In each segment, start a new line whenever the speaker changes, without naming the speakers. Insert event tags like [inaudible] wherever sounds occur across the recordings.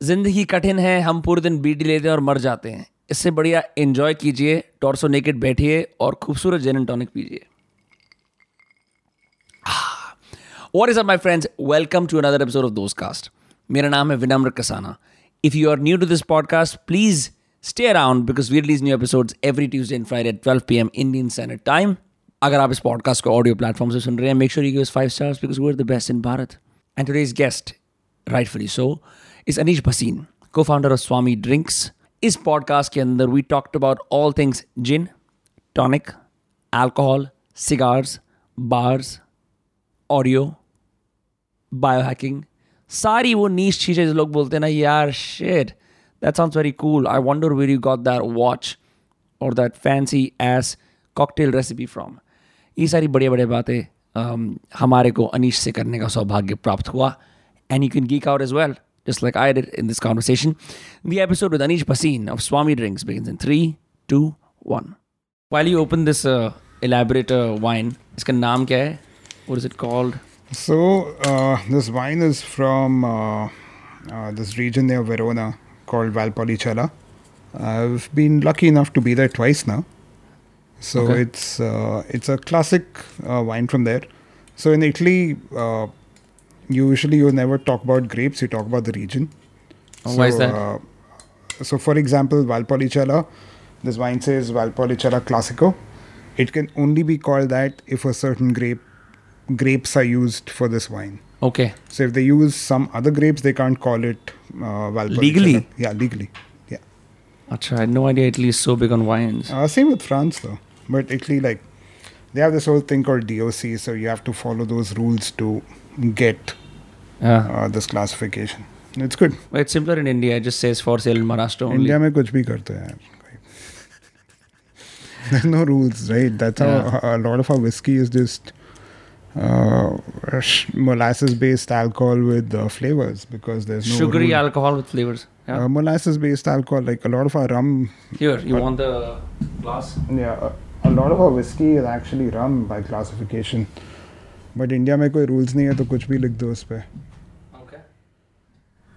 ज़िंदगी कठिन है, हम पूरे दिन बीडी लेते हैं और मर जाते हैं। इससे बढ़िया एंजॉय कीजिए टॉर्सो नेकेट बैठिए और खूबसूरत जेन टॉनिक पीजिए। What is up my friends welcome to another episode of Dost cast मेरा नाम है Vinamra Kasana. If you are new to this podcast please stay around because we release new episode every Tuesday and Friday twelve P M Indian standard time अगर आप इस podcast को audio platform से सुन रहे हैं make sure you give five stars because we are the best in Bharat and today's guest right for you so is Anish Bhasin co founder of Swami drinks इस podcast के अंदर we talked about all things gin tonic alcohol, cigars, bars, audio biohacking सारी वो नीच चीज़ें जो लोग बोलते हैं ना यार shit that sounds very cool I wonder where you got that watch और that fancy ass cocktail recipe from ये सारी बड़ी बड़ी बातें um, हमारे को अनिश से करने का सौभाग्य प्राप्त हुआ. And you can geek out as well just like I did in this conversation. The episode with Anish Bhasin of Swami Drinks begins in three, two, one. While you open this uh, elaborate uh, wine, its name? kya hai? What is it called?
So, uh, this wine is from uh, uh, this region near Verona called Valpolicella. I've been lucky enough to be there twice now. So
okay.
it's uh, it's a classic uh, wine from there. So in Italy, usually you never talk about grapes; you talk about the region.
Oh, why is that?
Uh, so, for example, Valpolicella, this wine says Valpolicella Classico. It can only be called that if a certain grape grapes are used for this wine.
Okay.
So if they use some other grapes, they can't call it uh, Valpolicella.
Legally?
Yeah, legally. Yeah.
Acha, I had no idea Italy is so big on wines.
Uh, same with France though. But Italy, like, they have this whole thing called DOC, so you have to follow those rules to get
Yeah.
uh, this classification. It's good.
But it's simpler in India. It just says for sale in Maharashtra only.
India में कुछ भी करते हैं यार There's no rules, right? That's how a lot of our whiskey is just uh, molasses-based alcohol with uh, flavors because there's no
Sugary
rule.
alcohol with flavors. Yeah.
Uh, molasses-based alcohol, like a lot of our rum,
Here, you want the glass?
yeah, a, a lot of our whiskey is actually rum by classification. But India में कोई rules नहीं है तो कुछ भी लिख दो उस
पर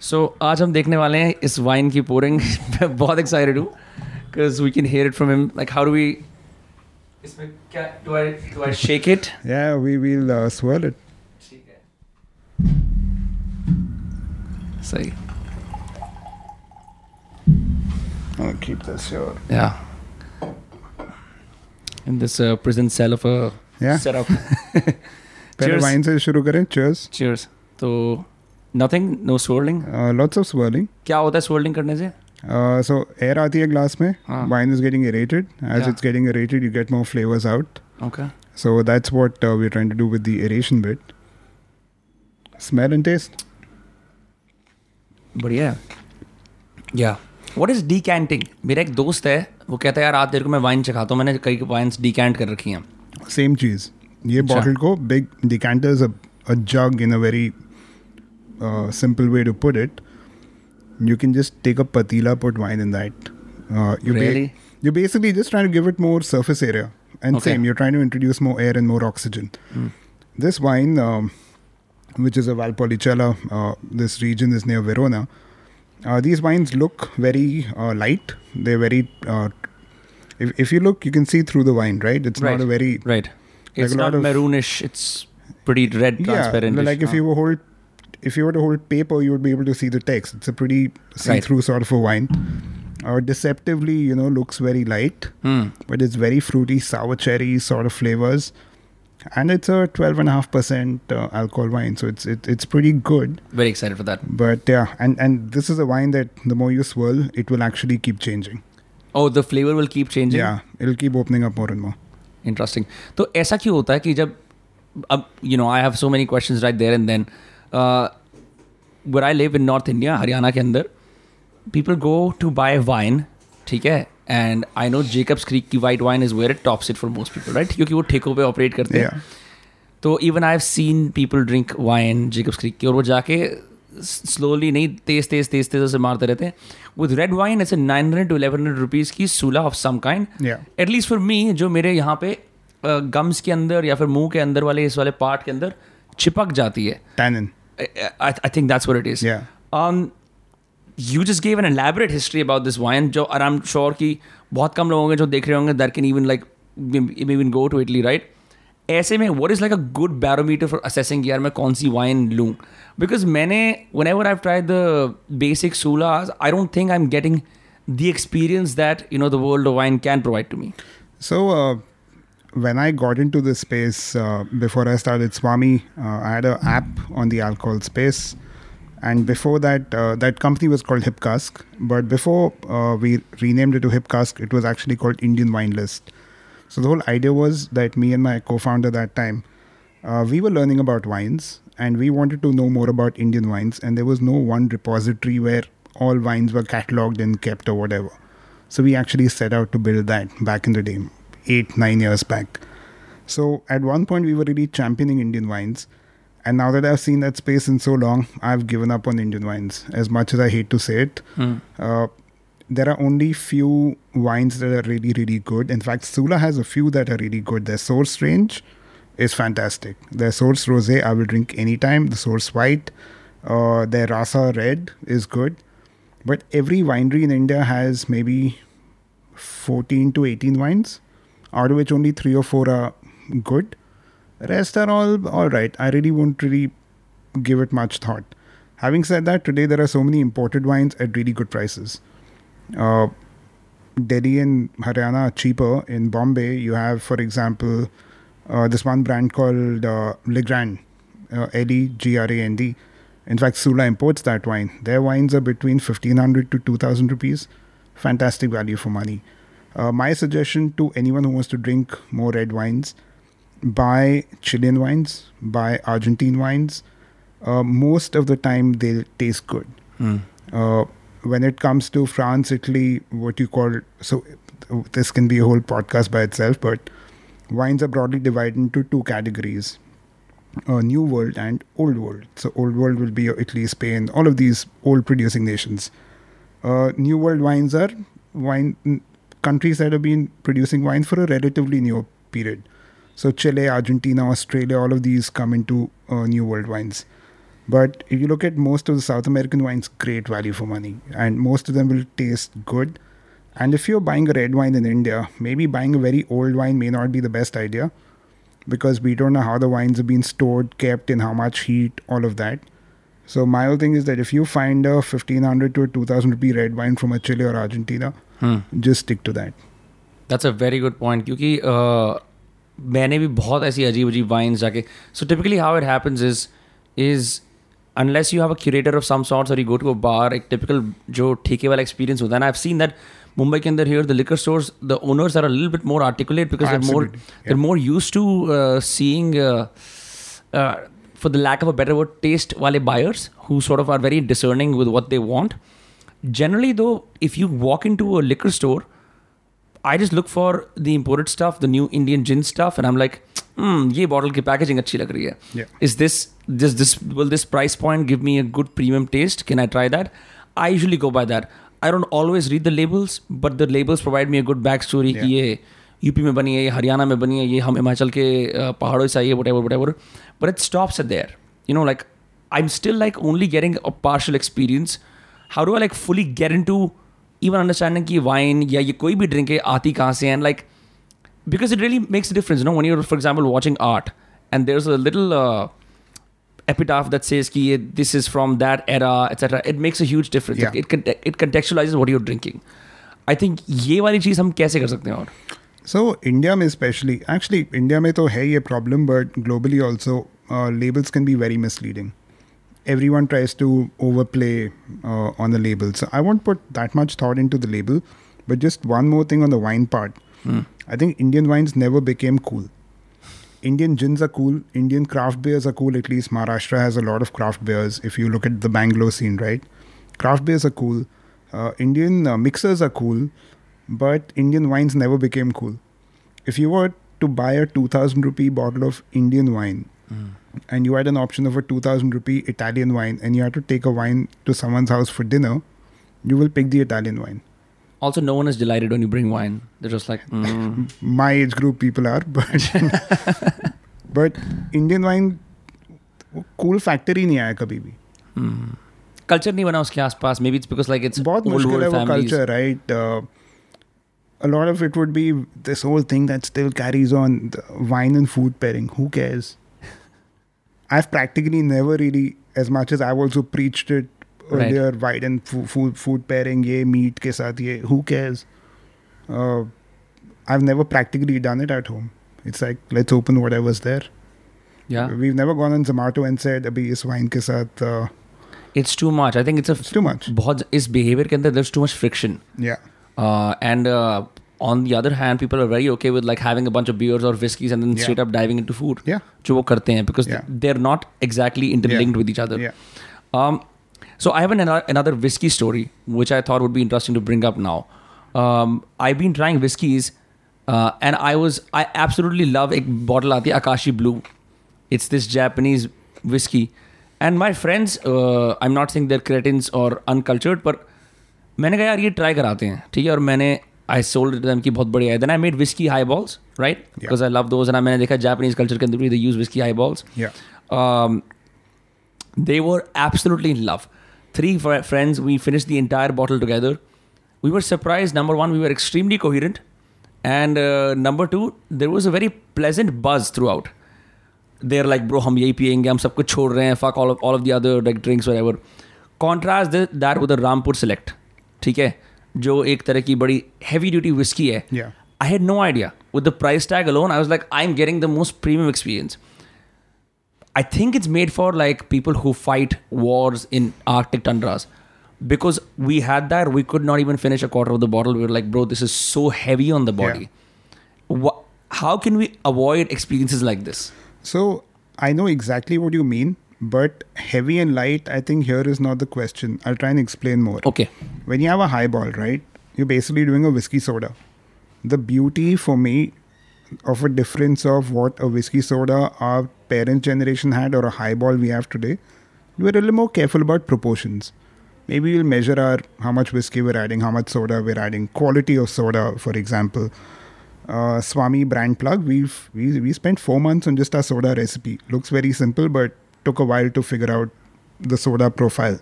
सो आज हम देखने वाले हैं इस वाइन की पोरिंग [laughs] बहुत एक्साइटेड हूँ because we can hear it from him like how do we shake it
we will swirl it
सही।
I'll keep this here.
Uh, [laughs]
पहले वाइन से शुरू करें. चीयर्स
चीयर्स तो nothing no swirling
lots of swirling
क्या होता है swirling करने से?
सो एयर आती है ग्लास में. Wine is getting aerated as it's getting aerated you get more flavours out
okay
so that's what we are trying to do with the aeration bit smell and taste
बढ़िया या what is डीकैंटिंग मेरा एक दोस्त है वो कहता है यार आज तेरे को मैं वाइन चखाता हूँ। मैंने कई वाइंस डीकैंट कर रखी हैं।
सेम चीज़ ये
अच्छा.
bottle को big decanter is a, a jug in a very uh, simple way to put it. You can just take a patila, put wine in that. Uh, you ba-
Really?
you're basically just trying to give it more surface area. And
Okay.
same, you're trying to introduce more air and more oxygen. This wine, um, which is a Valpolicella, uh, this region is near Verona. Uh, these wines look very uh, light. They're very. Uh, if, if you look, you can see through the wine, right? It's
Right.
not a very
right
it's like
not
of,
maroonish. It's pretty red, transparent.
Yeah, like if you were hold, if you were to hold paper, you would be able to see the text. It's a pretty see-through right. sort of a wine. Or uh, deceptively, you know, looks very light,
mm.
but it's very fruity, sour cherry sort of flavors, and it's a twelve and a half percent uh, alcohol wine, so it's it, it's pretty good.
Very excited for that.
But yeah, and and this is a wine that the more you swirl, it will actually keep changing.
Oh, the flavor will keep changing.
Yeah, it'll keep opening up more and more.
Interesting तो ऐसा क्यों होता है कि जब अब you know I have so many question right there and then where I live in north India Haryana के अंदर people go to buy wine ठीक है? And I know Jacob's Creek की white wine is where it tops it for most people right क्योंकि वो ठेकों पे operate करते हैं। तो even I have seen people drink wine Jacob's Creek की और वो जाके स्लोली नहीं तेज तेज तेज तेज से मारते रहते हैं। With red wine it's nine hundred to eleven hundred rupees की Sula of some kind at least for me जो मेरे यहाँ पे गम्स के अंदर या फिर मुँह के अंदर वाले इस वाले पार्ट के अंदर चिपक जाती है. I think that's what it
is
um you just gave an elaborate history about this wine जो I'm sure कि बहुत कम लोग होंगे जो देख रहे होंगे that can even like go to Italy right? ऐसे में what is like a good barometer for assessing यार मैं कौन सी wine लूँ because मैंने whenever I've tried the basic Sulas I don't think I'm getting the experience that you know the world of wine can provide to me
So, uh, when I got into this space uh, before I started Swami, uh, I had an app on the alcohol space, and before that, uh, that company was called Hipcask. But before uh, we renamed it to Hipcask, it was actually called Indian Wine List. So the whole idea was that me and my co-founder that time, uh, we were learning about wines, and we wanted to know more about Indian wines, and there was no one repository where all wines were cataloged and kept or whatever. So we actually set out to build that back in the day, eight, nine years back. So at one point we were really championing Indian wines. And now that I've seen that space in so long, I've given up on Indian wines. As much as I hate to say it, uh, there are only few wines that are really, really good. In fact, Sula has a few that are really good. Their source range is fantastic. Their source rosé I will drink anytime. The source white, uh, their rasa red is good. But every winery in India has maybe 14 to 18 wines, out of which only three or four are good. Rest are all all right. I really won't really give it much thought. Having said that, today there are so many imported wines at really good prices. Uh, Delhi and Haryana are cheaper. In Bombay, you have, for example, uh, this one brand called uh, Legrand, uh, L-E-G-R-A-N-D. In fact, Sula imports that wine. Their wines are between 1500 to 2000 rupees. Fantastic value for money. Uh, my suggestion to anyone who wants to drink more red wines, buy Chilean wines, buy Argentine wines. Uh, most of the time, they'll taste good. Uh, when it comes to France, Italy, what you call so, this can be a whole podcast by itself, but wines are broadly divided into two categories uh, New World and Old World. So, Old World will be Italy, Spain, all of these old producing nations. Uh, New World wines are wine countries that have been producing wine for a relatively new period. So, Chile, Argentina, Australia, all of these come into uh, New World wines. But if you look at most of the South American wines, great value for money, and most of them will taste good. And if you're buying a red wine in India, maybe buying a very old wine may not be the best idea because we don't know how the wines have been stored, kept, in how much heat, all of that. So my whole thing is that if you find a 1500 to a 2000 rupee red wine from a Chile or Argentina, just stick to that.
That's a very good point क्योंकि uh, मैंने भी बहुत ऐसी अजीब अजीब wines जाके so typically how it happens is is unless you have a curator of some sorts और you go to a बार एक टिपिकल जो ठेके वाला एक्सपीरियंस होता है ना आई सीन दैट मुंबई के अंदर here the liquor stores the owners are a little bit more articulate because they're more
Absolutely, yeah.
they're more used to uh, seeing uh, uh, for the lack of a better word taste wale buyers who sort of are very discerning with what they want generally though if you walk into a liquor store I just look for the imported stuff, the new Indian gin stuff, and I'm like, hmm, Hmm, ये bottle की packaging अच्छी लग रही है. Is this this this will this price point give me a good premium taste can I try that I usually go by that I don't always read the labels but the labels provide me a good back story कि ये UP में बनी है ये हरियाणा में बनी है ये हम हिमाचल के पहाड़ों से आई है whatever whatever but it stops at there you know like I am still like only getting a partial experience how do I like fully get in to even understanding कि वाइन या ये कोई भी ड्रिंक है आती कहाँ से and like like, because it really makes a difference you know when you're for example watching art and there's a little uh, epitaph that says कि ये this is from that era etc it makes a huge difference
Yeah.
it, conte- it contextualizes what you're drinking I think ये वाली चीज़ हम कैसे कर सकते हैं और
So India में especially, actually India में तो है ये problem, but globally also uh, labels can be very misleading. Everyone tries to overplay uh, on the label, so I won't put that much thought into the label. But just one more thing on the wine part, I think Indian wines never became cool. Indian gins are cool. Indian craft beers are cool. At least Maharashtra has a lot of craft beers. If you look at the Bangalore scene, right? Craft beers are cool. Uh, Indian uh, mixers are cool, but Indian wines never became cool. If you were to buy a 2000 rupee bottle of Indian wine and you had an option of a 2000 rupee Italian wine and you had to take a wine to someone's house for dinner, you will pick the Italian wine
also no one is delighted when you bring wine they're just like mm.
my [laughs] age group people are but [laughs] but indian wine cool factor ही नहीं आया कभी भी
culture नहीं बना उसके आसपास maybe it's because like it's
बहुत मुश्किल है वो culture right uh, a lot of it would be this whole thing that still carries on the wine and food pairing who cares [laughs] I've practically never really as much as I've also preached it And food, food food pairing ye meat ke sath ye who cares uh, I've never practically done it at home it's like let's open whatever's there
या
we've never gone on Zomato and said abhi is wine ke sath uh,
it's too much I think it's
it's too much
बहुत इस behaviour के अंदर there's too much friction
yeah
Uh, and uh, on the other hand, people are very okay with like having a bunch of beers or whiskeys and then
Yeah.
straight up diving into food.
yeah
जो वो करते हैं because
Yeah.
they're not exactly interlinked
Yeah.
with each other.
yeah
Um, so I have an, another whiskey story which I thought would be interesting to bring up now. Um, I've been trying whiskeys, uh, and I was I absolutely love a bottle आती है Akashi Blue. It's this Japanese whiskey, and my friends, uh, I'm not saying they're cretins or uncultured, but मैंने कहा यार ये try कराते हैं ठीक है और मैंने आई सोल्ड देम की बहुत बढ़िया है then I made whisky high balls right because I love those and मैंने देखा जापानीज कल्चर के अंदर भी they use whisky high balls
yeah
um, they were absolutely in love. Three fr- friends, we finished the entire bottle together. We were surprised. Number one, we were extremely coherent. And uh, number two, there was a very pleasant buzz throughout. They're like, bro, हम यही पियेंगे हम सब कुछ छोड़ रहे हैं fuck all of all of the other like drinks whatever. Contrast th- that with the Rampur Select, ठीक है, जो एक तरह की बड़ी heavy duty whiskey है.
Yeah.
I had no idea. With the price tag alone, I was like, I'm getting the most premium experience. I think it's made for like people who fight wars in Arctic tundras. Because we had that, we could not even finish a quarter of the bottle. We were like, bro, this is so heavy on the body. Wha- how can we avoid experiences like this?
So I know exactly what you mean, but heavy and light, I think here is not the question. I'll try and explain more.
Okay.
When you have a highball, right, you're basically doing a whiskey soda. The beauty for me of a difference of what a whiskey soda our parent generation had or a highball we have today, we were a little more careful about proportions. Maybe we'll measure our how much whiskey we're adding, how much soda we're adding, quality of soda, for example. Uh, Swami brand plug. We've we we spent four months on just our soda recipe. Looks very simple, but took a while to figure out the soda profile.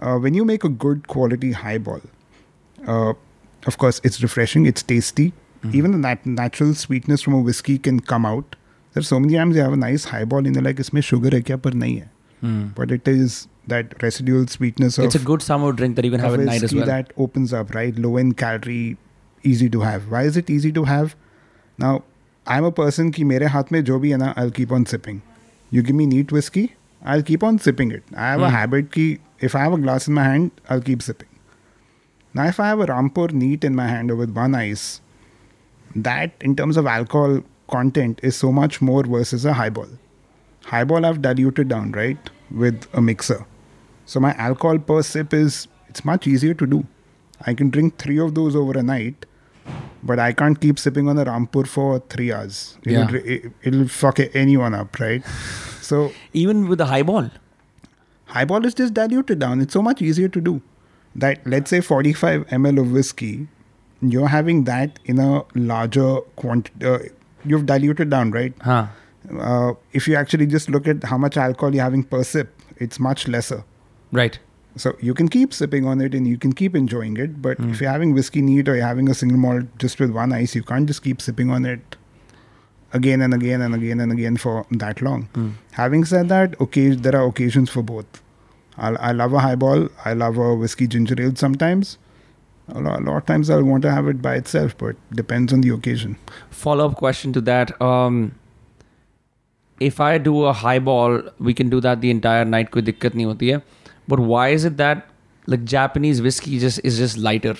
Uh, when you make a good quality highball, uh, of course it's refreshing, it's tasty. Mm-hmm. Even the nat- natural sweetness from a whiskey can come out. There's so many times you have a nice highball and you're like, "Isme sugar hai kya? Par nahi hai." Mm. But it is that residual sweetness
it's a good summer drink that you can have at night as well.
That opens up, right? Low in calorie, easy to have. Why is it easy to have? Now, I'm a person ki mere haath mein jo bhi hai na, I'll keep on sipping. You give me neat whiskey, I'll keep on sipping it. I have mm. a hmm. habit ki if I have a glass in my hand, I'll keep sipping. Now, if I have a Rampur neat in my hand with one ice, that in terms of alcohol content is so much more versus a highball. Highball I've diluted down, right, with a mixer. So my alcohol per sip is it's much easier to do. I can drink three of those over a night, but I can't keep sipping on a Rampur for three hours. It'll,
Yeah.
it, it'll fuck anyone up, right? So
Even with the highball.
highball is just diluted down. It's so much easier to do. That let's say 45 ml of whiskey, you're having that in a larger quantity. Uh, you've diluted down, right?
Huh.
Uh, if you actually just look at how much alcohol you're having per sip, it's much lesser.
Right.
So you can keep sipping on it and you can keep enjoying it. But if you're having whiskey neat or you're having a single malt just with one ice, you can't just keep sipping on it again and again and again and again for that long. Having said that, okay, there are occasions for both. I'll, I love a highball. I love a whiskey ginger ale sometimes A lot, a lot of times I'll want to have it by itself, but depends on the occasion.
Follow up question to that. Um, if I do a highball, we can do that the entire night. कोई दिक्कत नहीं होती है. But why is it that like Japanese whiskey just is just lighter?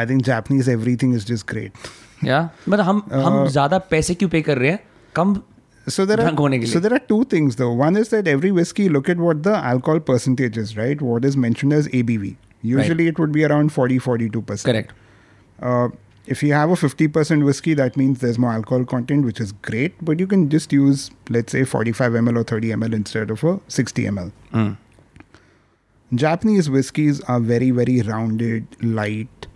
I think Japanese everything is just great.
Yeah. मतलब हम हम
Uh,
ज्यादा पैसे क्यों पे कर रहे हैं? कम
So there
Drunk होने के
are
लिए।
so there are two things though. One is that every whiskey look at what the alcohol percentage is, right? What is mentioned as ABV. Usually it would be around 40 42%.
correct.
Uh, if you have a 50% whiskey, that means there's more alcohol content, which is great, but you can just use, let's say, 45 ml or 30 ml instead of a 60 ml.
Mm.
Japanese whiskies are very, very rounded, light,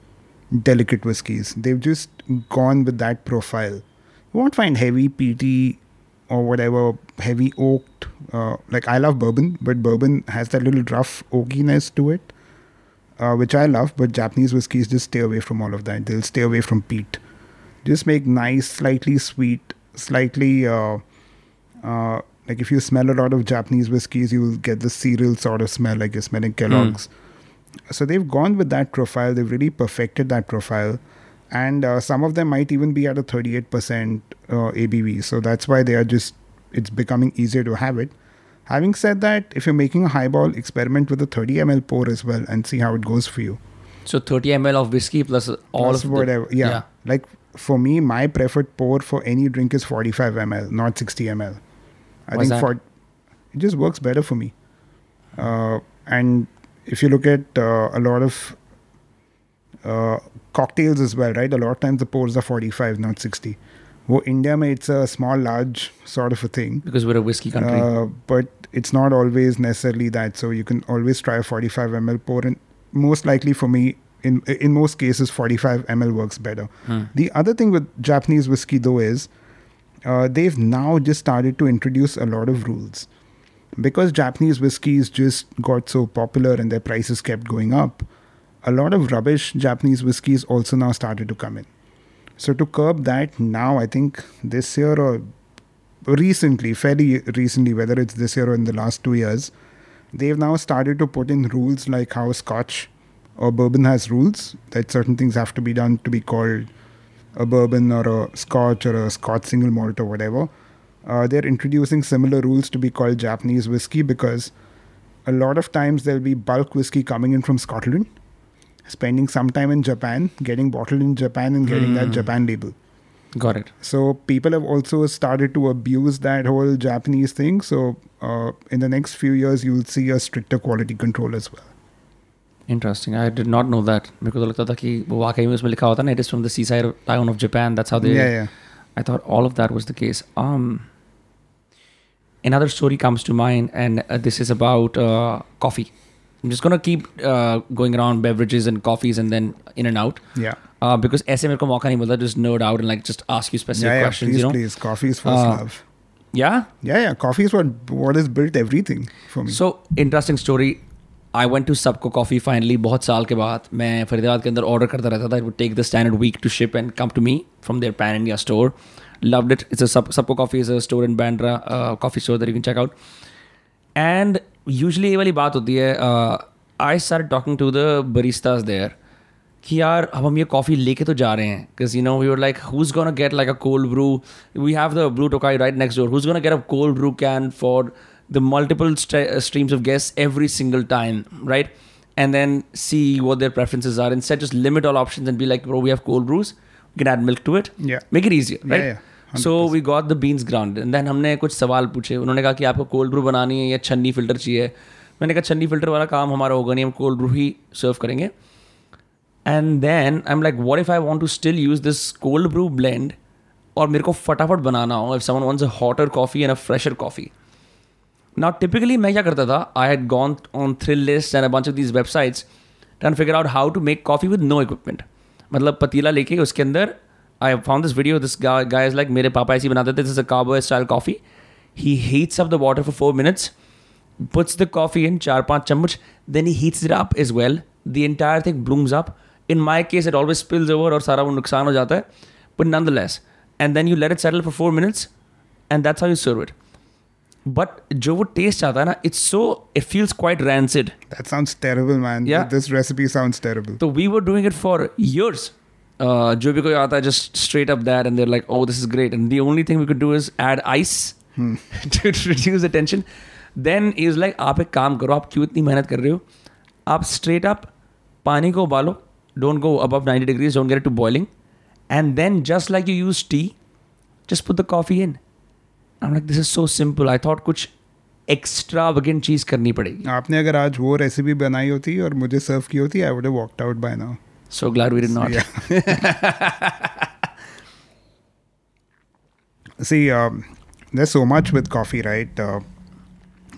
delicate whiskies. They've just gone with that profile. You won't find heavy, peaty, or whatever heavy oaked. Uh, like I love bourbon, but bourbon has that little rough oakiness to it, uh, which I love. But Japanese whiskeys just stay away from all of that. They'll stay away from peat. Just make nice, slightly sweet, slightly. Uh, uh, like if you smell a lot of Japanese whiskeys, you will get the cereal sort of smell, like you're smelling Kellogg's. So they've gone with that profile. They've really perfected that profile, and uh, some of them might even be at a 38% uh, ABV. So that's why they are just. It's becoming easier to have it. Having said that, if you're making a highball, experiment with a 30 ml pour as well and see how it goes for you.
So 30 ml of whiskey plus all
Plus
of the-
whatever. yeah. Like for me, my preferred pour for any drink is 45 ml, not 60 ml. I
Why's
think
that?
for it just works better for me. Uh, and if you look at uh, a lot of uh, cocktails as well, right? A lot of times the pours are 45, not 60. Well, India, mein, it's a small, large sort of a thing.
because we're a whiskey country.
Uh, but it's not always necessarily that. So you can always try a 45 ml pour, and most likely for me, in in most cases, 45 ml works better.
Hmm.
The other thing with Japanese whiskey though is uh, they've now just started to introduce a lot of rules because Japanese whiskeys just got so popular and their prices kept going up. A lot of rubbish Japanese whiskeys also now started to come in. So to curb that, now I think this year or recently, fairly recently, whether it's this year or in the last two years, they've now started to put in rules like how Scotch or bourbon has rules that certain things have to be done to be called a bourbon or a Scotch or a Scotch single malt or whatever. Uh, they're introducing similar rules to be called Japanese whiskey because a lot of times there'll be bulk whiskey coming in from Scotland, spending some time in Japan, getting bottled in Japan, and getting that Japan label.
Got it.
So people have also started to abuse that whole Japanese thing. So uh, in the next few years, you will see a stricter quality control as well.
Interesting. I did not know that because लगता था कि वो वाकई में उसमें लिखा होता ना it is from the seaside town of Japan. That's how they.
yeah, yeah.
I thought all of that was the case. Um, another story comes to mind, and uh, this is about uh, coffee. I'm just gonna keep uh, going around beverages and coffees and then in and out.
Yeah.
Uh, because SM ko mauka nahi milta just nerd out and like just ask you specific questions.
Please, please, coffee is first
uh,
love.
Yeah.
Yeah, yeah. Coffee is what what has built everything for me.
So interesting story. I went to Subko Coffee finally. बहुत साल के बाद मैं फरीदाबाद के अंदर order करता It would take the standard week to ship and come to me from their Pan India store. Loved it. It's a Subko Coffee is a store in Bandra, uh, coffee store that you can check out. And usually ये वाली बात होती है I start talking to the baristas there कि यार अब हम ये कॉफ़ी लेके तो जा रहे हैं because you know you're like who is gonna get like a cold brew we have the blue Tokai right next door who is gonna get a cold brew can for the multiple streams of guest every single time right and then see वो their preferences are in set just limit all option and be like we have cold brews can add milk to it make it easier right So we got the beans ground. And then हमने कुछ सवाल पूछे। उन्होंने कहा कि आपको cold brew बनानी है या छन्नी फ़िल्टर चाहिए? मैंने कहा छन्नी फ़िल्टर वाला काम हमारा होगा नहीं। हम कोल्ड ब्रू ही सर्व करेंगे. And then I am like what if I want to still use this cold brew blend और मेरे को फटाफट बनाना हो? If someone wants a hotter coffee and a fresher coffee now typically मैं क्या करता था? I had gone on thrill lists and a bunch of these websites trying to figure out how to make coffee with no मतलब पतीला लेके उसके अंदर I found this video. This guy, guy is like मेरे पापा ऐसे ही बनाते थे. This is a cowboy style coffee. He heats up the water for four minutes, puts the coffee in चार पांच चम्मच, then he heats it up as well. The entire thing blooms up. In my case, it always spills over और सारा वो नुकसान हो जाता है. But nonetheless, and then you let it settle for four minutes, and that's how you serve it. But जो वो test आता है ना it's so it feels quite rancid
that sounds terrible, man.
Yeah.
This recipe sounds terrible.
तो we were doing it for Uh, जो भी कोई आता है just straight up that and there like oh this is great and the only thing we could do is add ice to the tension then is like आप एक काम करो आप क्यों इतनी मेहनत कर रहे हो? आप स्ट्रेट अप पानी को उबालो don't go above ninety degrees don't get to boiling and then just like you use tea just put the coffee in I like this is so simple I thought कुछ extra वगैन चीज़ करनी पड़ेगी.
आपने अगर आज वो रेसिपी बनाई होती और मुझे सर्व की होती I would have out by now
So glad we did not.
Yeah. [laughs] See, um, there's so much with coffee, right? Uh,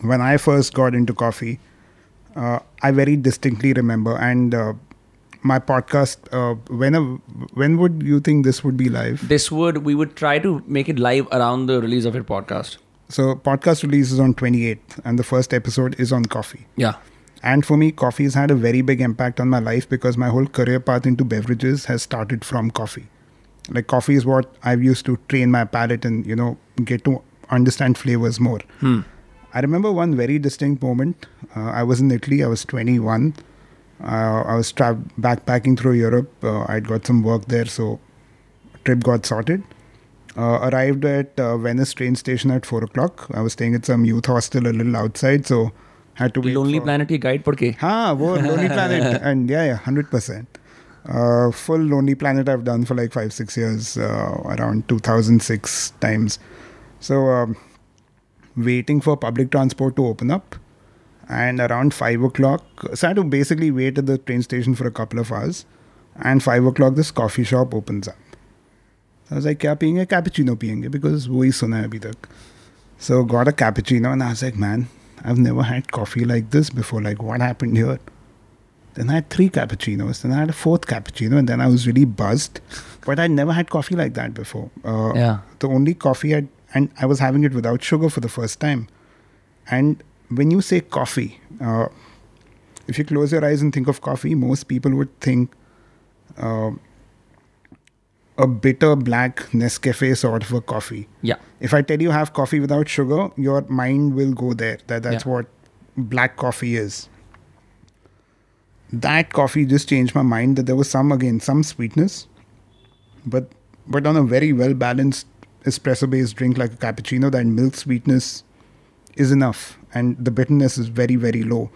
when I first got into coffee, uh, I very distinctly remember, and uh, my podcast. Uh, when when would you think this would be live?
This would we would try to make it live around the release of your podcast.
So podcast release is on 28th, and the first episode is on coffee.
Yeah.
And for me, coffee has had a very big impact on my life because my whole career path into beverages has started from coffee. Like coffee is what I've used to train my palate and you know get to understand flavors more.
Hmm.
I remember one very distinct moment. Uh, I was in Italy. I was 21. Uh, I was tra- backpacking through Europe. Uh, I'd got some work there, so trip got sorted. Uh, arrived at uh, Venice train station at four o'clock. I was staying at some youth hostel a little outside, so had to wait.
Lonely
for-
Planet की guide पढ़ के
हाँ वो Lonely Planet and yeah yeah hundred percent. Uh, full Lonely Planet I've done for like five six years uh, around 2006 times. So um, waiting for public transport to open up, and around five o'clock, so I had to basically wait at the train station for a couple of hours, and five o'clock this coffee shop opens up. So I was like क्या पियेंगे cappuccino पियेंगे because वही सुना है अभी तक. So got a cappuccino and I was like, man, I've never had coffee like this before. Like, what happened here? Then I had three cappuccinos. Then I had a fourth cappuccino, and then I was really buzzed. But I'd never had coffee like that before. Uh,
Yeah.
The only coffee I'd, and I was having it without sugar for the first time. And when you say coffee, uh, if you close your eyes and think of coffee, most people would think uh, a bitter black Nescafe sort of a coffee
yeah
if I tell you have coffee without sugar, your mind will go there. That that's
Yeah.
what black coffee is. That coffee just changed my mind. That there was some again some sweetness, but but on a very well balanced espresso based drink like a cappuccino, that milk sweetness is enough, and the bitterness is very very low.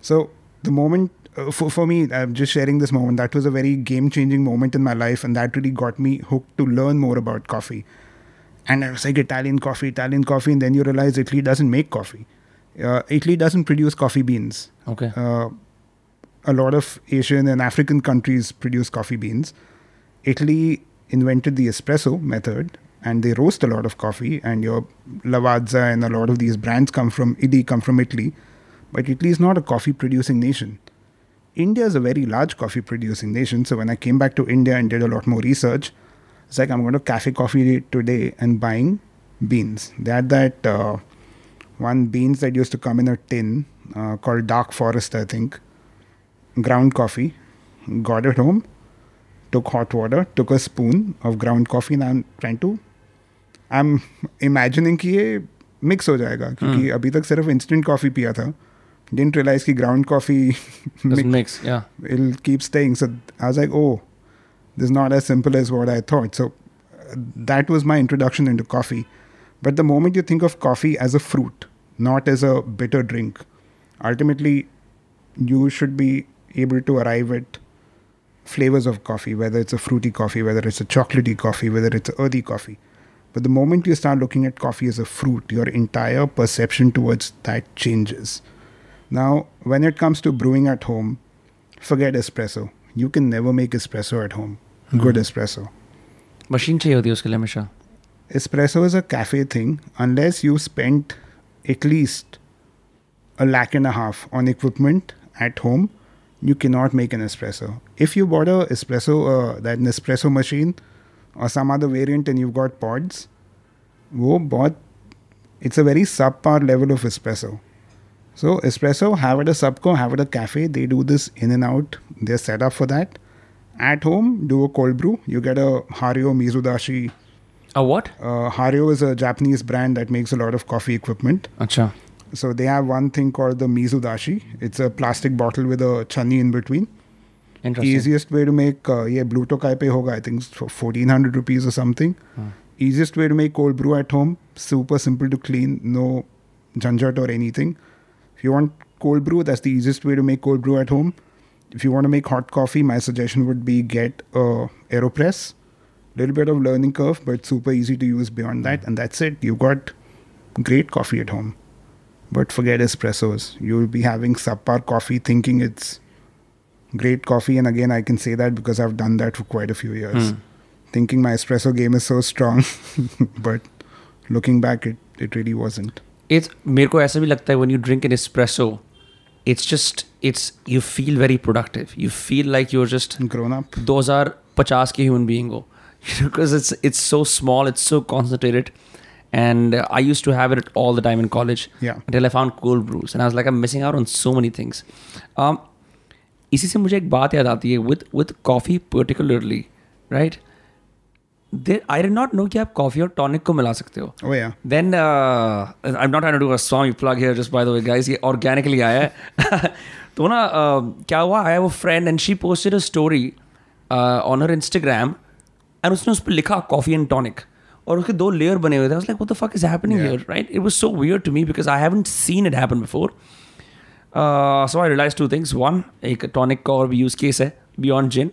So the moment uh, for for me, I'm just sharing this moment. That was a very game changing moment in my life, and that really got me hooked to learn more about coffee and I was like Italian coffee, Italian coffee, and then you realize Italy doesn't make coffee. Uh, Italy doesn't produce coffee beans.
okay
Uh, a lot of Asian and African countries produce coffee beans. Italy invented the espresso method, and they roast a lot of coffee. And your Lavazza and a lot of these brands come from Italy, come from Italy. But Italy is not a coffee producing nation. India is a very large coffee producing nation. So when I came back to India and did a lot more research, it's like I'm going to cafe coffee today and buying beans. They had that uh, one beans that used to come in a tin uh, called Dark Forest, I think. Ground coffee. Got it home. Took hot water. Took a spoon of ground coffee. And I'm trying to. I'm imagining कि ये mix हो जाएगा क्योंकि अभी तक सिर्फ instant coffee पिया था didn't realize कि ground coffee [laughs]
doesn't mix yeah
it'll keep staying. So I was like, oh, this is not as simple as what I thought. So uh, that was my introduction into coffee. But the moment you think of coffee as a fruit, not as a bitter drink, ultimately you should be able to arrive at flavors of coffee, whether it's a fruity coffee, whether it's a chocolatey coffee, whether it's earthy coffee. But the moment you start looking at coffee as a fruit, your entire perception towards that changes. Now, when it comes to brewing at home, forget espresso. You can never make espresso at home. Good espresso.
Machine चाहिए होती है उसके लिए हमेशा
Espresso is a cafe thing unless you spent at least a lakh and a half on equipment at home. You cannot make an espresso. If you bought a espresso, uh, that Nespresso machine or some other variant, and you've got pods, वो बहुत it's a very subpar level of espresso. so espresso, have at a Subko, have at a cafe. They do this in and out. They're set up for that. At home, do a cold brew. You get a Hario Mizudashi.
A what?
Uh, Hario is a Japanese brand that makes a lot of coffee equipment.
Acha.
So they have one thing called the Mizudashi. It's a plastic bottle with a chani in between.
Interesting.
Easiest way to make uh, yeah blue tokai pe hoga. I think for fourteen hundred rupees or something. Hmm. Easiest way to make cold brew at home. Super simple to clean. No janjat or anything if you want cold brew, that's the easiest way to make cold brew at home. If you want to make hot coffee, my suggestion would be get a Aeropress. A little bit of learning curve, but super easy to use beyond that, and that's it. You've got great coffee at home. But forget espressos. You'll be having subpar coffee thinking it's great coffee. And again, I can say that because I've done that for quite a few years. Hmm. Thinking my espresso game is so strong. [laughs] but looking back, it, it really wasn't.
It's मेरे को ऐसा भी लगता है when you drink in espresso it's just it's you feel very productive you feel like you just
grown up
दो हज़ार पचास के ह्यूमन बींग हो. Because it's it's so small it's so concentrated and I use to have it all the time in college cold brews and like I missing out on so many things इसी से मुझे एक बात याद आती है with with coffee particularly right right I did not know कि आप कॉफ़ी और टॉनिक को मिला सकते हो
Oh yeah.
then uh, I'm not trying to do a Swami plug here, just by the way, guys. ये organically आया है तो ना uh, क्या हुआ I have a friend and she posted a story on her Instagram and उसने उस पर लिखा कॉफी एंड टॉनिक और उसके दो लेयर बने हुए थे like what the fuck is happening
Yeah.
Here right it was so weird to me because I haven't seen it happen before so I realise two things one एक tonic का और भी यूज केस है beyond gin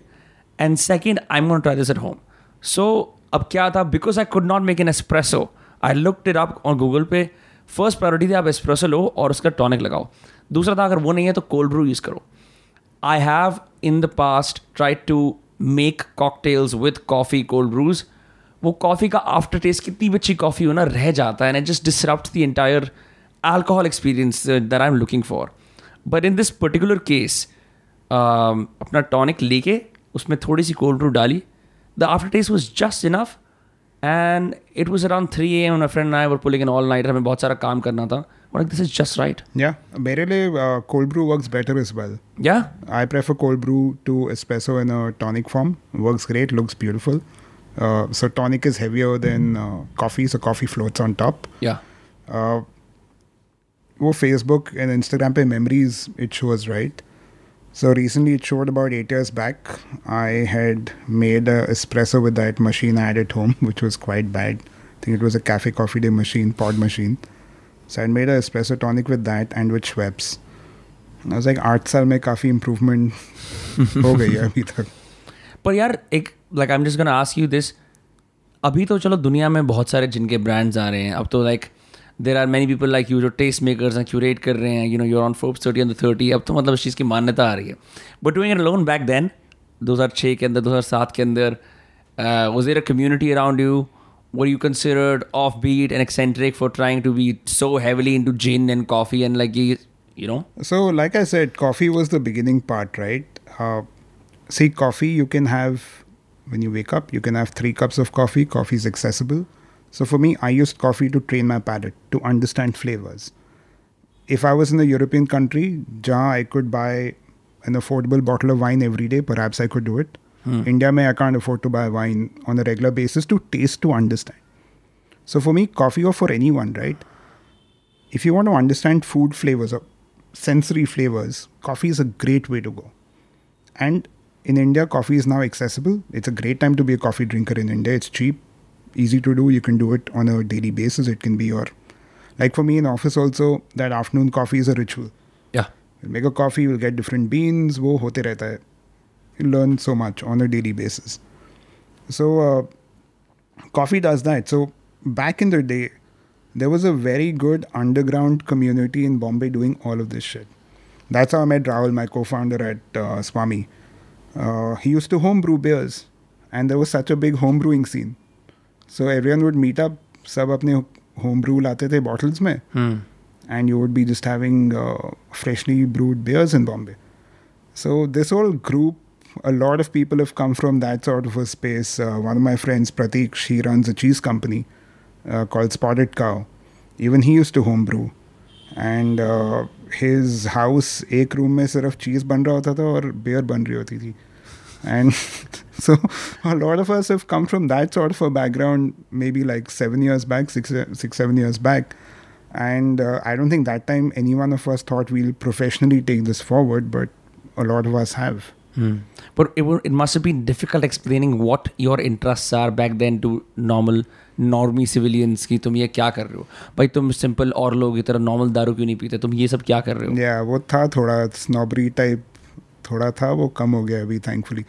and second I M gone try this at home so अब क्या था? Because I could not make an espresso I look it up on Google पे. First priority थी आप एस्प्रेसो लो और उसका टॉनिक लगाओ। दूसरा था अगर वो नहीं है तो कोल्ड ब्रू यूज़ करो। I have in the past tried to make cocktails with coffee cold brews वो कॉफ़ी का आफ्टर टेस्ट कितनी भी अच्छी कॉफ़ी हो ना रह जाता है and just disrupt the entire experience uh, that I'm looking for. But in this particular case, um, अपना टॉनिक लेके उसमें थोड़ी सी कोल्ड ब्रू डाली। The after test was just enough and it was around three A M friend I were pulling N all night हमें बहुत सारा काम करना था but this is just right
Yeah. Berele uh, cold brew works better as well.
या
I prefer cold brew to espresso in a tonic form. Works great, looks beautiful. Uh, so tonic is heavier than uh, coffee, so coffee floats on top.
या
Uh, वो Facebook and Instagram पे memories it shows right. So recently it showed about eight years back. I had made a espresso with that machine I had at home, [laughs] which was quite bad. I think it was a cafe coffee day machine, pod machine. So I made a espresso tonic with that and with Schweppes. And I was like, आठ साल में काफी improvement [laughs] हो गई है अभी तक.
पर यार एक like I am just gonna ask you this अभी तो चलो दुनिया में बहुत सारे जिनके ब्रांड्स आ रहे हैं अब तो like there are many people like you जो टेस्ट मेकर्स हैं क्यूरेट कर रहे हैं you know your on Forbes thirty and thirty अब तो मतलब इस चीज़ की मान्यता आ रही है but doing it loan back then दो हज़ार छः के अंदर दो हज़ार सात के अंदर was there a community around you were you considered offbeat and eccentric for trying to be so heavily into gin and coffee and like you, you know
So, like I said, coffee was the beginning part, right? Uh, see, coffee you can have when you wake up, you can have three cups of coffee. Coffee is accessible. So, for me, I used coffee to train my palate, to understand flavors. If I was in a European country, jahan I could buy an affordable bottle of wine every day, perhaps I could do it. Hmm. India, mein, I can't afford to buy wine on a regular basis to taste, to understand. So, for me, coffee or for anyone, right? if you want to understand food flavors or sensory flavors, coffee is a great way to go. And in India, coffee is now accessible. It's a great time to be a coffee drinker in India. It's cheap, easy to do. You can do it on a daily basis. It can be your, like for me in office also, that afternoon coffee is a ritual.
yeah
You'll make a coffee, you'll get different beans, wo hote rehta hai. You learn so much on a daily basis. So, uh, coffee does that. So, back in the day, there was a very good underground community in Bombay doing all of this shit. That's how I met Rahul, my co founder at uh, Swami. Uh, he used to homebrew beers, and there was such a big homebrewing scene. So everyone would meet up सब अपने home brew लाते थे bottles में and you would be just having freshly brewed beers in Bombay so this all group a lot of people have come from that sort of a space one of my friends Prateek she runs a cheese company call spotted cow even he use to home brew and his house एक room में सिर्फ़ चीज़ बन रहा होता था और bear बन रही होती थी And [laughs] so a lot of us have come from that sort of a background, maybe like seven years back, six, six seven years back. And uh, I don't think that time any one of us thought we'll professionally take this forward, but a lot of us have.
Hmm. But it, would, it must have been difficult explaining what your interests are back then to normal normie civilians की तुम ये क्या कर रहे हो भाई तुम simple और लोग की तरह नॉर्मल दारू क्यों नहीं पीते तुम ये सब क्या कर रहे हो
Yeah, वो था थोड़ा snobbery type थोड़ा था वो कम हो गया अभी thankfully.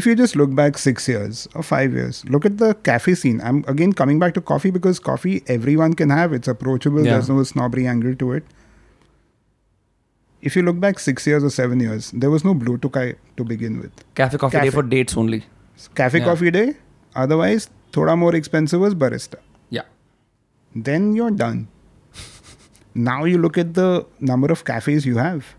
If you just look back six years or five years, look at the cafe scene. I'm again coming back to coffee because coffee everyone can have. It's approachable.
Yeah.
There's no snobbery angle to it. If you look back six years or seven years, there was no blue to kai to begin with.
Cafe coffee day
Cafe.
For dates only
Cafe
Yeah.
coffee day. Otherwise, thoda more expensive was barista.
या
then you're done. [laughs] now you look at the number of cafes you have.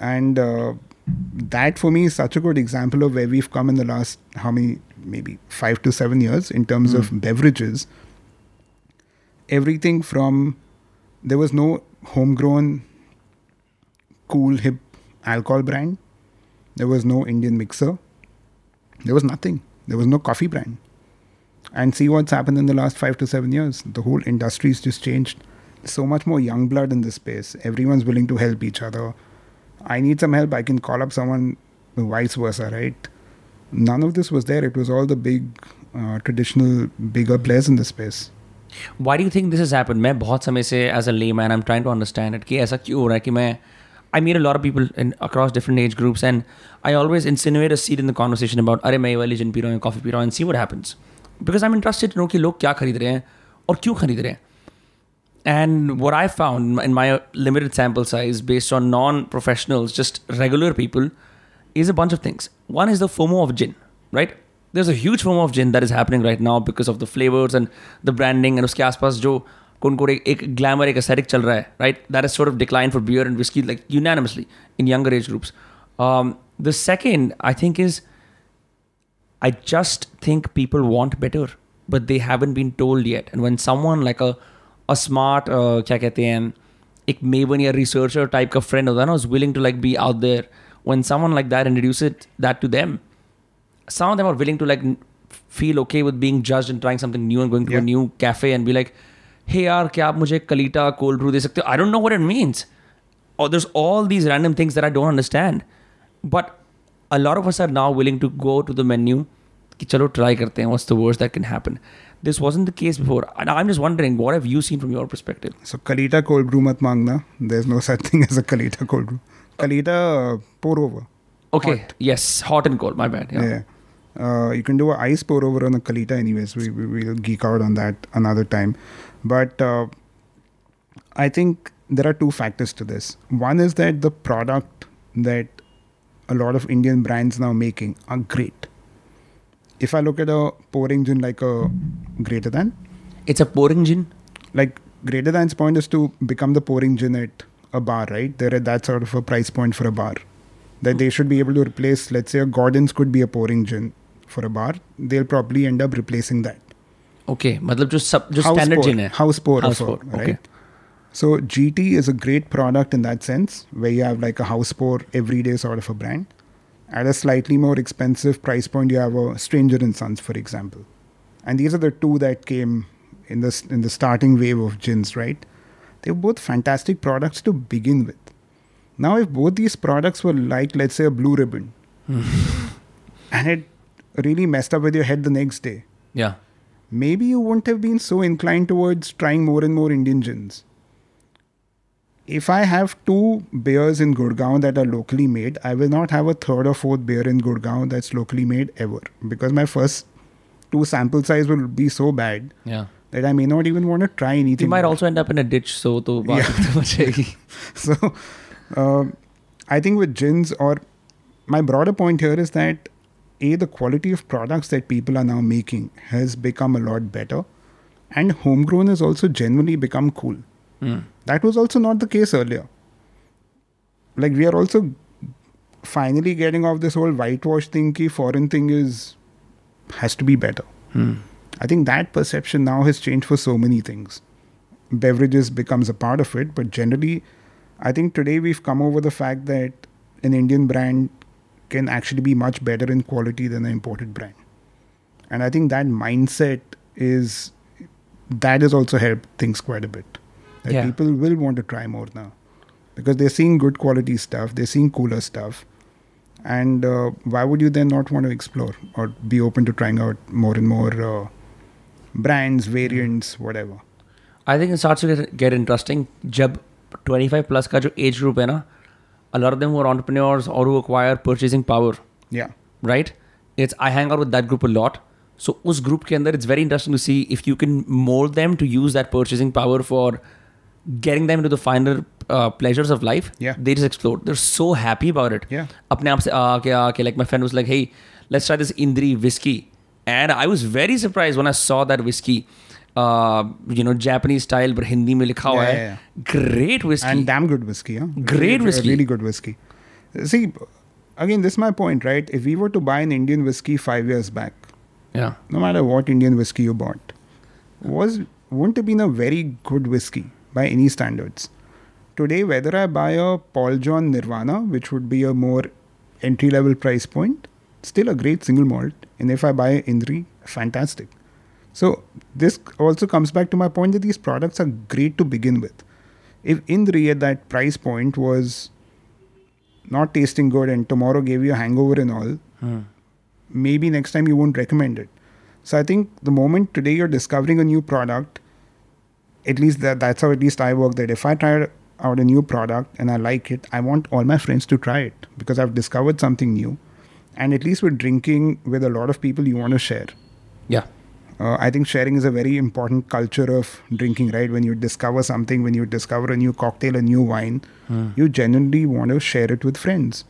and uh, that for me is such a good example of where we've come in the last how many maybe five to seven years in terms of beverages. Everything from there was no homegrown, cool, hip alcohol brand. There was no Indian mixer. There was nothing. There was no coffee brand. And see what's happened in the last five to seven years. The whole industry's just changed. So much more young blood in this space. Everyone's willing to help each other. I need some help. I can call up someone, vice versa, right? None of this was there. It was all the big, uh, traditional, bigger players in this space.
Why do you think this has happened? मैं बहुत समय से as a layman I'm trying to understand it कि ऐसा क्यों हो रहा है कि मैं I meet a lot of people in across different age groups and I always insinuate a seed in the conversation about अरे मैं ये वाली जिन पी रहा हूँ कॉफ़ी पी रहा हूँ and see what happens because I'm interested to know कि लोग क्या खरीद रहे हैं और क्यों खरीद रहे हैं and what I found in my limited sample size based on non-professionals, just regular people, is a bunch of things. One is the FOMO of gin, right? There's a huge FOMO of gin that is happening right now because of the flavors and the branding and उसके आसपास जो कोन को एक, एक glamour एक aesthetic चल रहा है, right? That has sort of declined for beer and whiskey like unanimously in younger age groups. Um, the second, I think, is I just think people want better, but they haven't been told yet. And when someone like a a smart uh, क्या कहते हैं एक maven या researcher type का friend होता है ना is willing to like be out there. When someone like that introduces that to them, some of them are willing to like n- feel okay with being judged and trying something new and going to a
Yeah.
new cafe and be like, hey यार क्या आप मुझे कलीटा cold brew दे सकते हो? I don't know what it means. Or there's all these random things that I don't understand. But a lot of us are now willing to go to the menu कि चलो try करते हैं what's the worst that can happen. This wasn't the case before. And I'm just wondering, what have you seen from your perspective?
So Kalita cold brew mat mangna. There's no such thing as a Kalita cold brew. Kalita uh, pour over.
Okay, yes, hot and cold, my bad. Yeah.
Yeah. Uh, you can do a ice pour over on a Kalita anyways. We, we will geek out on that another time. But uh, I think there are two factors to this. One is that the product that a lot of Indian brands now making are great If I look at a pouring gin like a greater than,
It's a pouring gin.
like greater than's point is to become the pouring gin at a bar, right? They're at that sort of a price point for a bar. That they should be able to replace, let's say, a Gordon's could be a pouring gin for a bar. They'll probably end up replacing that.
Okay, मतलब जो सब जो
House
standard
pour,
gin है.
house pour,
House
of a-
pour,
right?
okay.
So GT is a great product in that sense, where you have like a house pour everyday sort of a brand. At a slightly more expensive price point, you have a Stranger and Sons, for example. And these are the two that came in the in the starting wave of gins, right? They were both fantastic products to begin with. Now, if both these products were like, let's say, a blue ribbon, [laughs] and it really messed up with your head the next day,
Yeah.
maybe you wouldn't have been so inclined towards trying more and more Indian gins if I have two beers in Gurgaon that are locally made, I will not have a third or fourth beer in Gurgaon that's locally made ever because my first two sample size will be so bad.
Yeah.
That I may not even want to try anything.
You might
more.
also end up in a ditch, so to
yeah. [laughs] so, uh, I think with gins, or my broader point here is that a the quality of products that people are now making has become a lot better, and homegrown has also generally become cool.
Mm
that was also not the case earlier. Like we are also finally getting off this whole whitewash thing. Ki foreign thing is has to be better.
Hmm.
I think that perception now has changed for so many things. Beverages becomes a part of it, but generally, I think today we've come over the fact that an Indian brand can actually be much better in quality than an imported brand. And I think that mindset is that has also helped things quite a bit That
Yeah.
people will want to try more now because they're seeing good quality stuff, they're seeing cooler stuff. And uh, why would you then not want to explore or be open to trying out more and more uh, brands, variants, whatever?
I think it starts to get, get interesting जब 25 plus का जो age group है ना a lot of them who are entrepreneurs or who acquire purchasing power
Yeah.
right it's I hang out with that group a lot so उस group के अंदर it's very interesting to see if you can mold them to use that purchasing power for getting them into the finer uh, pleasures of life
Yeah.
they just explode they're so happy about it
Yeah.
अपने आप से आके आके like my friend was like hey let's try this Indri whiskey and I was very surprised when I saw that whiskey uh, you know Japanese style but Hindi में लिखा हुआ
Yeah,
है
yeah,
great whiskey
And damn good whiskey, huh?
Great
Really-
whiskey.
Really good whiskey. See, again, this is my point, right? If we were to buy an Indian whiskey five years back,
Yeah.
no matter what Indian whiskey you bought, was wouldn't have been a very good whiskey by any standards. Today, whether I buy a Paul John Nirvana, which would be a more entry level price point, still a great single malt, and if I buy Indri, fantastic. So this also comes back to my point that these products are great to begin with. If Indri at that price point was not tasting good and tomorrow gave you a hangover and all,
Hmm.
maybe next time you won't recommend it. So I think the moment today you're discovering a new product, at least that that's how at least I work. That if I try out a new product and I like it, I want all my friends to try it because I've discovered something new. And at least with drinking with a lot of people, you want to share.
Yeah.
Uh, I think sharing is a very important culture of drinking, right? When you discover something, when you discover a new cocktail, a new wine, you genuinely want to share it with friends.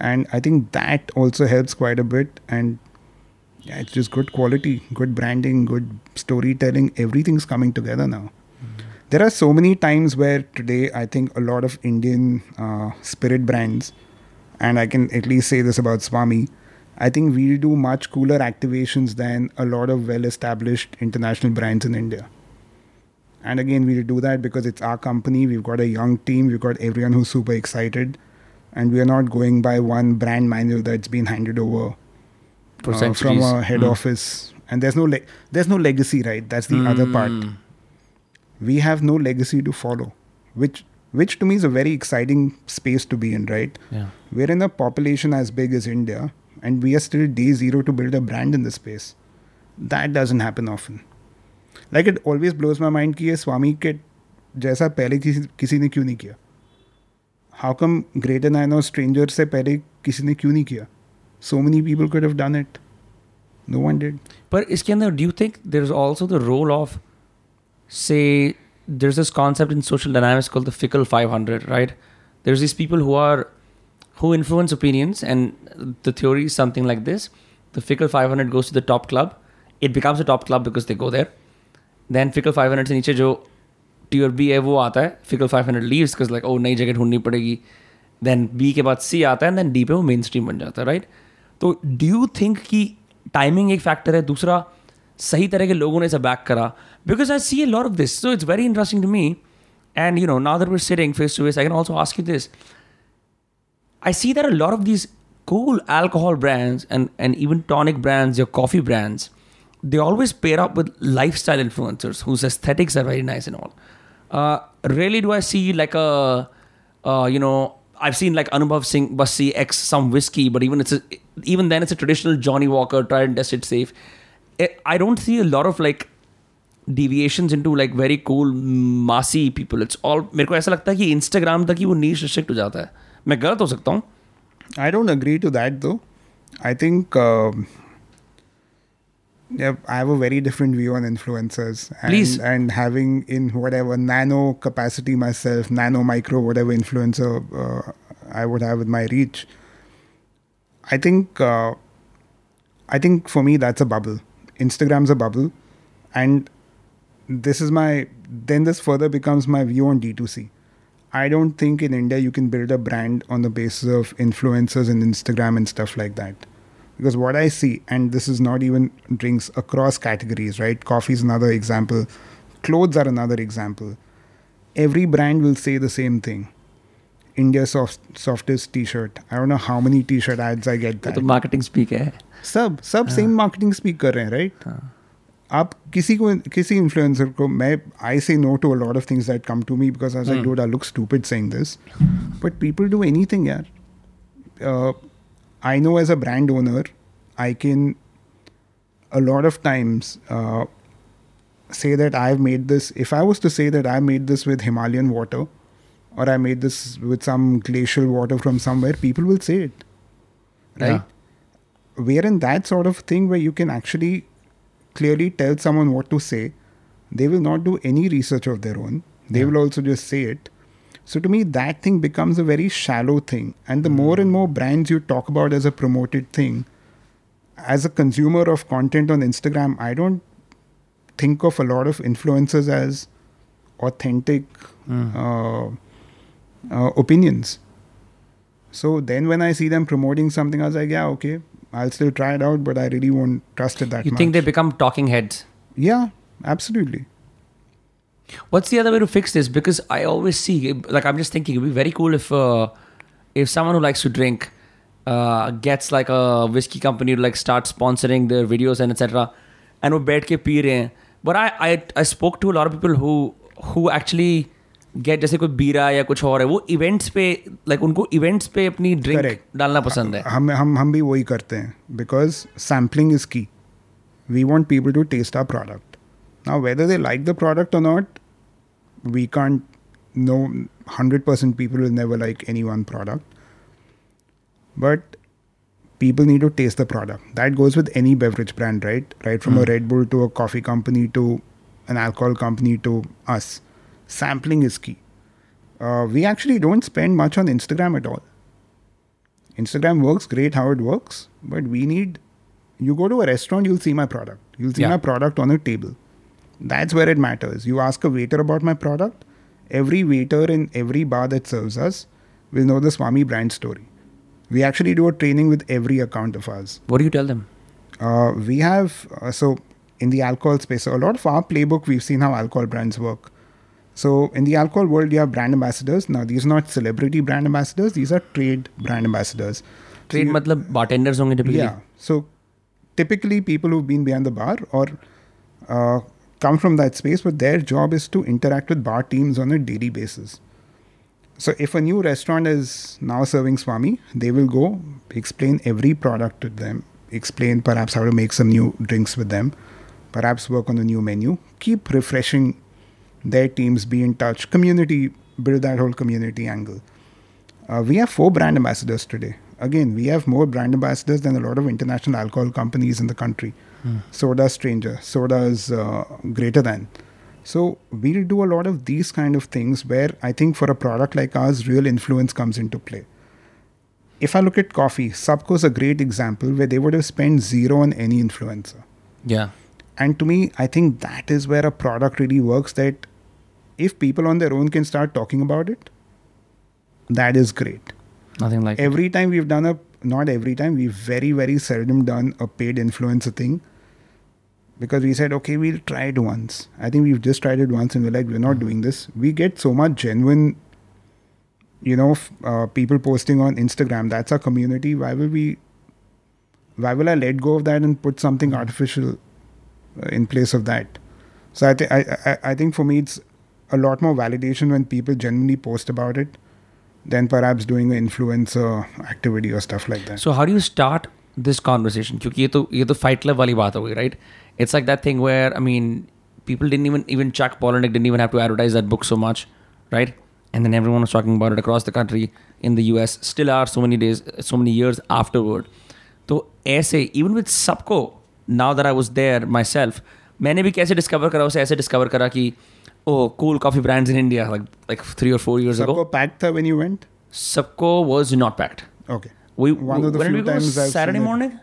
And I think that also helps quite a bit. And yeah, it's just good quality, good branding, good storytelling. Everything's coming together now. There are so many times where today I think a lot of Indian uh, spirit brands, and I can at least say this about Swami, I think we'll do much cooler activations than a lot of well established international brands in India. And again, we'll do that because it's our company. We've got a young team. We've got everyone who's super excited. And we are not going by one brand manual that's been handed over
For
uh,
centuries.
from a head
Mm.
office. And there's no le- there's no legacy, right? That's the other part.
Mm.
We have no legacy to follow, which which to me is a very exciting space to be in, right?
Yeah.
We're in a population as big as India, and we are still day zero to build a brand in the space. That doesn't happen often. Like it always blows my mind कि ये स्वामी के जैसा पहले किसी किसी ने क्यों नहीं किया How come Greater Nine or Stranger से पहले किसी ने क्यों नहीं किया So many people could have done it. No one did.
But इसके अंदर do you think there's also the role of say there's this concept in social dynamics called the fickle 500 right there's these people who are who influence opinions and the theory is something like this the fickle 500 goes to the top club it becomes a top club because they go there then fickle 500 से नीचे जो tier B है वो आता है fickle 500 leaves because like oh नई जगह ढूंढनी पड़ेगी then B के बाद C आता है and then D पे वो मेन स्ट्रीम बन जाता है राइट तो डू यू थिंक कि टाइमिंग एक फैक्टर है दूसरा सही तरह के लोगों ने इसे बैक करा because I see a lot of this so it's very interesting to me and you know now we sitting face to face I can also ask you this that a lot of these cool alcohol brands and, and even tonic brands, your coffee brands, they always pair up with lifestyle influencers whose aesthetics are very nice and all. Uh, rarely do I see like a, uh, you know, I've seen like Anubhav Singh Bassi X some whiskey, but even it's a, even then it's a traditional Johnnie Walker try and test it safe. Eh, I don't see a lot of like deviations into like very cool massy people. It's all मेरे को ऐसा लगता है कि Instagram तक ही वो niche restrict हो जाता है मैं गलत हो सकता
don't agree to that though. I think. Uh, yeah, I have a very different view on influencers. And,
Please.
And having in whatever nano capacity myself, nano micro, whatever influencer uh, I would have with my reach. I think uh, I think for me that's a bubble. Instagram's a bubble, and this is my then this further becomes my view on D2C. I don't think in India you can build a brand on the basis of influencers and Instagram and stuff like that Because what I see, and this is not even drinks across categories, right? Coffee is another example, clothes are another example. Every brand will say the same thing. India's soft, softest t-shirt. I don't know how many t-shirt ads I get that.
तो marketing speak है
सब सब same marketing speak कर रहे हैं right आप किसी को किसी इन्फ्लुएंसर को मैं I say no to a lot of things that come to me because I don't I look stupid saying this but people do anything यार I know as a brand owner, I can a lot of times uh, say that I've made this. If I was to say that I made this with Himalayan water, or I made this with some glacial water from somewhere, people will say it, right? Yeah. We're in that sort of thing where you can actually clearly tell someone what to say. They will not do any research of their own. They yeah. will also just say it so to me, that thing becomes a very shallow thing. And the more and more brands you talk about as a promoted thing, as a consumer of content on Instagram, I don't think of a lot of influencers as authentic uh, uh, opinions. So then when I see them promoting something, I was like, yeah, okay, I'll still try it out, but I really won't trust it that
You
much.
You think they become talking heads?
Yeah, absolutely.
What's the other way to fix this? Because I always see, like, I'm just thinking it'd be very cool if uh, if someone who likes to drink uh, gets like a whiskey company to like start sponsoring their videos and etc. And वो बैठ के P रहे हैं. But I I I spoke to a lot of people who who actually get जैसे कोई बीरा या कुछ और है वो इवेंट्स पे like उनको इवेंट्स पे अपनी ड्रिंक
Correct.
डालना पसंद है.
हम हम हम भी वही करते हैं because sampling is key we want people to taste our product now whether they like the product और not we can't know 100% people will never like any one product. But people need to taste the product. That goes with any beverage brand right? Right from mm. a hmm. red bull to a coffee company to an alcohol company to us. Sampling is key. Uh, we actually don't spend much on instagram at all. Instagram works great how it works but we need you go to a restaurant you'll see my product. You'll see
yeah.
my product on a table. That's where it matters. You ask a waiter about my product, every waiter in every bar that serves us will know the Swami brand story. We actually do a training with every account of ours.
What do you tell them?
Uh, we have, uh, so in the alcohol space, so a lot of our playbook, we've seen how alcohol brands work. So in the alcohol world, you have brand ambassadors. Now, these are not celebrity brand ambassadors, these are trade brand ambassadors.
Trade so bartenders only typically?
Yeah. So typically people who've been behind the bar or uh, come from that space, but their job is to interact with bar teams on a daily basis. So if a new restaurant is now serving Swami, they will go explain every product to them, explain perhaps how to make some new drinks with them, perhaps work on a new menu, keep refreshing their teams, be in touch, community, build that whole community angle. Uh, we have four brand ambassadors today. Again, we have more brand ambassadors than a lot of international alcohol companies in the country. So does Stranger. So does uh, Greater Than. So we'll do a lot of these kind of things where I think for a product like ours, real influence comes into play. If I look at coffee, Subko is a great example where they would have spent zero on any influencer.
Yeah.
And to me, I think that is where a product really works. That if people on their own can start talking about it, that is great.
Nothing like.
Every time we've done a, not every time, we've very, very seldom done a paid influencer thing because we said, okay, we'll try it once. I think we've just tried it once and we're like, we're not doing this. We get so much genuine, you know, f- uh, people posting on Instagram. That's our community. Why will we, why will I let go of that and put something artificial uh, in place of that? So I, th- I, I, I think for me, it's a lot more validation when people genuinely post about it than perhaps doing an influencer activity or stuff like that.
So how do you start this conversation क्योंकि ये तो ये तो fight club वाली बात हो गई right it's like that thing where I mean people didn't even even Chuck Palahniuk didn't even have to advertise that book so much right and then everyone was talking across the country in the U S still are so so days so so years afterward तो ऐसे even with Subko now there I was there myself मैंने भी कैसे discover करा उसे ऐसे discover करा कि ओ cool coffee brands in India like three or four years
packed था when you went
Subko was not packed
okay Okay.
We
One of the
when did
few
we go?
times I've
Saturday
seen it.
morning.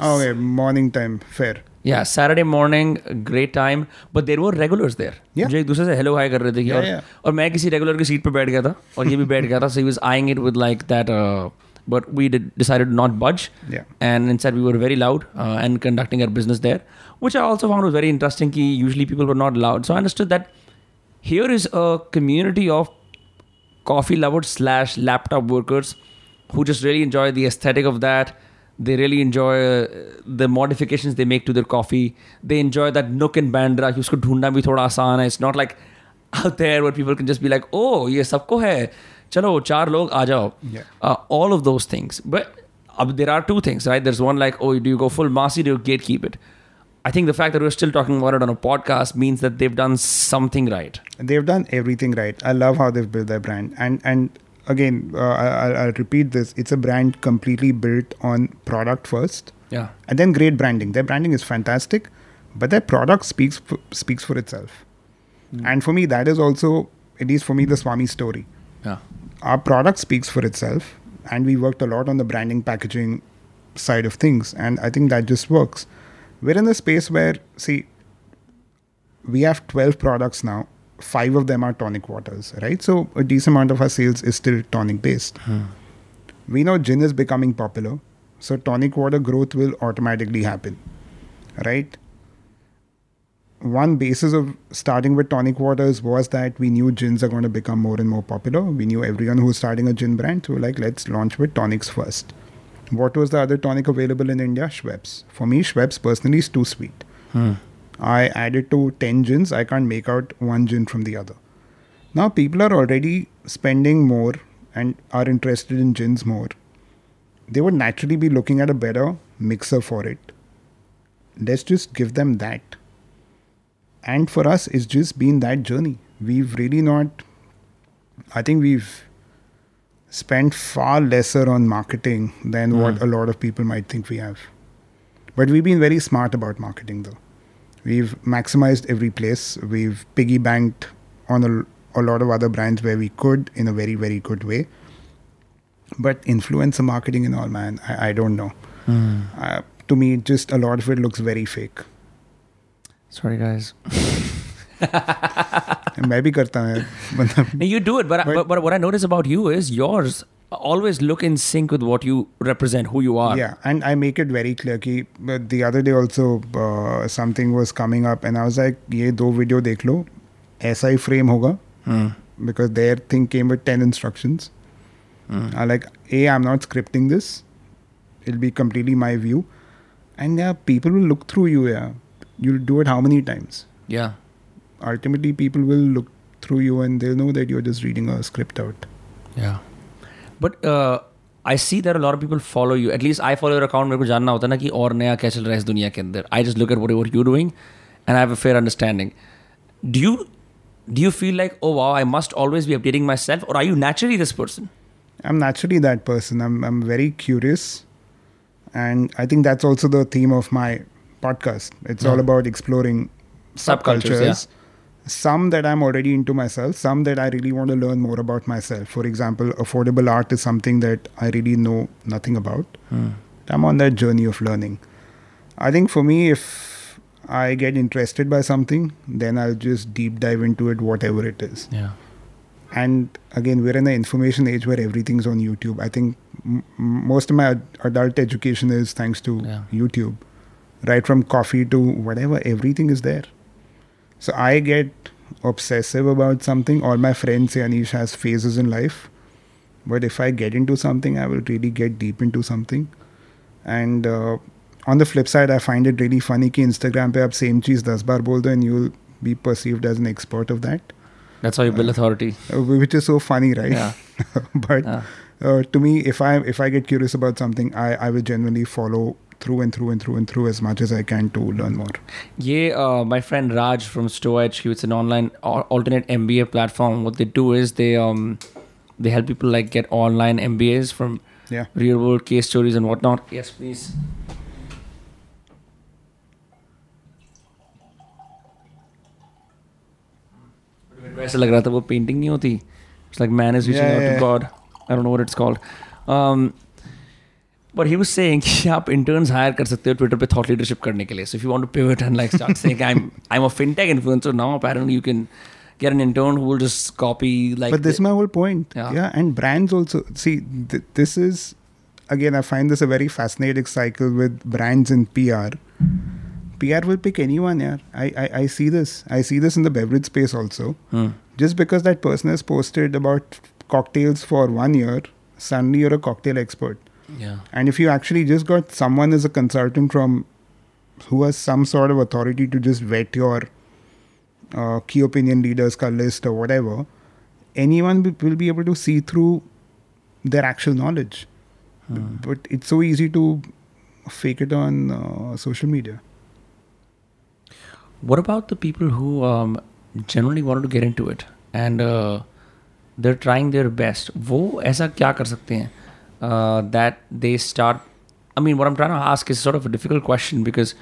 Okay, morning time, fair.
Yeah, Saturday morning, great time. But there were regulars there.
Yeah.
जो एक दूसरे से hello hi कर रहे थे कि
Yeah,
और,
yeah.
और मैं किसी रेगुलर की सीट पे बैठ गया था और ये भी बैठ गया था so he was eyeing it with like that uh, but we did, decided not budge
Yeah.
and instead we were very loud uh, and conducting our business there which I also found was very interesting ki usually people were not loud so I understood that here is a community of coffee lovers slash laptop workers who just really enjoy the aesthetic of that. They really enjoy uh, the modifications they make to their coffee. They enjoy that nook and bandra. कि उसको ढूंढना भी थोड़ा आसान है. It's not like [laughs] out there where people can just be like, oh, ये सबको है. चलो चार लोग आ जाओ.
Yeah.
Uh, all of those things. But uh, there are two things, right? There's one like, oh, do you go full massy? Do you gatekeep it? I think the fact that we're still talking about it on a podcast means that they've done something right.
They've done everything right. I love how they've built their brand. And and again, uh, I, I'll- I'll repeat this. It's a brand completely built on product first,
Yeah.
and then great branding. Their branding is fantastic, but their product speaks for, speaks for itself. And for me, that is also, at least for me, the Swami story.
Yeah.
our product speaks for itself and we worked a lot on the branding packaging side of things and i think that just works we're in a space where see we have 12 products now five of them are tonic waters right so a decent amount of our sales is still tonic based hmm. we know gin is becoming popular, so tonic water growth will automatically happen, right? One basis of starting with tonic waters was that we knew gins are going to become more and more popular. We knew everyone who's starting a gin brand, so like, let's launch with tonics first. What was the other tonic available in India? Schweppes. For me, Schweppes personally is too sweet. Hmm. I added to 10 gins, I can't make out one gin from the other. Now, people are already spending more and are interested in gins more. They would naturally be looking at a better mixer for it. Let's just give them that. And for us, it's just been that journey. We've really not, I think we've spent far lesser on marketing than what hmm. a lot of people might think we have. But we've been very smart about marketing though. We've maximized every place. We've piggy banked on a, a lot of other brands where we could in a very, very good way. But influencer marketing and all, man, I, I don't know. Uh, to me, just a lot of it looks very fake.
Sorry, guys. [laughs]
मैं भी करता हूँ यार मतलब
No, you do it, but,
But-
but, but what I notice about you is yours always look in sync with what you represent, who you are.
Yeah, and I make it very clear कि but the other day also uh, something was coming up and I was like ये दो video देख लो ऐसा ही frame होगा
Hmm.
because their thing came with 10 instructions. I like A, I'm not scripting this. It'll be completely my view. And yeah, people will look through you, yeah. You'll do it how many times?
Yeah.
Ultimately people will look through you and they'll know that you're just reading a script out.
Yeah. But uh, I see that a lot of people follow you. At least I follow your account. मेरे को जानना होता है ना कि और नया क्या चल रहा है इस दुनिया के अंदर. I just look at what you're doing, and I have a fair understanding. Do you do you feel like oh wow I must always be updating myself, or are you naturally this person?
I'm naturally that person. I'm I'm very curious, and I think that's also the theme of my podcast. It's all
Yeah.
about exploring
Subcultures,
subcultures. Some that I'm already into myself. Some that I really want to learn more about myself. For example, affordable art is something that I really know nothing about. Hmm. I'm on that journey of learning. I think for me, if I get interested by something, then I'll just deep dive into it, whatever it is
Yeah.
and again we're in an information age where everything's on youtube i think m- most of my ad- adult education is thanks to
Yeah.
youtube right from coffee to whatever everything is there so i get obsessive about something all my friends say anish has phases in life but if i get into something i will really get deep into something and uh, on the flip side i find it really funny कि instagram पे आप same चीज़ दस बार बोल दो and you'll be perceived as an expert of that
That's how you build authority.
uh, which is so funny, right?
Yeah. [laughs]
but
Yeah.
uh, to me, if I if I get curious about something, I I will genuinely follow through and through and through and through as much as I can to learn more.
Yeah, uh, my friend Raj from Stoa HQ, it's an online al- alternate MBA platform. What they do is they um they help people like get online MBAs from
Yeah.
real world case stories and whatnot. Yes, please. वैसे लग रहा था वो painting नहीं होती it's like man is reaching
Yeah,
out
yeah,
to God I don't know what it's called um but he was saying कि आप interns hire कर सकते हो Twitter पे thought leadership करने के लिए. So if you want to pivot and like start saying I'm I'm a fintech influencer now, apparently you can get an intern who will just copy like.
but this is
the-
my whole point.
Yeah.
and brands also see th- this is again I find this a very fascinating cycle with brands and PR. PR will pick anyone. Yeah, I, I I see this. I see this in the beverage space also.
Hmm.
Just because that person has posted about cocktails for one year, suddenly you're a cocktail expert.
Yeah.
And if you actually just got someone as a consultant from who has some sort of authority to just vet your uh, key opinion leaders ka list or whatever, anyone will- will be able to see through their actual knowledge. But it's so easy to fake it on uh, social media.
What about the people who um, generally wanted to get into it and uh, they're trying their best? वो ऐसा क्या कर सकते हैं uh, that they start? I mean, what I'm trying to ask is sort of a difficult question because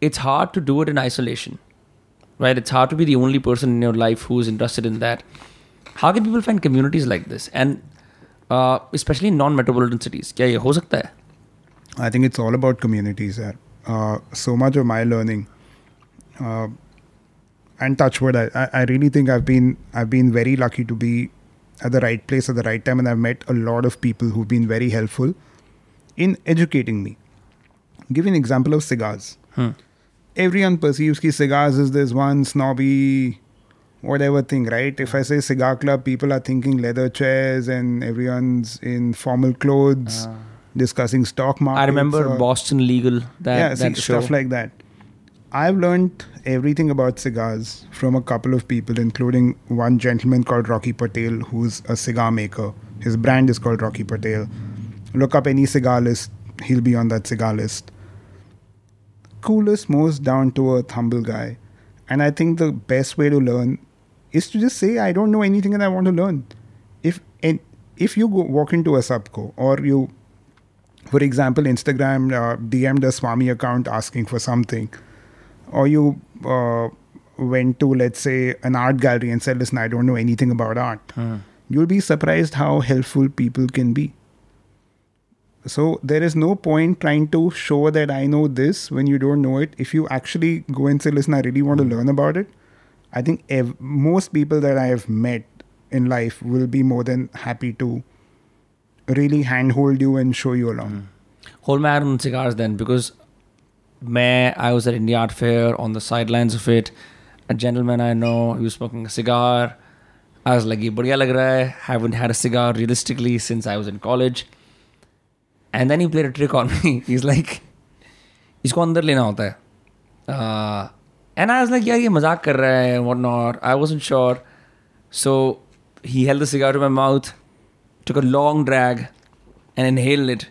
it's hard to do it in isolation, right? It's hard to be the only person in your life who's interested in that. How can people find communities like this and uh, especially in non-metropolitan cities? क्या ये हो सकता है?
I think it's all about communities. Yeah. Uh, so much of my learning, uh, and touch wood, I, I I really think I've been I've been very lucky to be at the right place at the right time, and I've met a lot of people who've been very helpful in educating me. Give you an example of cigars.
Hmm.
Everyone perceives that cigars is this one snobby, whatever thing, right? If I say cigar club, people are thinking leather chairs and everyone's in formal clothes, discussing stock market.
I remember Boston Legal. That
yeah,
that
see,
show.
stuff like that. I've learned everything about cigars from a couple of people, including one gentleman called Rocky Patel, who's a cigar maker. His brand is called Rocky Patel. Look up any cigar list, he'll be on that cigar list. Coolest, most down to earth, humble guy. And I think the best way to learn is to just say, I don't know anything and I want to learn. If and if you go walk into a Subko or you, for example, Instagram uh, DM'd a Swami account asking for something, or you uh, went to, let's say, an art gallery and said, listen, I don't know anything about art, you'll be surprised how helpful people can be. So there is no point trying to show that I know this when you don't know it. If you actually go and say, listen, I really want to learn about it, I think ev- most people that I have met in life will be more than happy to really handhold you and show you along.
Hold my hand on cigars then because may I was at India Art Fair on the sidelines of it. A gentleman I know, he was smoking a cigar. I was like, ये बढ़िया लग रहा है. Haven't had a cigar realistically since I was in college. And then he played a trick on me. [laughs] He's like, इसको अंदर लेना होता है. Uh, and I was like, यार ये मजाक कर रहा है and whatnot. I wasn't sure. So he held the cigar to my mouth, took a long drag, and inhaled it.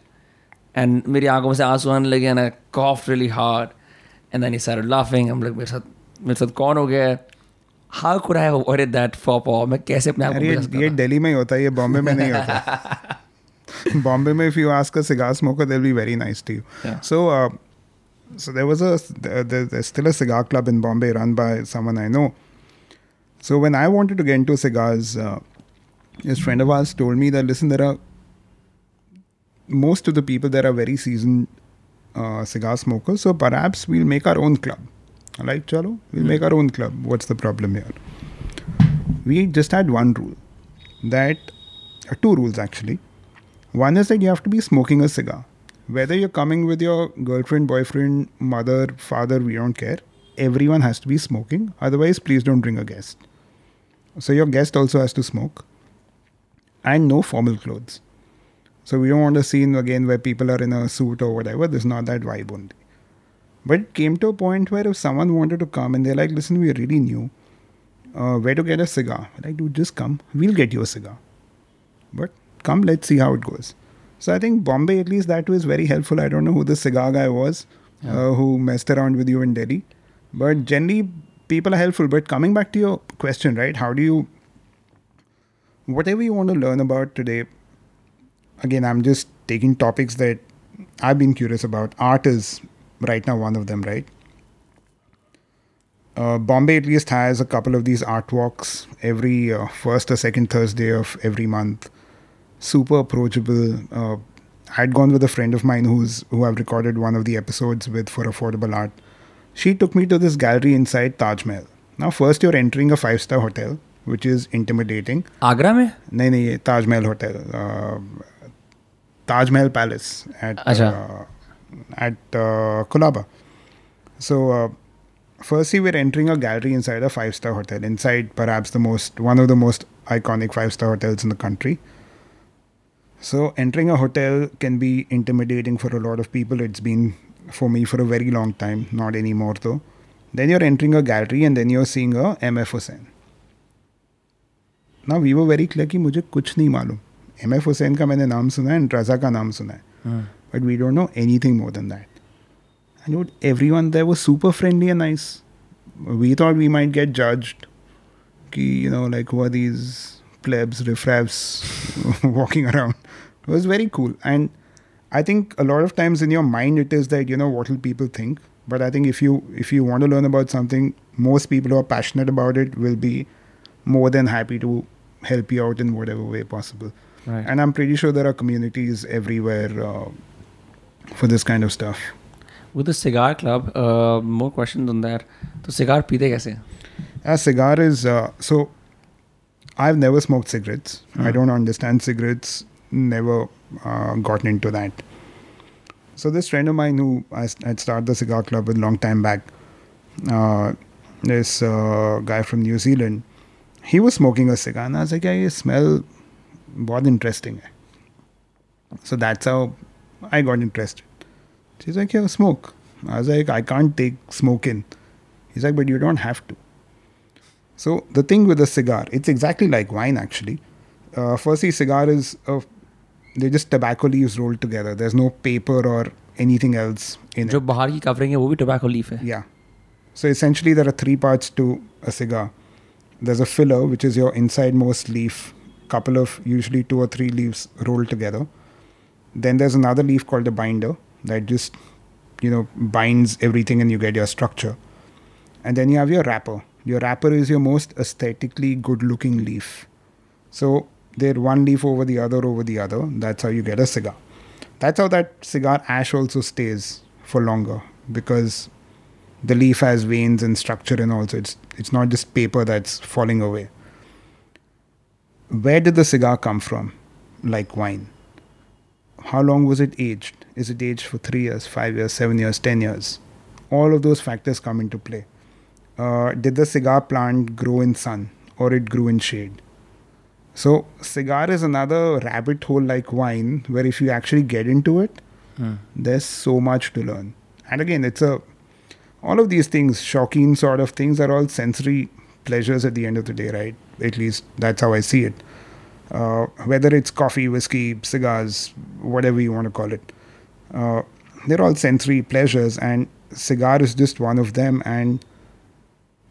And मेरी आंखों में से आंसू आने लगे and I coughed really hard. And then he started laughing. I'm like, मेरे साथ मेरे साथ कौन हो गया है? How could I have avoided that faux pas? मैं कैसे अपने आप को
अरे ये,
बचा सकता
ये
था?
दिल्ली में ही होता है ये बॉम्बे में नहीं होता [laughs] बॉम्बे में if you ask a cigar smoker they'll be very nice to you
Yeah.
so uh, so there was a there, there's still a cigar club in Bombay run by someone I know so when I wanted to get into cigars uh, this friend of ours told me that listen there are most of the people there are very seasoned uh, cigar smokers. So perhaps we'll make our own club. I'm like chalo? We'll make our own club. What's the problem here? We just had one rule that uh, two rules actually. One is that you have to be smoking a cigar. Whether you're coming with your girlfriend boyfriend mother father we don't care. Everyone has to be smoking. Otherwise please don't bring a guest. So your guest also has to smoke. And no formal clothes so we don't want a scene again where people are in a suit or whatever there's not that vibe only but it came to a point where if someone wanted to come and they're like listen we're really new uh, where to get a cigar. Like, dude, just come. We'll get you a cigar. But come, let's see how it goes. So I think Bombay, at least that was very helpful. I don't know who the cigar guy was uh, who messed around with you in Delhi. But generally, people are helpful. But coming back to your question, right? How do you, whatever you want to learn about today, again, I'm just taking topics that I've been curious about. Art is right now one of them, right? Uh, Bombay at least has a couple of these art walks every uh, first or second Thursday of every month. Super approachable. Uh, I had gone with a friend of mine who's who I've recorded one of the episodes with for affordable art. She took me to this gallery inside Taj Mahal. Now, first you're entering a five star hotel, which is intimidating.
Agra mein?
No, no, Taj Mahal hotel. Uh, Taj Mahal Palace at
uh,
at uh, So uh, firstly, we're entering a gallery inside a five-star hotel, inside perhaps the most one of the most iconic five-star hotels in the country. So entering a hotel can be intimidating for a lot of people. It's been for me for a very long time, not anymore though. Then you're entering a gallery and then you're seeing a MF Husain. Now we were very clear that I don't know anything. M F Hussain का मैंने नाम सुना है and रजा का नाम सुना है but we don't know anything more than that and every one there वो super friendly and nice we thought we might get judged कि यू नो लाइक हुआ these plebs riffraffs walking [laughs] around it was very cool and i think a lot of times in your mind it is that you know what will people think but i think if you if you want to learn about something most people who are passionate about it will be more than happy to help you out in whatever way possible
Right.
And I'm pretty sure there are communities everywhere uh, for this kind of stuff.
With the cigar club, uh, more questions on that. So cigar pide kaise?
Yeah, cigar is uh, so. I've never smoked cigarettes. I don't understand cigarettes. Never uh, gotten into that. So this friend of mine who I had started the cigar club with a long time back, uh, this uh, guy from New Zealand, he was smoking a cigar, and I was like, yeah, you smell बहुत interesting." है." So that's how I got interested. She's like, "Yeah, smoke." I was like, "I can't take smoke in." He's like, "But you don't have to." So the thing with a cigar, it's exactly like wine actually. Uh, firstly, cigar is a, they're just tobacco leaves rolled together. There's no paper or anything else in
जो
it.
बाहर की covering है वो भी tobacco leaf है
Yeah. So essentially, there are three parts to a cigar. There's a filler, which is your inside-most leaf, couple of usually two or three leaves rolled together. Then there's another leaf called the binder that just you know binds everything and you get your structure. And then you have your wrapper. Your wrapper is your most aesthetically good-looking leaf. So they're one leaf over the other over the other. That's how you get a cigar. That's how that cigar ash also stays for longer because the leaf has veins and structure and also it's it's not just paper that's falling away. Where did the cigar come from? Like wine. How long was it aged? Is it aged for three years, five years, seven years, ten years? All of those factors come into play. Uh, did the cigar plant grow in sun or it grew in shade? So, cigar is another rabbit hole like wine where if you actually get into it, there's so much to learn. And again, it's a all of these things, shocking sort of things, are all sensory pleasures at the end of the day, right? At least that's how I see it. Uh, whether it's coffee, whiskey, cigars, whatever you want to call it, uh, they're all sensory pleasures, and cigar is just one of them. And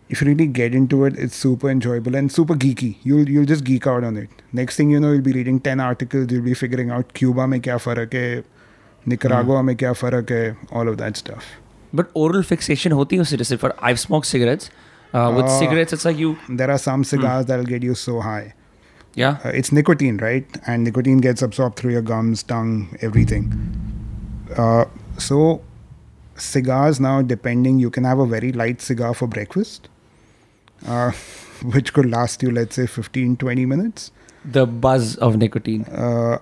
if you really get into it, it's super enjoyable and super geeky. You'll you'll just geek out on it. Next thing you know, you'll be reading ten articles. You'll be figuring out Cuba में क्या फर्क है, Nicaragua में क्या फर्क है, all of that stuff.
But oral fixation होती है उससे जैसे for I smoke cigarettes with
Uh,
cigarettes it's like you
There are some cigars that'll get you so high.
या
Uh, it's nicotine, right? And nicotine gets absorbed through your gums, tongue, everything. Uh, so, cigars now, depending, you can have a very light cigar for breakfast, uh, [laughs] which could last you, let's say, 15, 20 minutes.
The बज of nicotine
Uh,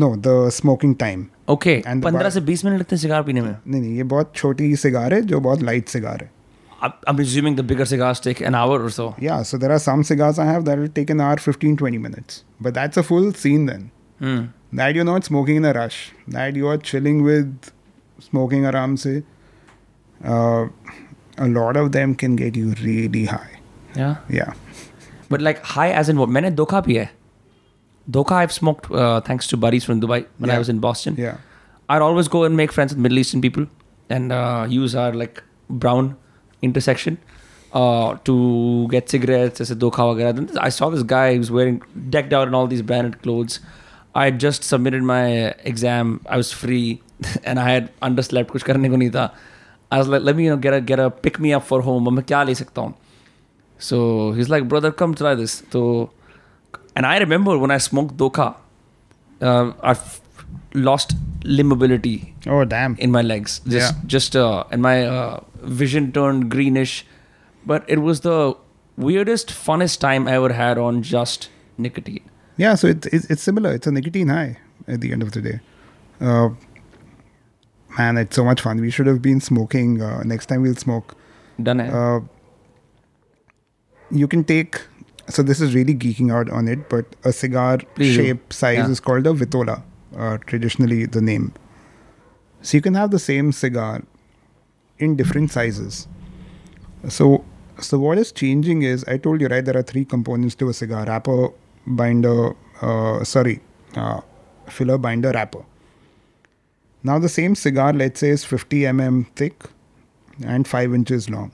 no, the smoking time.
Okay
And the
15
bar-
से 20 minute लगते हैं cigar पीने में
नहीं नहीं ये बहुत छोटी सिगार है जो बहुत लाइट सिगार है
I'm assuming the bigger cigars take an hour or so.
Yeah, so there are some cigars I have that will take an hour, 15, 20 minutes. But that's a full scene then.
Mm.
That you're not smoking in a rush. That you are chilling with smoking aram se. Uh, a lot of them can get you really high.
Yeah.
Yeah.
But like high as in what? मैंने धोखा पिया है. Dokha I've smoked uh, thanks to buddies from Dubai when
yeah.
I was in Boston.
Yeah.
I'd always go and make friends with Middle Eastern people and uh, use our like brown intersection uh, to get cigarettes. I said. Then I saw this guy. who was wearing decked out in all these branded clothes. I had just submitted my exam. I was free, [laughs] and I had underslept. कुछ करने को I was like, let me you know get a get a pick me up for home. मैं क्या ले सकता So he's like, brother, come try this. So, and I remember when I smoked dokha, uh, I lost limb mobility
Oh, damn.
in my legs. Just,
Yeah.
just, uh, and my uh, vision turned greenish. But it was the weirdest, funnest time I ever had on just nicotine.
Yeah, so it, it's, it's similar. It's a nicotine high at the end of the day. Uh, man, it's so much fun. We should have been smoking. Uh, next time we'll smoke.
Done it.
Uh, you can take. So this is really geeking out on it, but a cigar
Please do.
shape size
Yeah.
is called a vitola. Uh, traditionally, the name. So you can have the same cigar in different sizes. So, so what is changing is I told you right. There are three components to a cigar: wrapper, binder. Uh, sorry, uh, filler, binder, wrapper. Now the same cigar, let's say, is 50 mm thick and 5 inches long.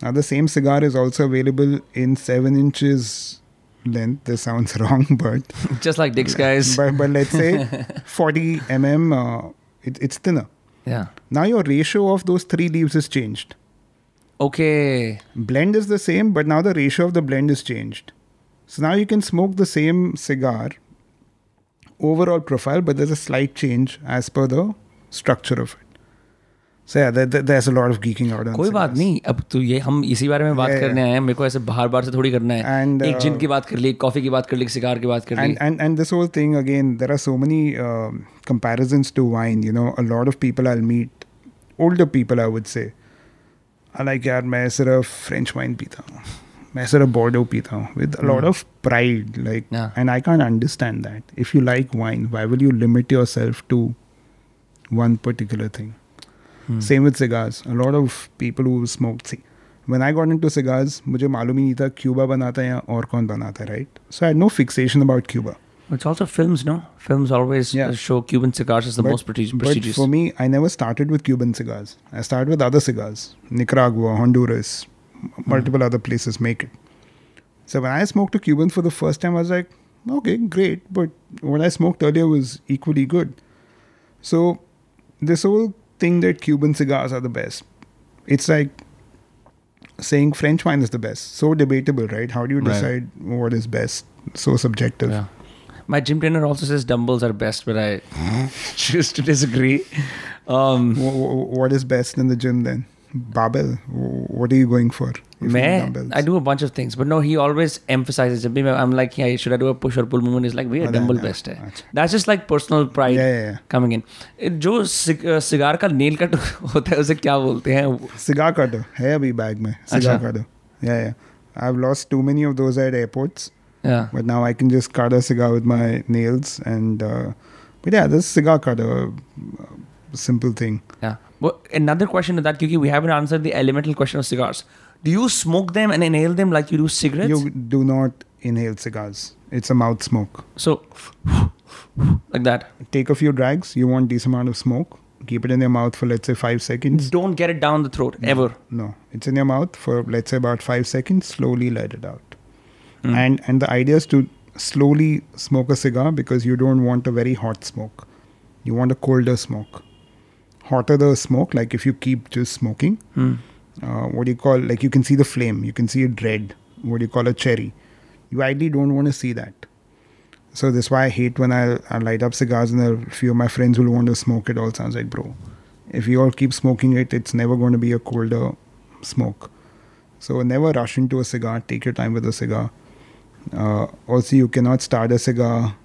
Now the same cigar is also available in 7 inches length. This sounds [laughs] wrong, but
just like Dick's guys. [laughs]
but, but let's say [laughs] 40 mm. Uh, it, it's thinner.
yeah.
Now your ratio of those three leaves is changed.
Okay.
Blend is the same, but now the ratio of the blend is changed. So now you can smoke the same cigar, overall profile, but there's a slight change as per the structure of it. There's a lot of geeking out.
कोई बात नहीं। अब तो ये हम इसी बारे में बात
yeah,
करने आए हैं। मेरे को ऐसे बार बार से थोड़ी करना है।
And, uh,
एक जिन की बात कर ली कॉफ़ी की बात कर ली सिगार की बात कर ली।
And and this whole thing again there are so many comparison to wine you know a lot of people i'll meet older people i would say i like yaar main sirf french wine peeta मैं सिर्फ़ Bordeaux पीता हूँ। With lot of pride like and I can understand that if you like wine why will you limit yourself to one particular thing
Hmm.
same with cigars a lot of people who smoke see when i got into cigars मुझे मालूम ही नहीं था Cuba बनाता है या और कौन बनाता है right so I had no fixation about cuba
It's also films, no? Films always
Yeah.
uh, show Cuban cigars as the
But-
most presti-
But
prestigious.
for me, I never started with Cuban cigars. I started with other cigars. Nicaragua, Honduras, m- multiple other places make it. So when I smoked a Cuban for the first time, I was like, okay, great. But what I smoked earlier was equally good. So this whole thing that Cuban cigars are the best, it's like saying French wine is the best. So debatable, right? How do you
Right.
decide what is best? So subjective.
yeah. My gym trainer also says dumbbells are best, but I [laughs] choose to disagree. Um,
Wh- wh- what is best in the gym then? Barbell. Wh- What are you going for? if you do
man,
dumbbells?
I do a bunch of things, but no, he always emphasizes. जब भी मैं- I'm like, yeah, should I do a push or pull movement? He's like, we
Oh,
dumbbell
that-
best है.
अच्छा.
That's just like personal pride
Yeah, yeah, yeah.
coming in. Eh, जो सिग- uh, cigar का nail cut होता है उसे [laughs] क्या बोलते हैं?
Cigar cutter. है अभी bag में. Cigar
अच्छा.
cutter. Yeah, yeah. I've lost too many of those at airports,
Yeah.
but now I can just cut a cigar with my nails and. Uh, but yeah, this cigar cutter, uh, simple thing.
Yeah. Well, another question to that, because we haven't answered the elemental question of cigars. Do you smoke them and inhale them like you do cigarettes?
You do not inhale cigars. It's a mouth smoke.
so, like that.
Take a few drags. You want decent amount of smoke. Keep it in your mouth for let's say five seconds.
Don't get it down the throat ever.
No, it's in your mouth for let's say about five seconds. Slowly let it out.
Mm.
And and the idea is to slowly smoke a cigar because you don't want a very hot smoke. You want a colder smoke Hotter the smoke, like if you keep just smoking,
Hmm.
uh, what do you call like you can see the flame, you can see it red. What do you call a cherry? You ideally don't want to see that. So that's why I hate when I, I light up cigars and a few of my friends will want to smoke it. All sounds like, bro, if you all keep smoking it, it's never going to be a colder smoke. So never rush into a cigar. Take your time with a cigar. Uh, also, you cannot start a cigar,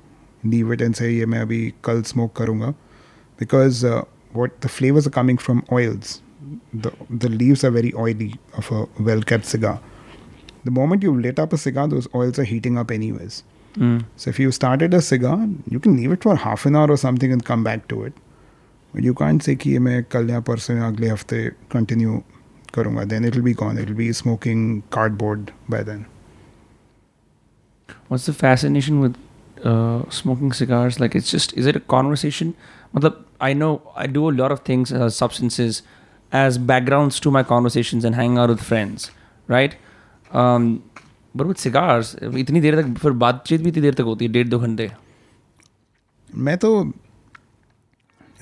leave it and say, "ये मैं अभी कल smoke करूँगा," because uh, what the flavors are coming from oils. The the leaves are very oily of a well kept cigar. The moment you lit up a cigar, those oils are heating up anyways.
Hmm.
So if you started a cigar, you can leave it for half an hour or something and come back to it. But you can't say कि ये मैं कल या परसों या अगले हफ्ते continue करूँगा. Then it'll be gone. It'll be smoking cardboard by then.
What's the fascination with uh, smoking cigars? Like, it's just, is it a conversation? Matlab, I know I do a lot of things, uh, substances, as backgrounds to my conversations and hanging out with friends, right? Um, but with cigars, इतनी देर तक फिर बातचीत भी इतनी देर तक होती है डेढ़ दो घंटे
मैं तो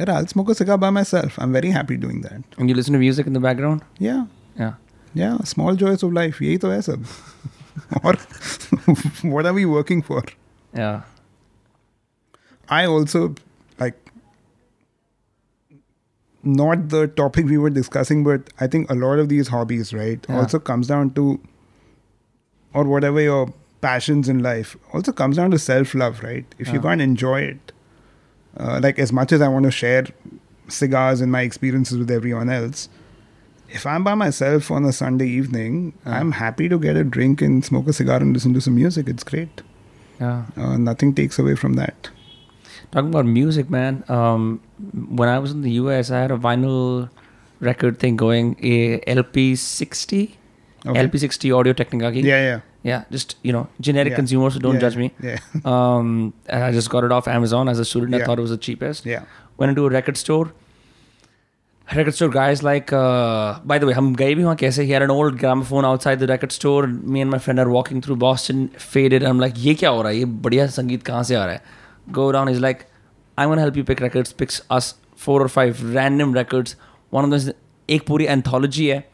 यार I'll smoke a cigar by myself. I'm very happy doing that.
and you listen to music in the background
Yeah.
yeah
Yeah, small joys of life. यही तो है सब. और [laughs] [laughs] what are we working for?
yeah
I also like not the topic we were discussing, but I think a lot of these hobbies, right,
Yeah.
also comes down to or whatever your passions in life also comes down to self love, right? If you can't enjoy it, uh, like as much as I want to share cigars and my experiences with everyone else, if I'm by myself on a Sunday evening,
Yeah.
I'm happy to get a drink and smoke a cigar and listen to some music. It's great.
yeah
Uh, nothing takes away from that.
Talking about music, man. Um, when I was in the US, I had a vinyl record thing going, eh, a LP60,
okay.
LP60 Audio Technica.
Yeah, yeah.
Yeah, just you know, generic
yeah.
consumers, so don't
yeah,
judge me.
Yeah. [laughs]
um, and I just got it off Amazon as a student.
Yeah.
I thought it was the cheapest.
Yeah.
Went into a record store. Record store guys like, uh, by the way, hum gaye bhi? He had an old gramophone outside the record store. Me and my friend are walking through Boston, faded. I'm like, ye kya ho raha hai? Go down. He's like, I'm gonna help you pick records. Picks us four or five random records. One of them is एक पूरी anthology है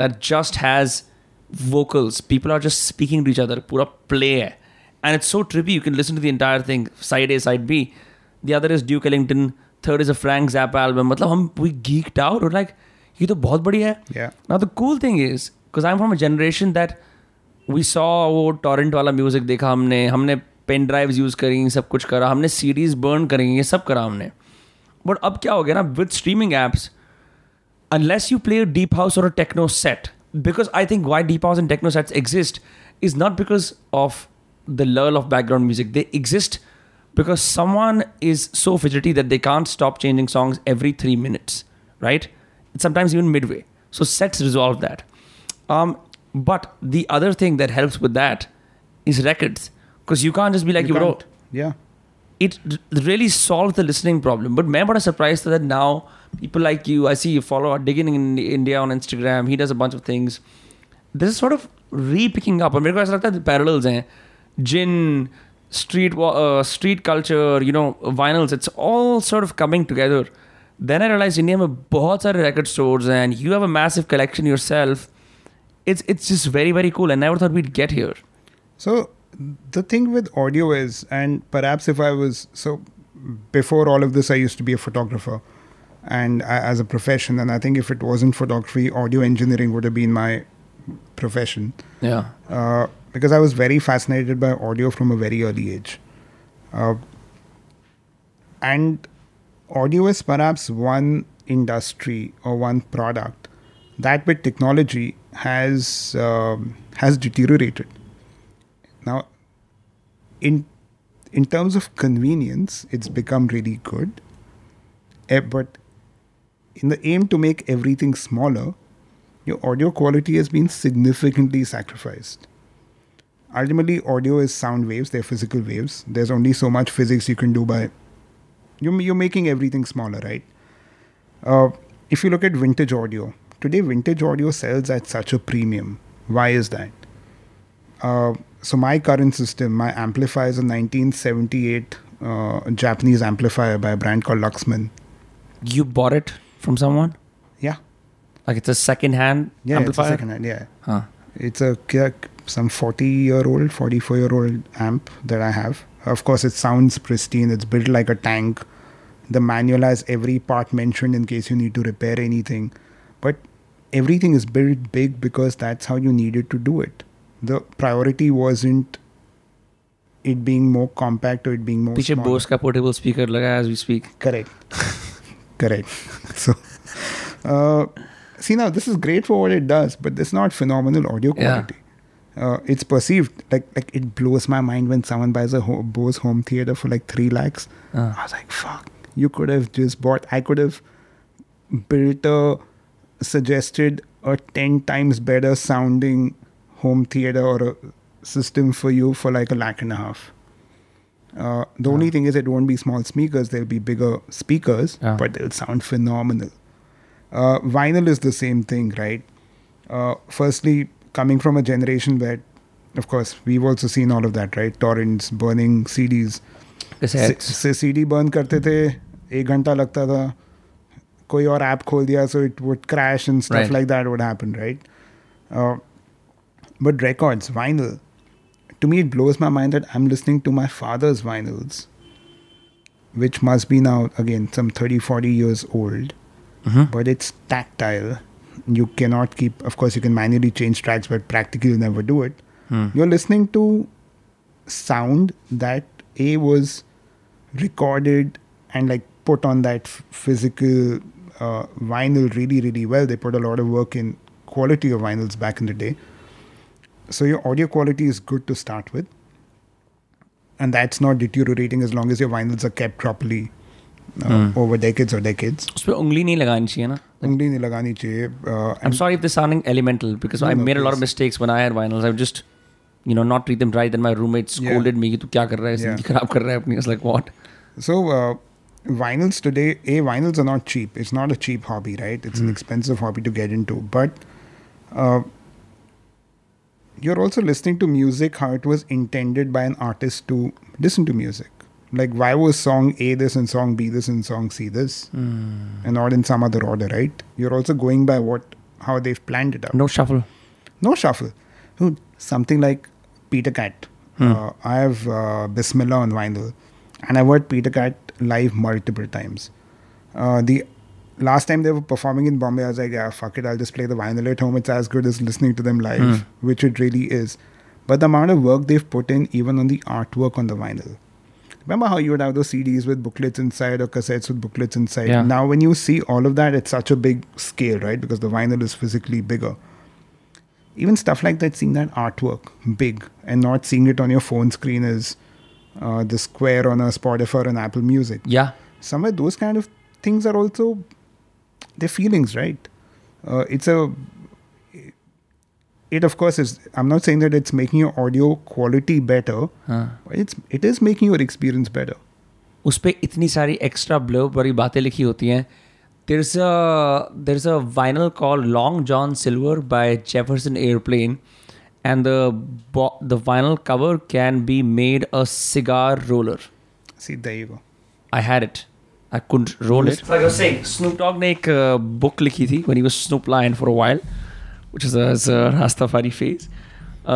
that just has vocals. People are just speaking to each other. पूरा play है. And it's so trippy. You can listen to the entire thing. Side A, side B. The other is Duke Ellington. Third is a Frank Zappa album. मतलब हम we geeked out. Or like ये तो बहुत बढ़िया है
Yeah.
Now the cool thing is, because I'm from a generation that we saw वो torrent वाला music देखा हमने हमने पेन ड्राइव्स यूज़ करी, सब कुछ करा, हमने सीरीज़ बर्न करी, ये सब करा हमने। बट अब क्या हो गया ना with streaming apps unless you play deep house or a techno set because I think why deep house and techno sets exist is not because of the lure of background music they exist because someone is so fidgety that they can't stop changing songs every three minutes right sometimes even midway so sets resolve that but the other thing that helps with that is records. because you can't just be like
you,
you bro
yeah.
It really solved the listening problem. But man what a surprise that now people like you i see you follow are digging in india on instagram. He does a bunch of things. This is sort of re-picking up. And because like that parallels hain. Gin street uh, street culture you know vinyls it's all sort of coming together. Then i realized india mein bahut of record stores and you have a massive collection yourself. It's it's just very very cool. And never thought we'd get here.
So the thing with audio is, and perhaps if I was so before all of this, I used to be a photographer, and I, as a profession, and I think if it wasn't photography, audio engineering would have been my profession
Yeah.
uh, because I was very fascinated by audio from a very early age. Uh, and audio is perhaps one industry or one product that with technology has um, has deteriorated. Now, in in terms of convenience, it's become really good, Eh, but in the aim to make everything smaller, your audio quality has been significantly sacrificed. Ultimately, audio is sound waves, they're physical waves. There's only so much physics you can do by. You're, you're making everything smaller, right? Uh, if you look at vintage audio, today vintage audio sells at such a premium. Why is that? Uh, so, my current system, my amplifier is a 1978 uh, Japanese amplifier by a brand called Luxman.
You bought it from someone?
Yeah.
Like it's a second hand
Yeah,
amplifier?
it's a second hand. Yeah.
Huh.
It's a some 40 year old, 44 year old amp that I have. Of course, it sounds pristine. It's built like a tank. The manual has every part mentioned in case you need to repair anything. But everything is built big because that's how you needed to do it The priority wasn't it being more compact or it being more
पीछे
smaller.
Bose का portable speaker लगा है as we speak
Correct. [laughs] Correct. So, uh, see now this is great for what it does, but it's not phenomenal audio
Yeah.
quality. Uh, it's perceived like like it blows my mind when someone buys a ho- Bose home theater for like three lakhs.
Uh.
I was like, fuck. You could have just bought. I could have built a suggested a ten times better sounding home theater or a system for you for like a lakh and a half. Uh, the only thing is, it won't be small speakers. There'll be bigger speakers,
Yeah.
but they'll sound phenomenal. Uh, vinyl is the same thing, right? Uh, firstly, coming from a generation where, of course, we've also seen all of that, right? Torrents, burning CDs.
cassettes
से CD burn करते थे एक घंटा लगता था कोई और app खोल दिया so it would crash and stuff
Right.
Like that would happen right but records vinyl. To me it blows my mind that i'm listening to my father's vinyls which must be now again some 30 40 years old.
Mhm.
but it's tactile. You cannot keep of course you can manually change tracks but practically you'll never do it.
Hmm.
you're listening to sound that a was recorded and like put on that f- physical uh, vinyl really really well. They put a lot of work in quality of vinyls back in the day so your audio quality is good to start with and that's not deteriorating as long as your vinyls are kept properly uh,
Hmm.
over decades or decades
उस पर उंगली नहीं लगानी चाहिए ना
उंगली नहीं लगानी चाहिए uh,
I'm sorry if this is sounding elemental because
No,
I
no,
made a lot of
please.
mistakes when I had vinyls. I would just, you know, not treat them right. Then my roommate
Yeah.
scolded me कि तू क्या कर रहा है
Yeah.
जिंदगी खराब कर रहा है अपनी. I was like, what?
So, uh, vinyls today, A, vinyls are not cheap. It's not a cheap hobby, right? It's an expensive hobby to get into. But uh, you're also listening to music how it was intended by an artist to listen to music. Like, why was song A this and song B this and song C this? And not in some other order, right? You're also going by what how they've planned it out.
No shuffle.
No shuffle. Dude, something like Peter Cat. Uh, I have uh, Bismillah on vinyl, and I've heard Peter Cat live multiple times. Uh, the last time they were performing in Bombay, I was like, yeah, fuck it, I'll just play the vinyl at home. It's as good as listening to them live, which it really is. But the amount of work they've put in, even on the artwork on the vinyl. Remember how you would have those CDs with booklets inside or cassettes with booklets inside?
Yeah.
Now, when you see all of that, it's such a big scale, right? Because the vinyl is physically bigger. Even stuff like that, seeing that artwork big and not seeing it on your phone screen is uh, the square on a Spotify or an Apple Music
Yeah.
somewhere those kind of things are also their feelings right uh, it's a it of course is i'm not saying that it's making your audio quality better
हाँ.
but it's it is making your experience better
उस पर इतनी सारी extra blurb वाली बातें लिखी होती हैं there's a there's a vinyl called Long John Silver by Jefferson Airplane and the bo- the vinyl cover can be made a cigar roller
see there you go
I had it I couldn't roll it like I was saying Snoop Dogg ने एक book लिखी थी when he was Snoop Lion for a while which is a, is a Rastafari phase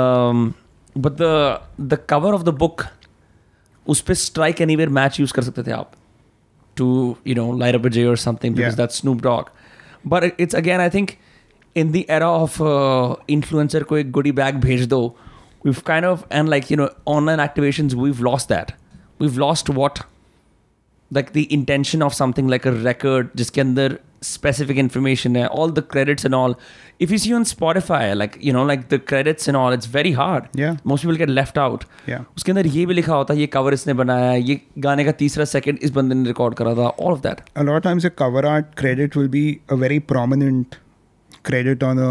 um, but the the cover of the book उस पे strike anywhere match use कर सकते थे आप to you know light up a J or something because
Yeah.
that's Snoop Dogg. But it- it's again, I think, in the era of uh, influencer को एक goodie bag भेज दो, we've kind of and like you know online activations we've lost that. We've lost what like the intention of something like a record जिसके अंदर specific information है all the credits and all if you see on Spotify like you know like the credits and all it's very hard
Yeah.
most people get left out
yeah
उसके अंदर ये भी लिखा होता है ये कवर इसने बनाया है ये गाने का तीसरा सेकंड इस बंदे ने रिकॉर्ड करा था all of that
a lot of times a cover art credit will be a very prominent credit on a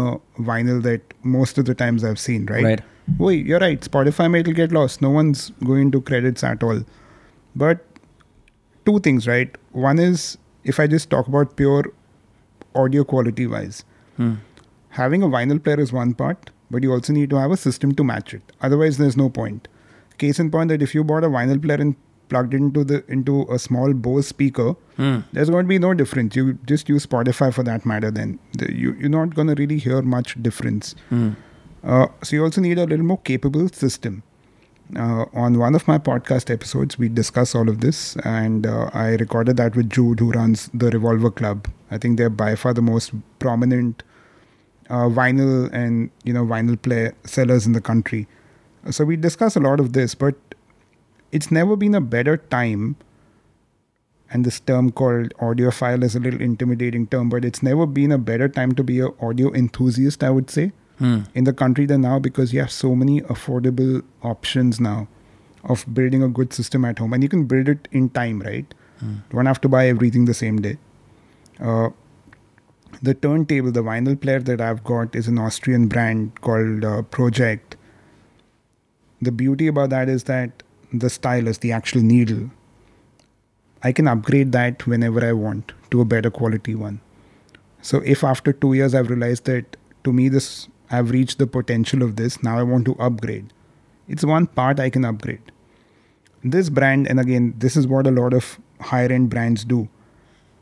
vinyl that most of the times I've seen, right?
Right.
Wait, you're right. Spotify might get lost. No one's going to credits at all. But two things, right? One is if I just talk about pure audio quality wise, hmm. having a vinyl player is one part, but you also need to have a system to match it. Otherwise, there's no point. Case in point that if you bought a vinyl player and plugged into the into a small Bose speaker, hmm. there's going to be no difference. You just use Spotify for that matter. Then The- you you're not going to really hear much difference. Hmm. Uh, so you also need a little more capable system. Uh, on one of my podcast episodes, we discuss all of this, and uh, I recorded that with Jude, who runs the Revolver Club. I think they're by far the most prominent uh, vinyl and you know vinyl player sellers in the country. So we discuss a lot of this, but it's never been a better time. And this term called audiophile is a little intimidating term, but it's never been a better time to be an audio enthusiast. I would say in the country than now because you have so many affordable options now of building a good system at home. And you can build it in time right? You don't have to buy everything the same day. Uh, the turntable the vinyl player that i've got is an austrian brand called uh, Pro-Ject. The beauty about that is that the stylus the actual needle i can upgrade that whenever i want to a better quality one. So if after two years I've realized that to me this I've reached the potential of this, now I want to upgrade. It's one part I can upgrade. This brand, and again, this is what a lot of higher end brands do.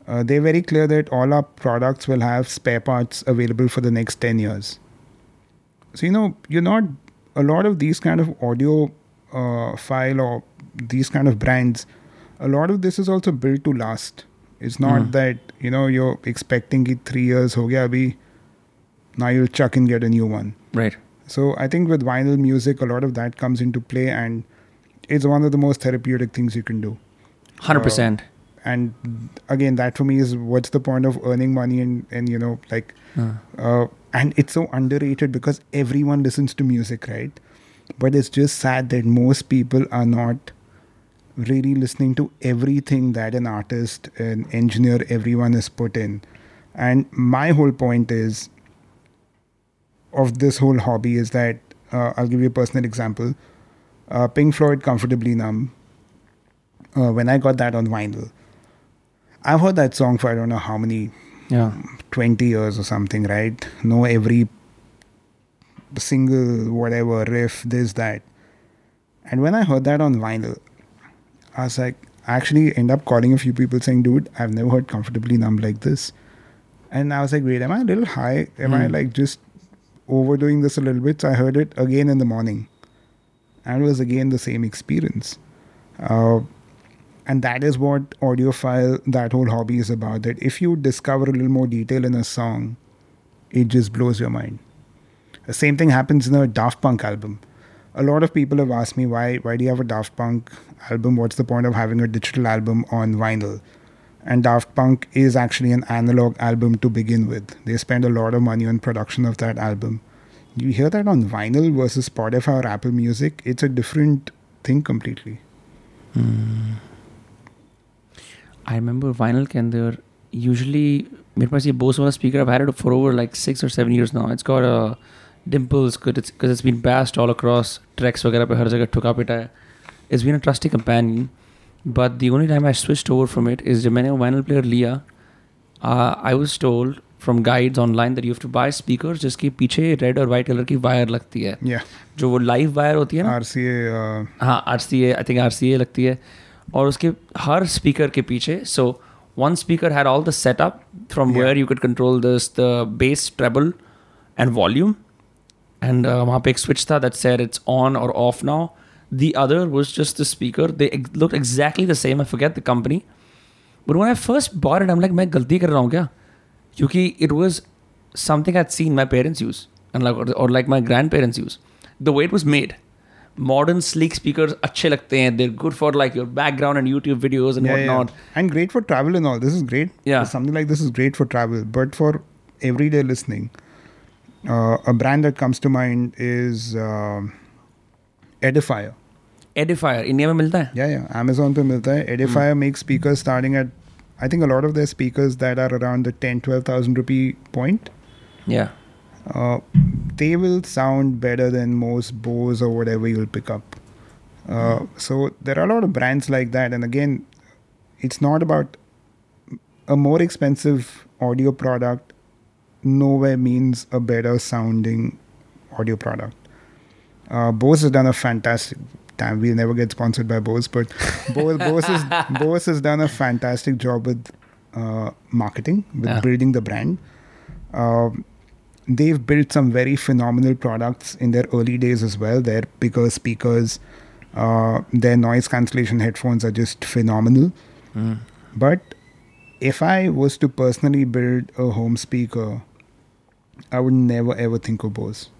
Uh, they're very clear that all our products will have spare parts available for the next 10 years. So, you know, you're not, a lot of these kind of audio uh, file or these kind of brands, a lot of this is also built to last. It's not that, you know, you're expecting it three years, ho gaya abhi, now you'll chuck and get a new one.
Right.
So I think with vinyl music, a lot of that comes into play, and it's one of the most therapeutic things you can do.
100%.
And again, that for me is what's the point of earning money and and you know like, uh, and it's so underrated because everyone listens to music, right? But it's just sad that most people are not really listening to everything that an artist, an engineer, everyone has put in. And my whole point is of this whole hobby is that uh, I'll give you a personal example. Uh, Pink Floyd, Comfortably Numb. Uh, when I got that on vinyl, I've heard that song for I don't know how many,
Yeah.
20 years or something, right? Know every single whatever riff, this, that. And when I heard that on vinyl, I was like, I actually end up calling a few people saying, dude, I've never heard Comfortably Numb like this. And I was like, wait, am I a little high? Am I like just overdoing this a little bit? So I heard it again in the morning. And it was again the same experience. Uh, and that is what audiophile that whole hobby is about that if you discover a little more detail in a song it just blows your mind the same thing happens in a daft punk album a lot of people have asked me why why do you have a daft punk album what's the point of having a digital album on vinyl and daft punk is actually an analog album to begin with they spend a lot of money on production of that album you hear that on vinyl versus spotify or apple music it's a different thing completely
I remember vinyl के अंदर usually मेरे पास ये बोस वाला speaker I've had it for over like six or seven years now. It's got uh, dimples because it's, 'cause it's been bashed all across tracks वगैरह पे हर जगह ठुका पिटा है It's been a trusty companion. But the only time I switched over from it is जब मैंने वो vinyl player लिया आई I was told from guides online that you have to buy speakers जिसके पीछे रेड और वाइट कलर की wire लगती है।
Yeah.
जो वो लाइव वायर होती है ना?
Rca uh,
हाँ R C A I think R C A लगती है। और उसके हर स्पीकर के पीछे so one speaker had all the setup
from
where you could control this the bass treble and volume and वहाँ पे एक स्विच था that said it's on or off now the other was just the speaker they look exactly the same I forget the company but when I first bought it I am like मैं गलती कर रहा हूँ क्या क्योंकि it was something I seen my parents use and like और like my grand parents use the way it was made modern sleek speakers अच्छे लगते हैं they're good for like your background and YouTube videos and
yeah, yeah.
whatnot
and great for travel and all this is great
Yeah.
something like this is great for travel but for everyday listening uh, a brand that comes to mind is um edifier
Edifier India में मिलता है
yeah yeah amazon पे मिलता है edifier makes speakers starting at i think a lot of their speakers that are around the 10 12000 rupee point
yeah
uh, they will sound better than most Bose or whatever you'll pick up. Uh, so there are a lot of brands like that, and again, it's not about a more expensive audio product. Nowhere means a better sounding audio product. Uh, Bose has done a fantastic. Damn, we'll never get sponsored by Bose, but [laughs] Bose, Bose, has, Bose has done a fantastic job with uh, marketing, with
Yeah.
building the brand. Um, they've built some very phenomenal products in their early days as well. Their bigger speakers, uh, their noise cancellation headphones are just phenomenal. But if I was to personally build a home speaker, I would never ever think of Bose.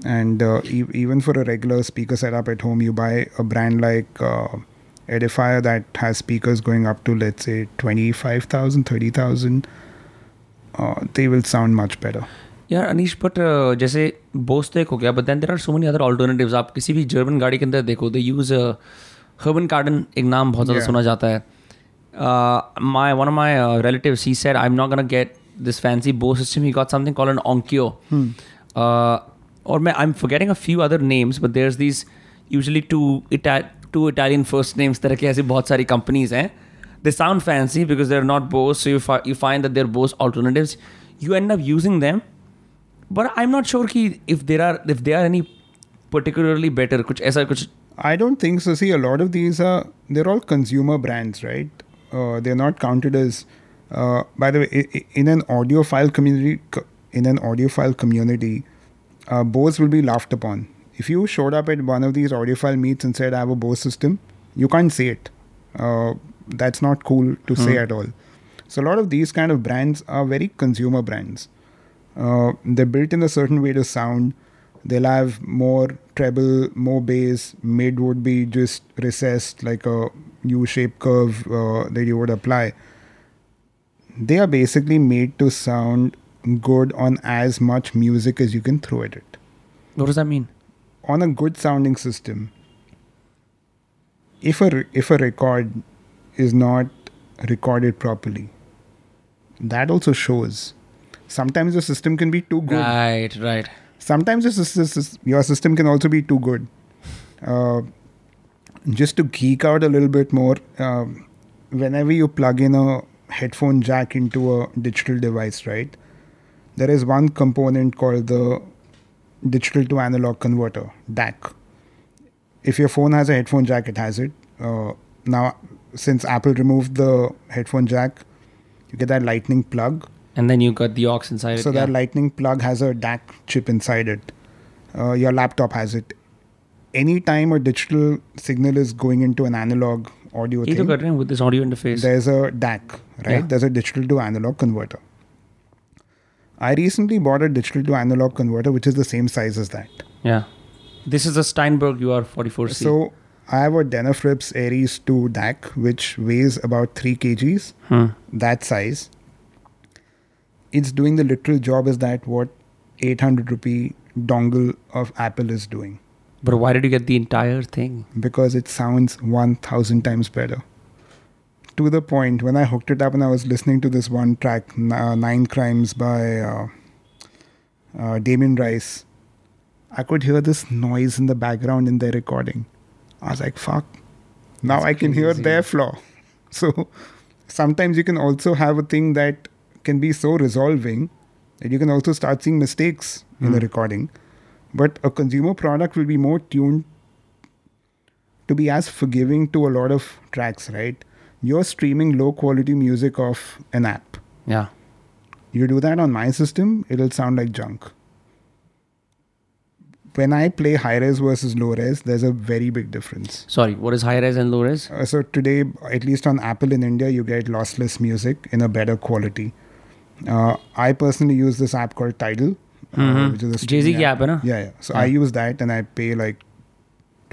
And uh, e- even for a regular speaker setup at home, you buy a brand like uh, Edifier that has speakers going up to, let's say, 25,000, 30,000. Uh, they will sound much better.
यार Anish but जैसे बोस तो एक हो गया but then there are so many other alternatives आप किसी भी German गाड़ी के अंदर देखो दे यूज हर्बन कार्डन एक नाम बहुत ज़्यादा
Yeah.
सुना जाता है my one of my relatives he said I am not gonna get this fancy Bose system he got something called an ऑनक्यो or I'm forgetting a few other names, but there's these usually two Ita- two Italian first names. There are bahut sari companies. Hai. They sound fancy because they're not Bose, so you, fi- you find that they're Bose alternatives. You end up using them, but I'm not sure ki if there are if there are any particularly better. Kuch aisa kuch.
I don't think so. See, a lot of these are they're all consumer brands, right? Uh, they're not counted as. Uh, by the way, in an audiophile community, in an audiophile community, uh, Bose will be laughed upon. If you showed up at one of these audiophile meets and said, "I have a Bose system," you can't say it. Uh, that's not cool to say at all. So a lot of these kind of brands are very consumer brands. Uh, they're built in a certain way to sound. They'll have more treble, more bass. Mid would be just recessed like a U-shaped curve uh, that you would apply. They are basically made to sound good on as much music as you can throw at it.
what does that mean?
On a good sounding system, if a if a record is not recorded properly, that also shows. Sometimes the system can be too good.
Right, right.
sometimes your sys- sys- your system can also be too good. Uh, just to geek out a little bit more, um, whenever you plug in a headphone jack into a digital device, right? there is one component called the digital to analog converter DAC. If your phone has a headphone jack, it has it. Uh, now, since Apple removed the headphone jack, you get that lightning plug.
And then you got the aux inside
so
it.
So that
yeah.
lightning plug has a DAC chip inside it. Uh, your laptop has it. Anytime a digital signal is going into an analog audio thing,
with this audio interface,
there's a DAC, right?
Yeah.
There's a digital to analog converter. I recently bought a digital to analog converter, which is the same size as that.
yeah. This is a Steinberg UR44C.
So I have a Denafrips Ares 2 DAC, which weighs about 3 kgs,
Hmm.
that size. It's doing the literal job as that what 800 rupee dongle of Apple is doing
But why did you get the entire thing?
because it sounds 1000 times better. To the point, when I hooked it up and I was listening to this one track, uh, Nine Crimes by uh, uh, Damien Rice, I could hear this noise in the background in their recording. I was like, fuck. Now
That's
I can hear their flaw. [laughs] So sometimes you can also have a thing that can be so resolving that you can also start seeing mistakes in the
Hmm.
recording. But a consumer product will be more tuned to be as forgiving to a lot of tracks, right? you're streaming low quality music off an app.
Yeah.
You do that on my system, it'll sound like junk. When I play high res versus low res, there's a very big difference.
Sorry, what is high res and low res?
Uh, so today, at least on Apple in India, you get lossless music in a better quality. Uh, I personally use this app called Tidal, uh,
mm-hmm.
uh, which is a Jay
Z app, app right?
yeah, yeah. So
yeah.
I use that and I pay like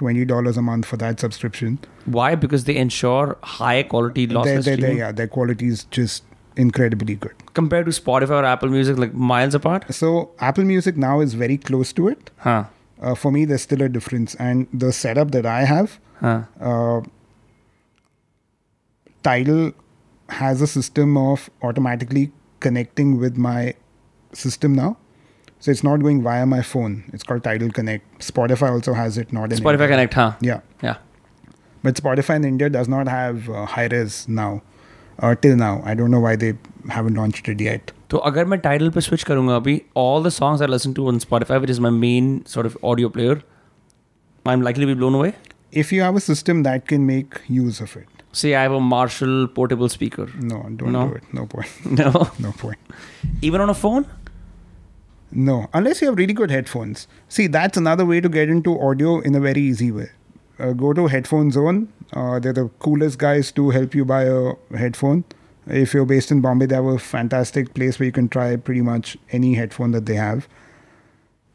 twenty dollars a month for that subscription.
Why? Because they ensure high quality lossless
they- they- yeah, their quality is just incredibly good.
compared to Spotify or Apple Music, like miles apart.
So Apple Music now is very close to it.
Huh.
Uh, for me, there's still a difference, and the setup that I have,
Huh.
uh, Tidal has a system of automatically connecting with my system now. So it's not going via my phone. It's called Tidal Connect. Spotify also has it, not in
Spotify
India.
Connect, huh?
Yeah,
Yeah.
but Spotify in India does not have uh, high res now. Uh, till now, I don't know why they haven't launched it yet.
तो अगर मैं title पे switch करूंगा अभी all the songs I listen to on Spotify, which is my main sort of audio player, I'm likely to be blown away.
If you have a system that can make use of it,
Say I have a Marshall portable speaker.
no, don't
No.
do it. No point. [laughs]
No.
No point.
Even on a phone?
No, unless you have really good headphones. See, that's another way to get into audio in a very easy way. Uh, go to Headphone Zone. Uh, they're the coolest guys to help you buy a headphone. If you're based in Bombay, they have a fantastic place where you can try pretty much any headphone that they have.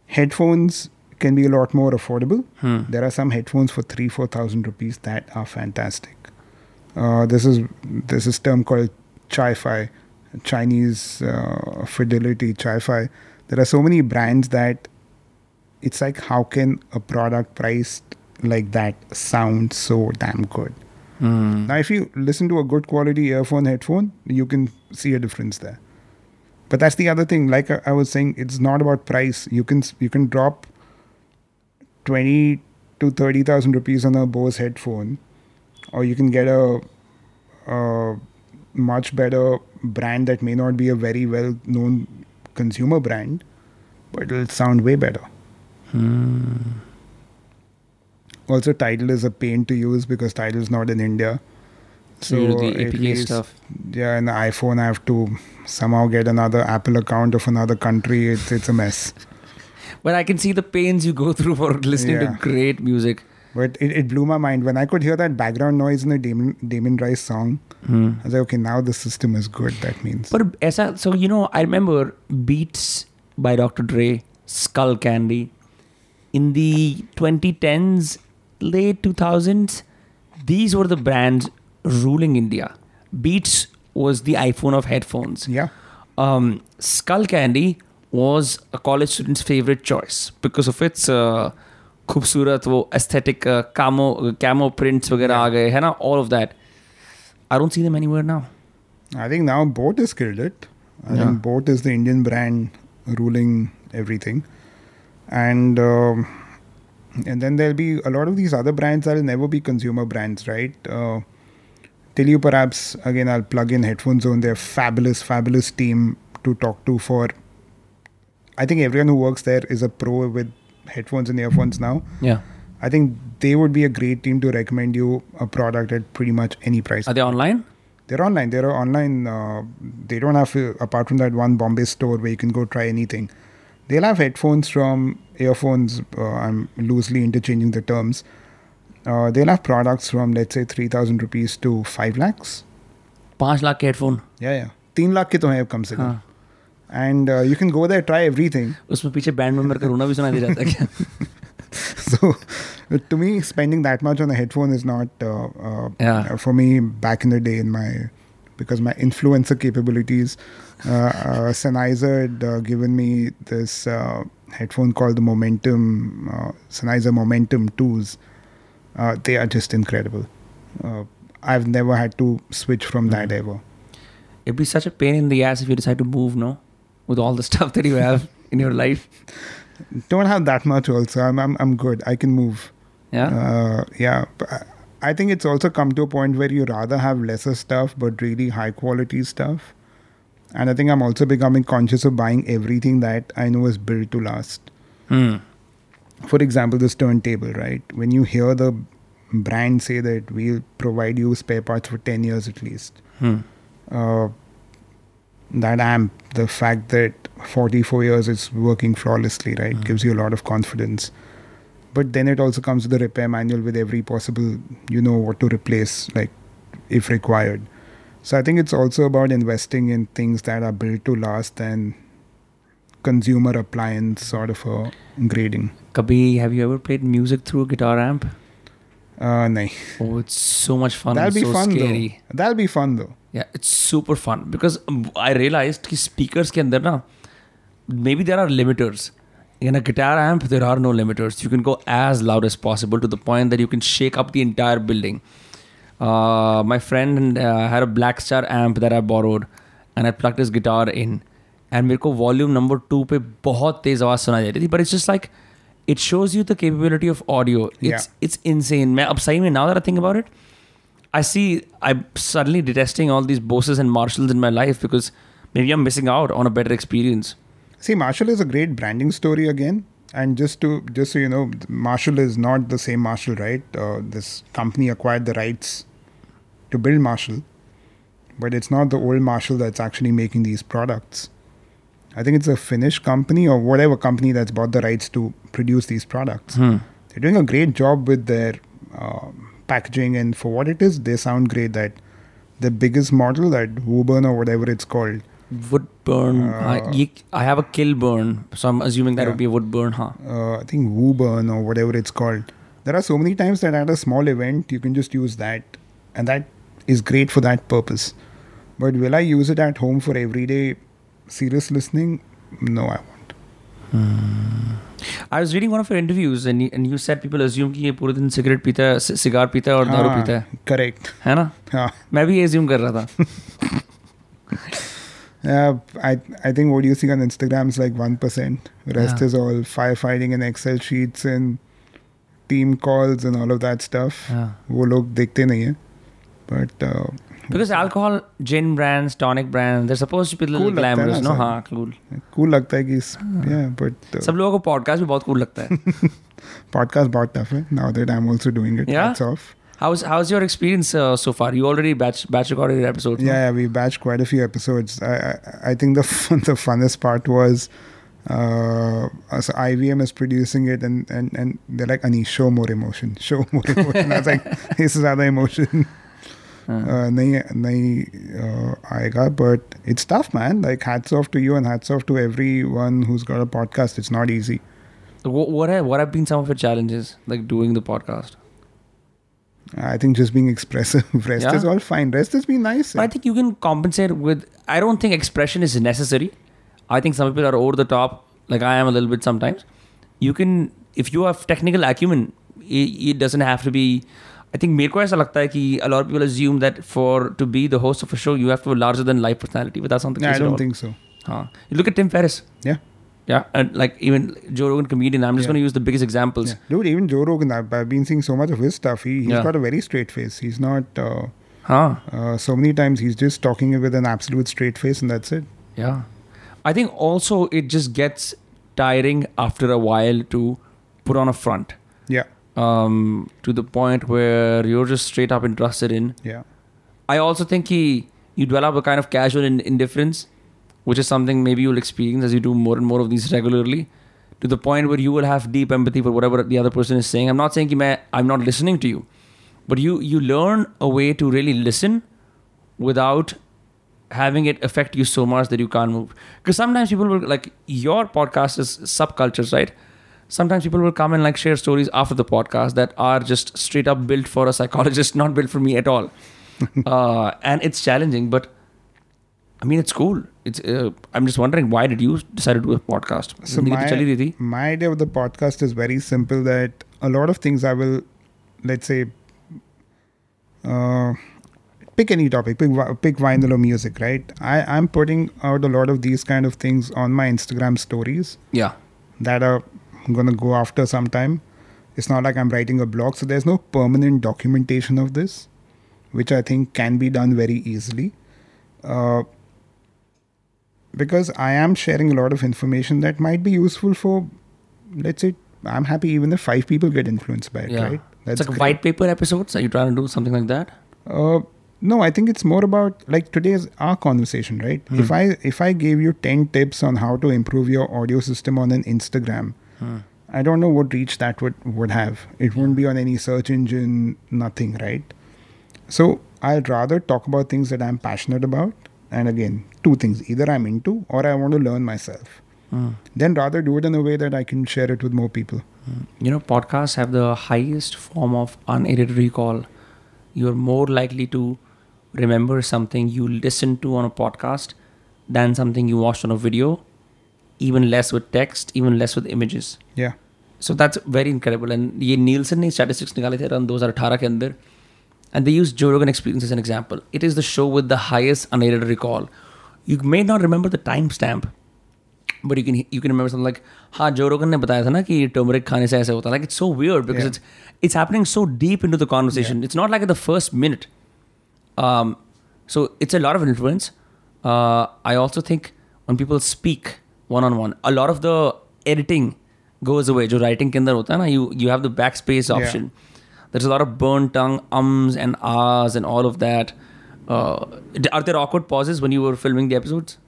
Headphones can be a lot more affordable.
Hmm.
There are some headphones for three, four thousand rupees that are fantastic. Uh, this is this is term called Chi-Fi, Chinese uh, fidelity Chi-Fi. There are so many brands that it's like how can a product priced like that sound so damn good?
Hmm.
Now, if you listen to a good quality earphone headphone, you can see a difference there. But that's the other thing. Like I, was saying, it's not about price. You can you can drop twenty to thirty thousand rupees on a Bose headphone, or you can get a, a much better brand that may not be a very well known consumer brand, but it'll sound way better.
Hmm.
Also, Tidal is a pain to use because Tidal is not in India.
So, do the APK
least-
stuff.
Yeah, and the iPhone, I have to somehow get another Apple account of another country. It's it's a mess. [laughs]
But I can see the pains you go through for listening to great music.
But it, it blew my mind when I could hear that background noise in the Damien, Damien Rice song.
Hmm.
I was like, okay, now the system is good. That means.
But aisa, so you know, I remember Beats by Dr. Dre, Skullcandy. In the 2010s, late 2000s, these were the brands ruling India. Beats was the iPhone of headphones.
yeah,
Um, Skullcandy was a college student's favorite choice because of its uh, खूबसूरत वो aesthetic uh, camo camo prints वगैरह आ गए है ना all of that. I don't see them anywhere now.
I think now Boat has killed it. I
Yeah.
think Boat is the Indian brand ruling everything, and um, and then there'll be a lot of these other brands that'll never be consumer brands, right? Uh, till you perhaps again, I'll plug in Headphone Zone. They're fabulous, fabulous team to talk to for. I think everyone who works there is a pro with headphones and earphones now.
Yeah.
I think they would be a great team to recommend you a product at pretty much any price.
Are they online?
They're online. They're online. Uh, they don't have, uh, apart from that one Bombay store where you can go try anything, they'll have headphones from earphones. Uh, I'm loosely interchanging the terms. Uh, they'll have products from, let's say, 3,000 rupees to 5 lakhs.
5 lakh headphone?
Yeah, yeah. 3 lakh ke to hai kam se kam.
हाँ
and uh, you can go there try everything
उसमें पीछे band member का रोना भी सुनाई दे जाता है क्या [laughs]
so to me spending that much on a headphone is not uh, uh,
Yeah.
for me back in the day in my because my influencer capabilities uh, uh, Sennheiser had uh, given me this uh, headphone called the Momentum uh, Sennheiser Momentum 2s uh, they are just incredible uh, I've never had to switch from that ever
It'd be such a pain in the ass if you decide to move, no? With all the stuff that you have in your life.
don't have that much also I'm, I'm, I'm good I can move
Yeah?
Uh, yeah. but I- think it's also come to a point where you rather have lesser stuff but really high quality stuff. And I think I'm also becoming conscious of buying everything that I know is built to last.
Hmm.
For example, this turntable, right? When you hear the brand say that we'll provide you spare parts for 10 years at least,
Hmm.
uh, that amp, the fact that 44 years it's working flawlessly, right,
Mm.
gives you a lot of confidence. But then it also comes with a repair manual with every possible, you know, what to replace, like if required. So I think it's also about investing in things that are built to last and consumer appliance sort of a grading.
Kabhi, have you ever played music through a guitar amp?
Uh, nahi.
Oh, it's so much fun.
That'll be
so
fun
scary.
though. That'll be fun though
Yeah, it's super fun because um, I realized कि speakers के अंदर ना maybe there are limiters. In a guitar amp, there are no limiters. You can go as loud as possible to the point that you can shake up the entire building. Uh, my friend uh, had a Black Star amp that I borrowed, and I plugged his guitar in, and मेरे को volume number two पे बहुत तेज आवाज सुनाई दे रही थी. But it's just like it shows you the capability of audio. It's
Yeah.
it's insane. मैं अब सही में now that I think about it, I see I'm suddenly detesting all these bosses and Marshalls in my life because maybe I'm missing out on a better experience.
See, Marshall is a great branding story again. And just to just so you know, Marshall is not the same Marshall, right? Uh, this company acquired the rights to build Marshall, but it's not the old Marshall that's actually making these products. I think it's a Finnish company or whatever company that's bought the rights to produce these products.
Hmm.
They're doing a great job with their um, packaging, and for what it is, they sound great. That the biggest model, that Woburn or whatever it's called,
Woodburn.
Uh,
I, I have a Kilburn, so I'm assuming that
Yeah.
would be a Woodburn, huh?
uh, I think Woburn or whatever it's called. There are so many times that at a small event you can just use that, and that is great for that purpose. But will I use it at home for everyday serious listening? No, I
I was reading one of your interviews and and you said people assume कि ये पूरे दिन cigarette पीता है cigar पीता है और दारू पीता है।
करेक्ट
है ना?
हाँ।
मैं भी अज्यूम कर रहा था।
I think what you see on Instagram is like 1% rest is all fire fighting and Excel sheets and team calls and all of that stuff वो लोग देखते नहीं है। But uh,
Because alcohol, gin brands, tonic brands, they're supposed to be a little
Cool लगता है
glamorous,
ना
no?
सब।
हाँ, cool.
cool लगता है कि yeah, but uh,
सब लोगों को podcast भी बहुत cool लगता है. [laughs]
podcast बहुत tough है. Now that I'm also doing it,
Yeah?
hats off.
How's how's your experience uh, so far? You already batch batch recorded your episodes. no?
Yeah, yeah, we batched quite a few episodes. I I, I think the fun, the funnest part was. Uh, so IVM is producing it, and, and, and they're like, Ani, show more emotion, show more emotion. I was like, this [laughs] is other emotion.
हाँ.
uh, nahi, nahi, uh, aega, but it's tough, man. Like, hats off to you and hats off to everyone who's got a podcast. It's not easy.
What what have, what have been some of your challenges like doing the podcast?
I think just being expressive. [laughs] Rest
Yeah.
is all fine. Rest has been nice.
But I think you can compensate with. I don't think expression is necessary. I think some people are over the top, like I am a little bit sometimes. You can, if you have technical acumen, it, it doesn't have to be. I think मेरे को ऐसा लगता है कि a lot of people assume that for to be the host of a show you have to have a larger than life personality, but that's not the
Yeah,
case
I
at
don't
all.
think so.
Huh. You look at Tim Ferriss.
Yeah.
Yeah, and like even Joe Rogan comedian. I'm just
Yeah.
going to use the biggest examples.
Yeah. Dude, even Joe Rogan, I've, I've been seeing so much of his stuff. He, he's
Yeah.
got a very straight face. He's not, uh,
Huh.
uh, so many times he's just talking with an absolute straight face and that's it.
Yeah. I think also it just gets tiring after a while to put on a front
Yeah.
um, to the point where you're just straight up interested in.
Yeah.
I also think he, you develop a kind of casual in- indifference, which is something maybe you'll experience as you do more and more of these regularly. to the point where you will have deep empathy for whatever the other person is saying. I'm not saying मैं I'm not listening to you, but you you learn a way to really listen without having it affect you so much that you can't move. Because sometimes people will like your podcast is subcultures, right? sometimes people will come and like share stories after the podcast that are just straight up built for a psychologist, [laughs] not built for me at all. [laughs] uh, and it's challenging, but I mean, it's cool. It's. Uh, I'm just wondering why did you decide to do a podcast?
So my, my idea of the podcast is very simple. That a lot of things I will, let's say, uh, pick any topic, pick pick vinyl or music, right? I I'm putting out a lot of these kind of things on my Instagram stories.
Yeah.
That are going to go after some time. It's not like I'm writing a blog, so there's no permanent documentation of this, which I think can be done very easily. Uh, because I am sharing a lot of information that might be useful for, let's say, I'm happy even if five people get influenced by it,
Yeah.
right?
it's like white paper episodes. Are you trying to do something like that?
Uh, no, I think it's more about like today's our conversation, right? If I if I gave you ten tips on how to improve your audio system on an Instagram, I don't know what reach that would would have. It wouldn't be on any search engine, nothing, right? So I'd rather talk about things that I'm passionate about, and again, two things: either I'm into or I want to learn myself. Hmm. Then rather do it in a way that I can share it with more people. Hmm.
You know, podcasts have the highest form of unaided recall. You're more likely to remember something you listened to on a podcast than something you watched on a video, even less with text, even less with images.
Yeah.
So that's very incredible. And ये Nielsen ने statistics निकाले थे around 2018 के अंदर and they used Joe Rogan Experience as an example. It is the show with the highest unaided recall. You may not remember the timestamp, but you can you can remember something like हाँ Joe Rogan ने बताया था ना कि turmeric खाने से ऐसे होता है. Like it's so weird because
Yeah.
it's it's happening so deep into the conversation. It's not like at the first minute. Um, so it's a lot of influence. Uh, I also think when people speak one on one, a lot of the editing goes away. जो writing के अंदर होता है ना, you you have the backspace
Yeah.
option. There's a lot of burnt tongue, ums and ahs and all of that. Uh, are there awkward pauses when you were filming the episodes?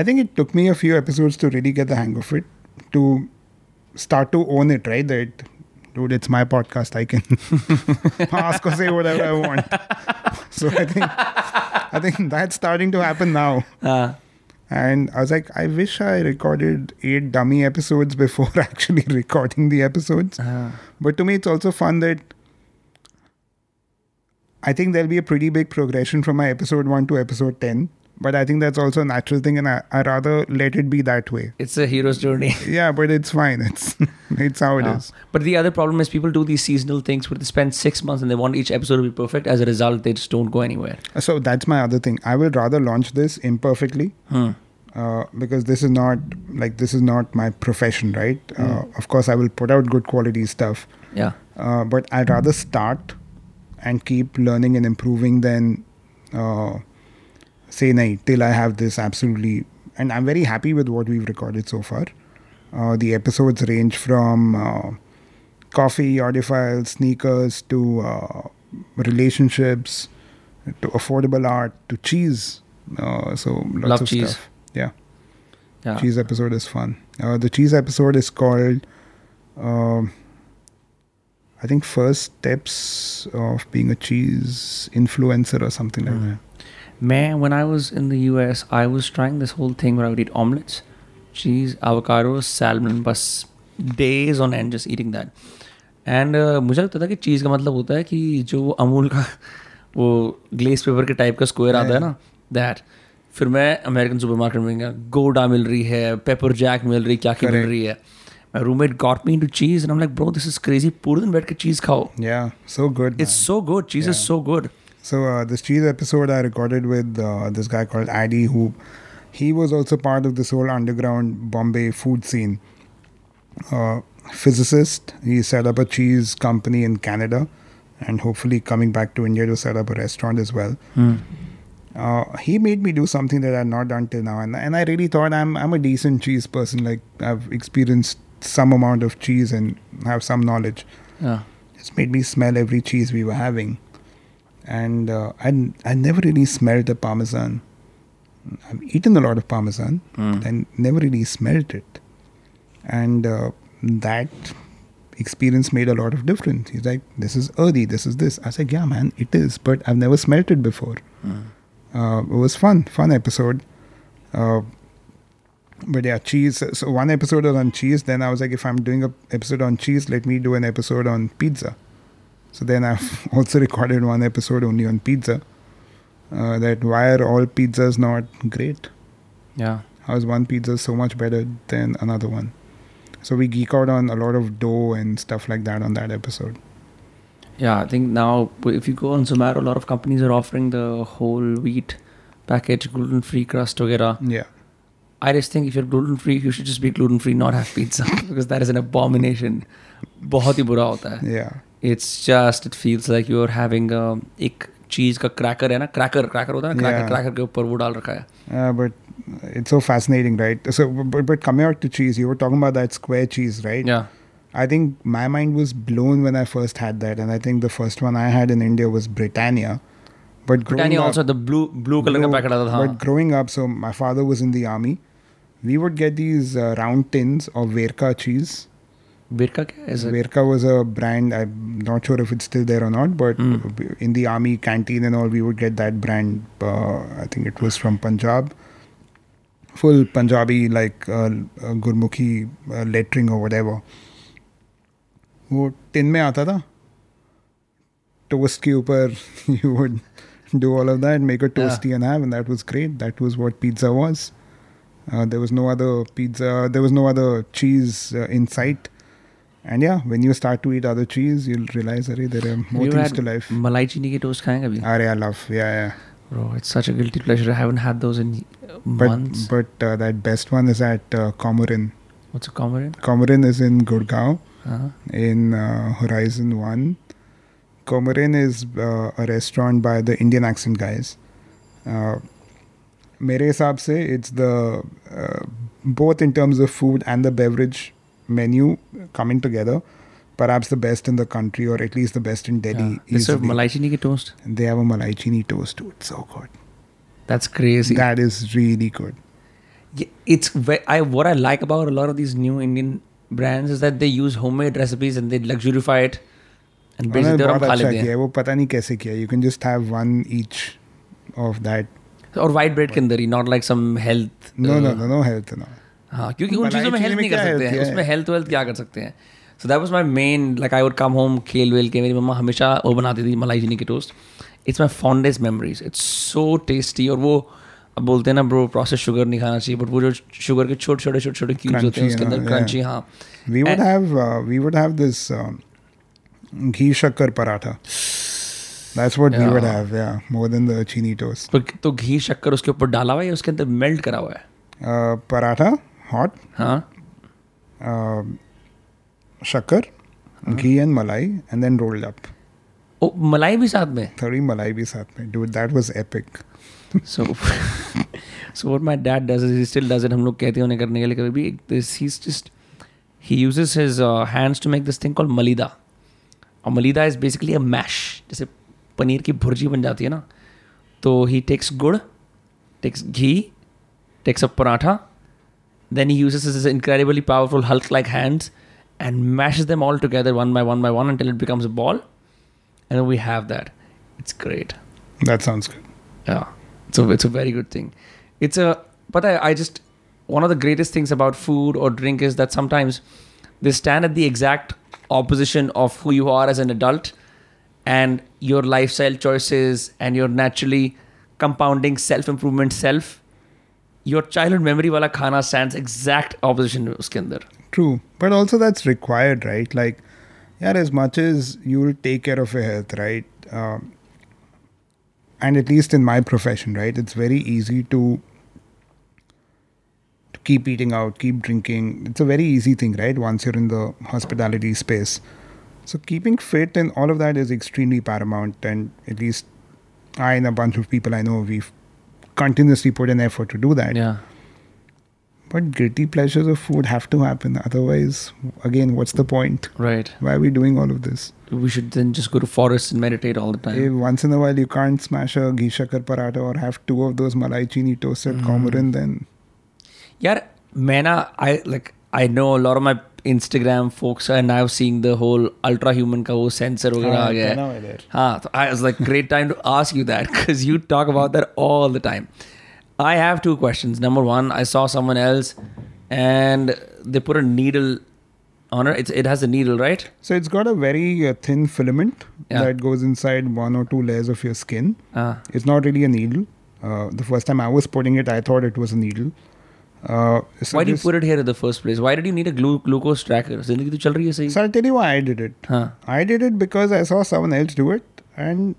I think it took me a few episodes to really get the hang of it, to start to own it, right? That, dude, it's my podcast. I can [laughs] ask or say whatever I want. [laughs] so I think, I think that's starting to happen now.
Uh,
and I was like, I wish I recorded eight dummy episodes [laughs] before actually recording the episodes. Ah. But to me, it's also fun that I think there'll be a pretty big progression from my episode one to episode 10. But I think that's also a natural thing, and I, I rather let it be that way.
it's a hero's journey. [laughs]
Yeah, but it's fine. It's [laughs] it's how it
Uh,
is.
But the other problem is people do these seasonal things where they spend six months and they want each episode to be perfect. As a result, they just don't go anywhere.
So that's my other thing. I will rather launch this imperfectly
Hmm.
uh, because this is not like this is not my profession, right?
Hmm.
Uh, of course, I will put out good quality stuff,
Yeah.
uh, but I'd rather start and keep learning and improving than uh, say nahi till I have this absolutely. And I'm very happy with what we've recorded so far. Uh, the episodes range from uh, coffee, audiophiles, sneakers to uh, relationships to affordable art to cheese. Uh, so lots
Love
of
cheese.
stuff. Yeah,
Yeah.
cheese episode is fun. Uh, the cheese episode is called, um I think, first steps of being a cheese influencer or something like that.
Man, when I was in the US, I was trying this whole thing where I would eat omelets, cheese, avocados, salmon, bus days on end just eating that. And मुझे लगता था कि चीज़ का मतलब होता है कि जो अमूल का वो ग्लेस पेपर के टाइप का स्क्वायर आता है ना दैट फिर मैं अमेरिकन सुपर मार्केट में गया गोडा मिल रही है पेपर जैक मिल रही क्या क्या मिल रही है? My roommate got me into cheese and I like bro this is crazy पूरे दिन बैठ के चीज़ खाओ.
Yeah, so good.
It's
man.
So good cheese is so good
So uh, this cheese episode I recorded with uh, this guy called Addy, who he was also part of this whole underground Bombay food scene. Uh, physicist, he set up a cheese company in Canada, and hopefully coming back to India to set up a restaurant as well. Uh, he made me do something that I've not done till now, and, and I really thought I'm I'm a decent cheese person. Like I've experienced some amount of cheese and have some knowledge It's made me smell every cheese we were having. And uh, I I never really smelled the parmesan. I've eaten a lot of parmesan and never really smelled it. and uh, that experience made a lot of difference. He's like, "This is earthy. This is this." I was like, "Yeah, man, it is, but I've never smelt it before." Uh, it was fun, fun episode. Uh, but yeah, cheese. So one episode was on cheese. Then I was like, if I'm doing a episode on cheese, let me do an episode on pizza. So then I've [laughs] also recorded one episode only on pizza. Uh, that why are all pizzas not great?
Yeah.
How is one pizza so much better than another one? So we geek out on a lot of dough and stuff like that on that episode.
Yeah, I think now if you go on Zomato, a lot of companies are offering the whole wheat package, gluten free crust, वगैरह.
Yeah.
I just think if you're gluten free, you should just be gluten free, not have pizza [laughs] because that is an abomination. बहुत ही बुरा होता है.
Yeah.
It's just it feels like you're having a एक चीज का cracker है ना cracker cracker होता है ना क्रैकर
Yeah.
क्रैकर के ऊपर वो डाल रखा है
Uh, but it's so fascinating, right? So, but, but coming out to cheese, you were talking about that square cheese, right?
yeah
I think my mind was blown when I first had that, and I think the first one I had in India was Britannia. But growing
Britannia
up,
also the blue blue color का
blue-
packet आता था
But growing up, so my father was in the army. We would get these uh, round tins of Verka cheese. Verka was a brand. I'm not sure if it's still there or not, but
mm.
in the army canteen and all, we would get that brand. Uh, I think it was from Punjab. Full Punjabi, like uh, uh, Gurmukhi uh, lettering or whatever. वो tin में आता था Toast के ऊपर [laughs] you would do all of that, make a toasty yeah. and have, and that was great. That was what pizza was. Uh, there was no other pizza. There was no other cheese uh, in sight. And yeah, when you start to eat other cheese, you'll realize, Arey, there are more
You
things
had
to life.
मलाई चीनी के toast खाए कभी
Arey, I love, yeah, yeah.
bro it's such a guilty pleasure I haven't had those in uh,
But
months
but uh, that best one is at uh, Comorin.
what's a common
Comorin is in Gurgaon
uh
in uh, Horizon One. Comorin is uh, a restaurant by the Indian accent guys. Uh, मेरे हिसाब से it's the uh, both in terms of food and the beverage menu coming together perhaps the best in the country or at least the best in Delhi
yeah. they serve
easily.
मलाई चीनी के toast
And they have a malai chini toast too it's so good
that's crazy
that is really good
Yeah, it's ve- I what I like about a lot of these new Indian brands is that they use homemade recipes and they luxurify it and
उन्होंने
basically हम
बहुत
खा
अच्छा
लेते
किया
हैं
है वो पता नहीं कैसे किया you can just have one each of that
और white bread के अंदर ही not like some health
no
uh,
no no no health no
हाँ क्योंकि उन चीज़ों में हेल्प नहीं कर सकते हैं उसमें हेल्थ वेल्थ क्या कर सकते हैं? So that was my main like I would come home खेल वेल के मेरी मम्मा हमेशा वो बनाती थी मलाई चीनी के toast it's my fondest memories it's so tasty और वो अब बोलते हैं ना ब्रो प्रोसेस शुगर नहीं खाना चाहिए बट वो जो शुगर के छोटे छोटे छोटे छोटे क्यूब्स होते हैं उसके अंदर क्रंची हाँ
have uh, we would have this um, ghee shakkar paratha. That's what we would
Yeah.
have yeah more than the chini toast.
तो, घी शक्कर उसके ऊपर डाला हुआ है या उसके अंदर मेल्ट करा हुआ है?
Uh, हॉट
हाँ।
शक्कर हाँ। Ghee and malai and then rolled up
ओ मलाई भी साथ में?
थोड़ी मलाई भी साथ में। Do that was epic
so so what my dad does is still does it हम लोग कहते हैं उन्हें करने के लिए कभी भी। This he is just he uses his hands to make this thing called malida और malida is basically a mash जैसे पनीर की भुर्जी बन जाती है ना। तो he takes gur takes ghee takes a paratha then he uses his incredibly powerful hulk like hands and mashes them all together one by one by one until it becomes a ball and then we have that it's great
that sounds good
yeah, so it's a very good thing. It's a but I, I just one of the greatest things about food or drink is that sometimes they stand at the exact opposition of who you are as an adult and your lifestyle choices and your naturally compounding self improvement self. Your childhood memory wala khana stands exact opposition uske andar.
True, but also that's required, right? Like, yeah, as much as you'll take care of your health, right? Um, and at least in my profession, right, it's very easy to to keep eating out, keep drinking. It's a very easy thing, right? Once you're in the hospitality space, so keeping fit and all of that is extremely paramount. And at least I and a bunch of people I know, we've continuously put in effort to do that.
Yeah.
But gritty pleasures of food have to happen. Otherwise, again, what's the point?
Right.
Why are we doing all of this?
We should then just go to forests and meditate all the time.
If once in a while you can't smash a ghee shakkar paratha or have two of those malai chini toasted
mm.
Comorin, then.
Yeah, man, I like. I know a lot of my Instagram folks are now seeing the whole ultra human का वो sensor वगैरह आ गया
now
है
we're there.
हाँ तो I was like great time to ask you that because you talk about that all the time. I have two questions. Number one, I saw someone else and they put a needle on it. It's, it has a needle, right?
So it's got a very uh, thin filament
Yeah.
that goes inside one or two layers of your skin.
Uh,
It's not really a needle. Uh, the first time I was putting it, I thought it was a needle. Uh,
Why did you put it here in the first place? Why did you need a glu- glucose tracker?
So I'll tell you why I did it.
Huh.
I did it because I saw someone else do it and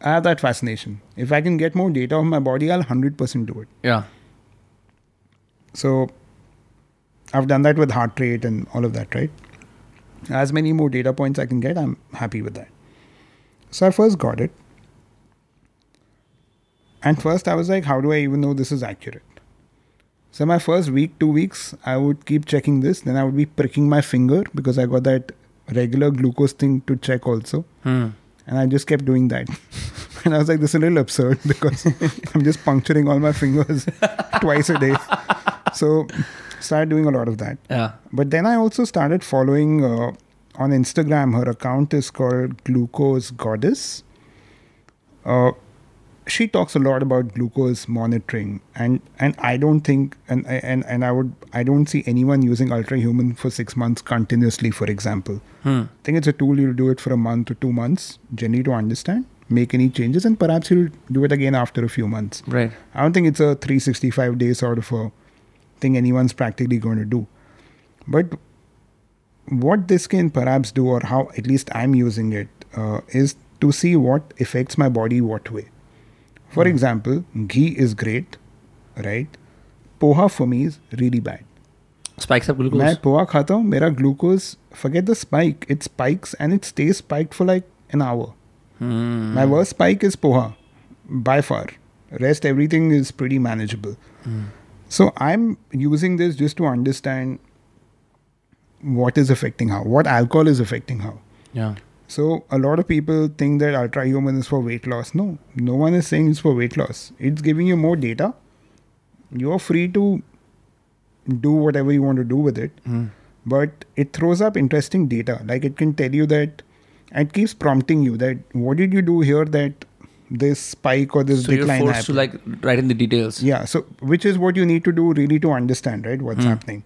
I have that fascination. If I can get more data of my body, I'll 100% do it.
Yeah.
So I've done that with heart rate and all of that, right? As many more data points I can get, I'm happy with that. So I first got it. And first I was like, how do I even know this is accurate? So my first week, two weeks, I would keep checking this. Then I would be pricking my finger because I got that regular glucose thing to check also.
hmm.
And I just kept doing that. [laughs] and I was like, this is a little absurd [laughs] because I'm just puncturing all my fingers [laughs] twice a day. So started doing a lot of that.
yeah
But then I also started following uh, on Instagram. Her account is called Glucose Goddess. Uh, she talks a lot about glucose monitoring, and and I don't think and and and I would I don't see anyone using Ultrahuman for six months continuously. For example,
hmm.
I think it's a tool you'll do it for a month or two months, generally to understand, make any changes, and perhaps you'll do it again after a few months.
right
I don't think it's a 365 day sort of a thing anyone's practically going to do. But what this can perhaps do, or how at least I'm using it, uh, is to see what affects my body what way. For example, ghee is great, right? Poha for me is really bad.
spikes up
मैं
glucose
poha खाता हूँ मेरा glucose forget the spike it spikes and it stays spiked for like an hour
hmm.
my worst spike is poha by far rest everything is pretty manageable so i'm using this just to understand what is affecting how what alcohol is affecting how
yeah
so a lot of people think that Ultrahuman is for weight loss. No no one is saying it's for weight loss. It's giving you more data. You're free to do whatever you want to do with it.
Hmm.
but it throws up interesting data. Like it can tell you that and it keeps prompting you that what did you do here that this spike or this
so you're
decline
forced to like write in the details.
Yeah so which is what you need to do really to understand right what's
Hmm.
happening.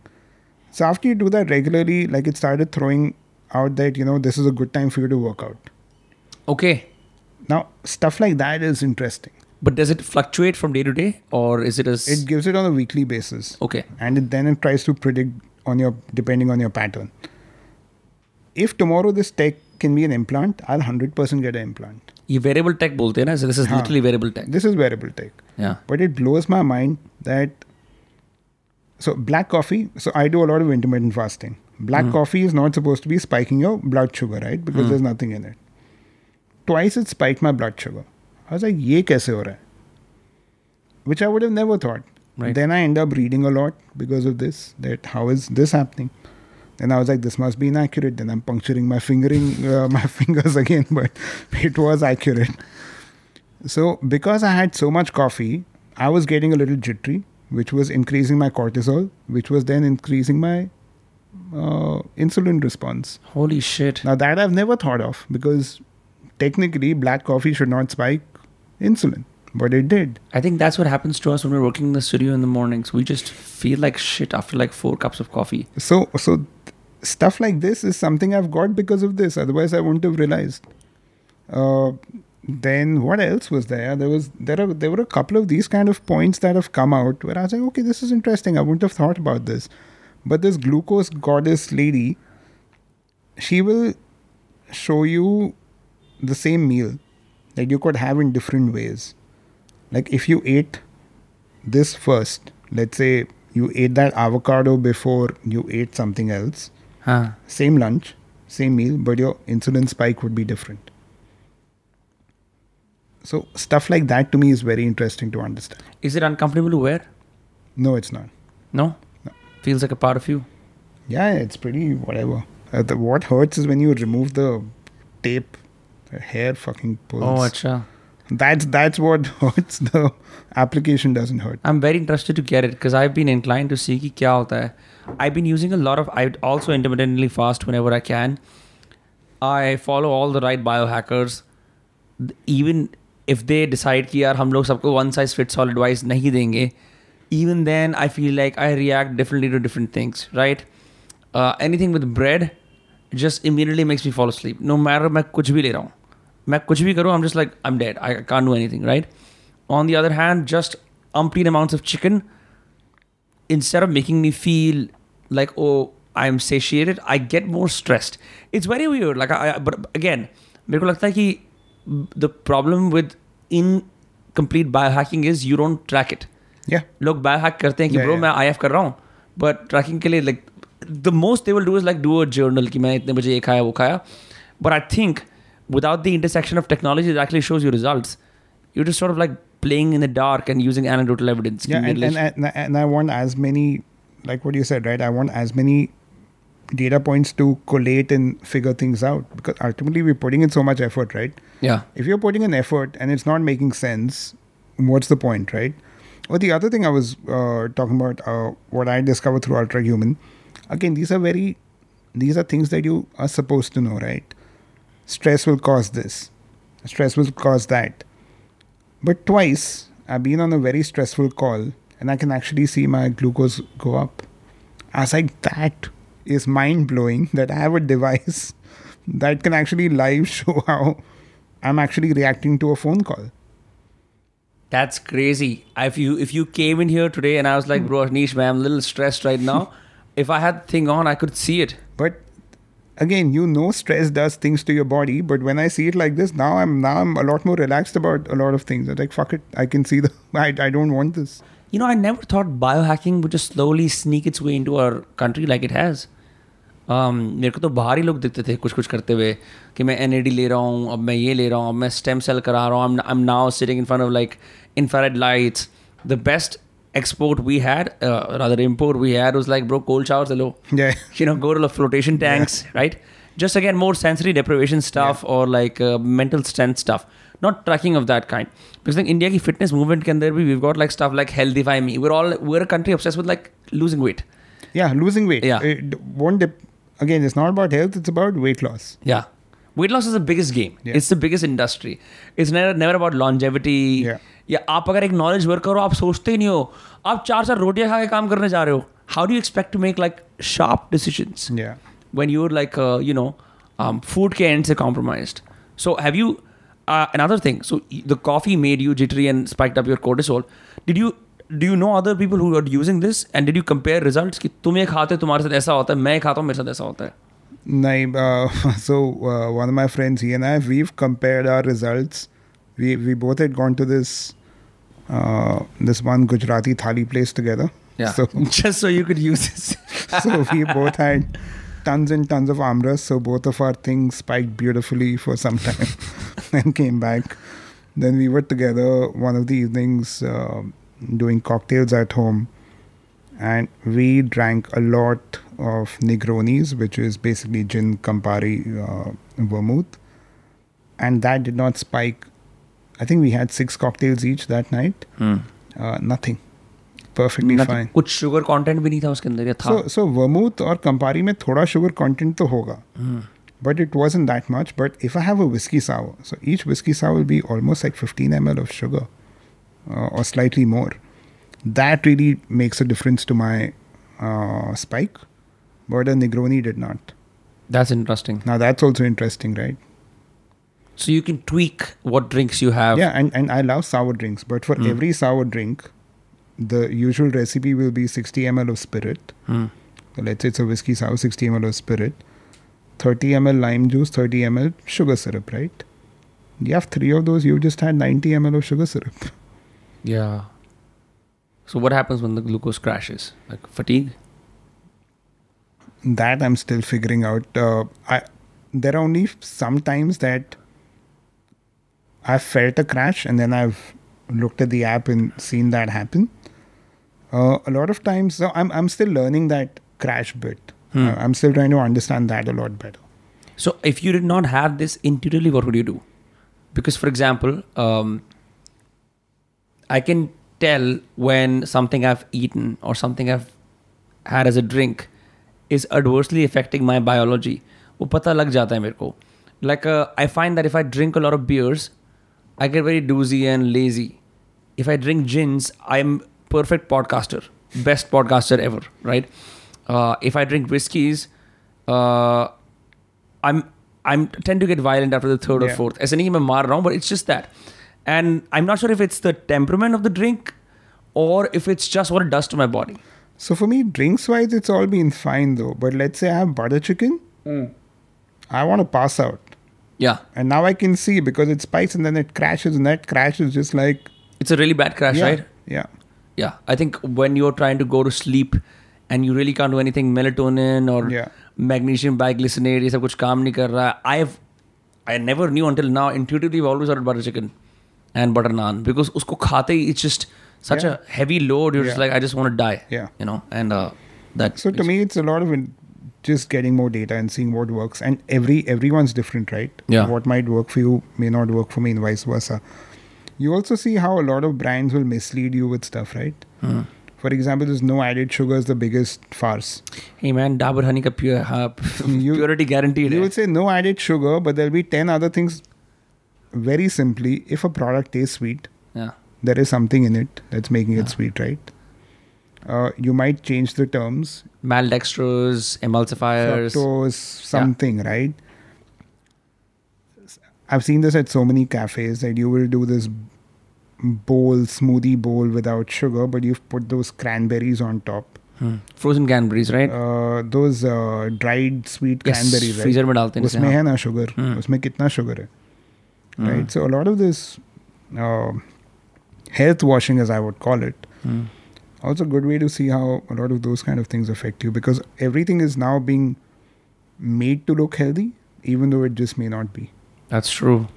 So after you do that regularly like it started throwing out that you know this is a good time for you to work out
okay
now stuff like that is interesting
but does it fluctuate from day to day or is it as
it gives it on a weekly basis
okay
and it, then it tries to predict on your depending on your pattern if tomorrow this tech can be an implant i'll 100% get an implant
ये variable tech बोलते हैं ना this literally wearable tech.
This is wearable tech.
Yeah.
But it blows my mind that. so black coffee so i do a lot of intermittent fasting black coffee is not supposed to be spiking your blood sugar right? Because there's nothing in it. Twice it spiked my blood sugar. I was like ye kaise ho raha hai? Which i would have never thought.
Right.
then i end up reading a lot because of this that how is this happening? Then i was like this must be inaccurate. Then i'm puncturing my fingering uh, [laughs] my fingers again but it was accurate. So, because I had so much coffee, I was getting a little jittery, which was increasing my cortisol, which was then increasing my uh, insulin response.
holy shit
Now, that I've never thought of because technically black coffee should not spike insulin, but it did.
I think that's what happens to us when we're working in the studio in the mornings. We just feel like shit after like four cups of coffee.
So, so stuff like this is something I've got because of this. Otherwise, I wouldn't have realized. Uh, then what else was there? There was there are there were a couple of these kind of points that have come out where I was like, okay, this is interesting. I wouldn't have thought about this. But this glucose goddess lady, she will show you the same meal that you could have in different ways. Like if you ate this first, let's say you ate that avocado before you ate something else,
Huh.
same lunch, same meal, but your insulin spike would be different. So stuff like that to me is very interesting to understand.
Is it uncomfortable to wear?
No, it's not.
No?
No.
Feels like a part of you.
Yeah, it's pretty whatever. Uh, the, what hurts is when you remove the tape, the hair fucking pulls.
Oh, acha.
That's that's what [laughs] hurts. The application doesn't hurt.
I'm very interested to get it because I've been inclined to see कि क्या होता है. I've been using a lot of. I also intermittently fast whenever I can. I follow all the right biohackers. Even if they decide कि यार हम लोग सबको one size fits all advice नहीं देंगे, even then I feel like I react differently to different things. Right? Uh, anything with bread just immediately makes me fall asleep. No matter मैं कुछ भी ले रहा हूँ. मैं कुछ भी करूँ, I'm just like I'm dead. I can't do anything. Right? On the other hand, just umpteen amounts of chicken instead of making me feel like oh I'm satiated, I get more stressed. It's very weird. Like I, I but again, मेरे को लगता है कि the problem with incomplete biohacking is you don't track it.
Yeah.
लोग biohack करते हैं कि
Yeah,
bro
yeah.
मैं IF कर रहा हूँ but tracking के लिए like the most they will do is like do a journal कि मैं इतने बजे ये खाया वो खाया but I think without the intersection of technology that actually shows you results you're just sort of like playing in the dark and using anecdotal evidence
Yeah, and, and, and, and I want as many, like what you said, right? I want as many data points to collate and figure things out because ultimately we're putting in so much effort, right?
yeah
If you're putting in effort and it's not making sense, what's the point, right? Or the other thing I was uh, talking about, uh, what I discovered through Ultrahuman, again, these are very, these are things that you are supposed to know, right? Stress will cause this, stress will cause that. But twice, I've been on a very stressful call and I can actually see my glucose go up. I was like, that is mind blowing [laughs] that I have a device [laughs] that can actually live [laughs] show how I'm actually reacting to a phone call.
That's crazy. If you if you came in here today and I was like, bro, Anish, man, I'm a little stressed right now. if I had the thing on, I could see it.
But again, you know stress does things to your body, but when I see it like this, now I'm now I'm a lot more relaxed about a lot of things. I'm like, fuck it, I can see the [laughs] I, I don't want this.
You know, I never thought biohacking would just slowly sneak its way into our country like it has. Um, मेरे को तो बाहर ही लोग दिखते थे कुछ कुछ करते हुए कि मैं एन ले रहा हूँ अब मैं ये ले रहा हूँ अब मैं स्टेम सेल करा रहा हूँ I am now sitting in front of like infrared lights the best export we had uh, rather import we had was like bro cold showers hello
Yeah. [laughs]
you know go to the flotation tanks right just again more sensory deprivation stuff or like uh, mental strength stuff not tracking of that kind because like india ki fitness movement can there be, we've got like stuff like HealthifyMe we're all we're a country obsessed with like losing weight
Yeah, losing weight.
Yeah.
It won't dep- again, it's not about health, it's about weight loss.
yeah weight loss is the biggest game
Yeah.
it's the biggest industry it's never never about longevity
Yeah.
या आप अगर एक knowledge work करो आप सोचते ही नहीं हो आप चार चार रोटियां खा के काम करने जा रहे हो how do expect to make like sharp decisions
Yeah.
when you're like uh, you know um, food के end से compromised so have you uh, another thing so y- the coffee made you jittery and spiked up your cortisol did you do you know other people who are using this and did you compare results कि तुम ये खाते हो तुम्हारे साथ ऐसा होता है मैं ये खाता हूँ मेरे साथ ऐसा होता है
Naib, uh, so uh, one of my friends, he and I, we've compared our results. We we both had gone to this uh, this one Gujarati thali place together. So [laughs]
just so you could use this [laughs]
so we both had tons and tons of amras. So both of our things spiked beautifully for some time [laughs] and came back. Then we were together one of the evenings uh, doing cocktails at home. And we drank a lot of Negronis, which is basically gin, Campari, uh, vermouth. And that did not spike. I think we had six cocktails each that night. Uh, nothing. Perfectly
Nothing-
fine.
कुछ sugar content भी नहीं था उसके अंदर या था
So, so vermouth और Campari में थोड़ा sugar content तो होगा. But it wasn't that much. But if I have a whiskey sour, so each whiskey sour will be almost like 15 ml of sugar uh, or slightly more. That really makes a difference to my uh, spike. But a Negroni did not.
that's interesting
Now that's also interesting, right?
So you can tweak what drinks you have
Yeah, and, and I love sour drinks. But for every sour drink, the usual recipe will be 60 ml of spirit. So let's say it's a whiskey sour, 60 ml of spirit, 30 ml lime juice, 30 ml sugar syrup, right? You have three of those, you've just had 90 ml of sugar syrup.
Yeah. So what happens when the glucose crashes? Like fatigue?
That I'm still figuring out. Uh, I there are only some times that I've felt a crash and then I've looked at the app and seen that happen. Uh, a lot of times, so I'm I'm still learning that crash bit. Uh, I'm still trying to understand that a lot better.
So if you did not have this intuitively, what would you do? because for example um, i can tell when something i've eaten or something i've had as a drink is adversely affecting my biology वो पता लग जाता है मेरे को like uh, i find that if i drink a lot of beers I get very doozy and lazy. If I drink gins, I'm perfect podcaster, best podcaster ever, right? Uh, if I drink whiskeys, uh, I'm I'm tend to get violent after the third
yeah.
or fourth. As any I'm mar wrong, but it's just that. And I'm not sure if it's the temperament of the drink or if it's just what it does to my body.
So for me, drinks wise, it's all been fine though. But let's say I have butter chicken, mm. I want to pass out.
Yeah.
And now I can see because it spikes and then it crashes, and that crashes just like.
It's a really bad crash,
yeah,
right?
Yeah.
Yeah. I think when you're trying to go to sleep and you really can't do anything, melatonin or
yeah.
magnesium bisglycinate, ये सब कुछ काम नहीं I have, I never knew until now, intuitively, I've always ordered butter chicken and butter naan because usko खाते it's just such
yeah.
a heavy load. You're just like, I just want to die.
Yeah.
You know, and uh, that.
So to me, it's a lot of just getting more data and seeing what works. And every everyone's different right?
Yeah.
What might work for you may not work for me and vice versa. You also see how a lot of brands will mislead you with stuff right?
Mm.
for example there's no added sugar is the biggest farce.
Hey man dabur honey ka pure,
uh, [laughs]
purity guaranteed
you will say no added sugar but there'll be 10 other things very simply. If a product tastes sweet
yeah.
there is something in it that's making
yeah.
it sweet right? Uh, you might change the terms,
maltodextrose, emulsifiers.
fructose, something, right? I've seen this at so many cafes that you will do this bowl, smoothie bowl without sugar, but you've put those cranberries on top.
Hmm. Frozen cranberries, right?
Uh, those uh, dried sweet
Yes,
cranberries, right?
freezer में डालते हैं जैसे,
उसमें
हाँ.
है ना sugar
Hmm.
उसमें कितना शुगर है
Hmm.
right so a lot of this uh, health washing as i would call it
Hmm.
also a good way to see how a lot of those kind of things affect you because everything is now being made to look healthy even though it just may not be
That's true.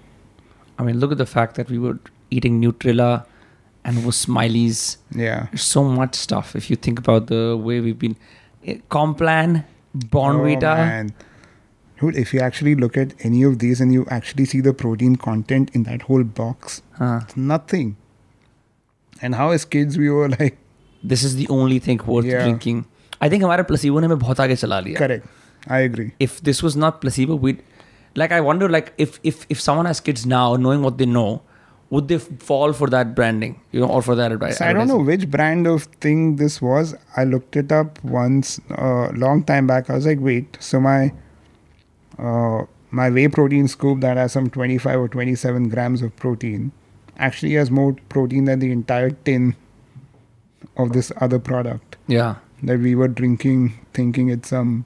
I mean, look at the fact that we were eating Nutrilla and was Smileys.
yeah
There's so much stuff if you think about the way we've been. eh, Complan, Bournvita.
oh, man. Dude, if you actually look at any of these and you actually see the protein content in that whole box
Huh.
it's nothing and how as kids we were [laughs] like
This is the only thing worth
Yeah.
drinking. I think हमारे placebo ने हमें बहुत आगे चला लिया.
correct i agree
If this was not placebo, we'd like I wonder like if if if someone has kids now, knowing what they know, would they f- fall for that branding, you know, or for that advice?
So I don't know which brand of thing this was. I looked it up once a long time back. I was like, wait, so my uh, my whey protein scoop that has some 25 or 27 grams of protein actually has more protein than the entire tin of this other product
Yeah,
that we were drinking, thinking it's some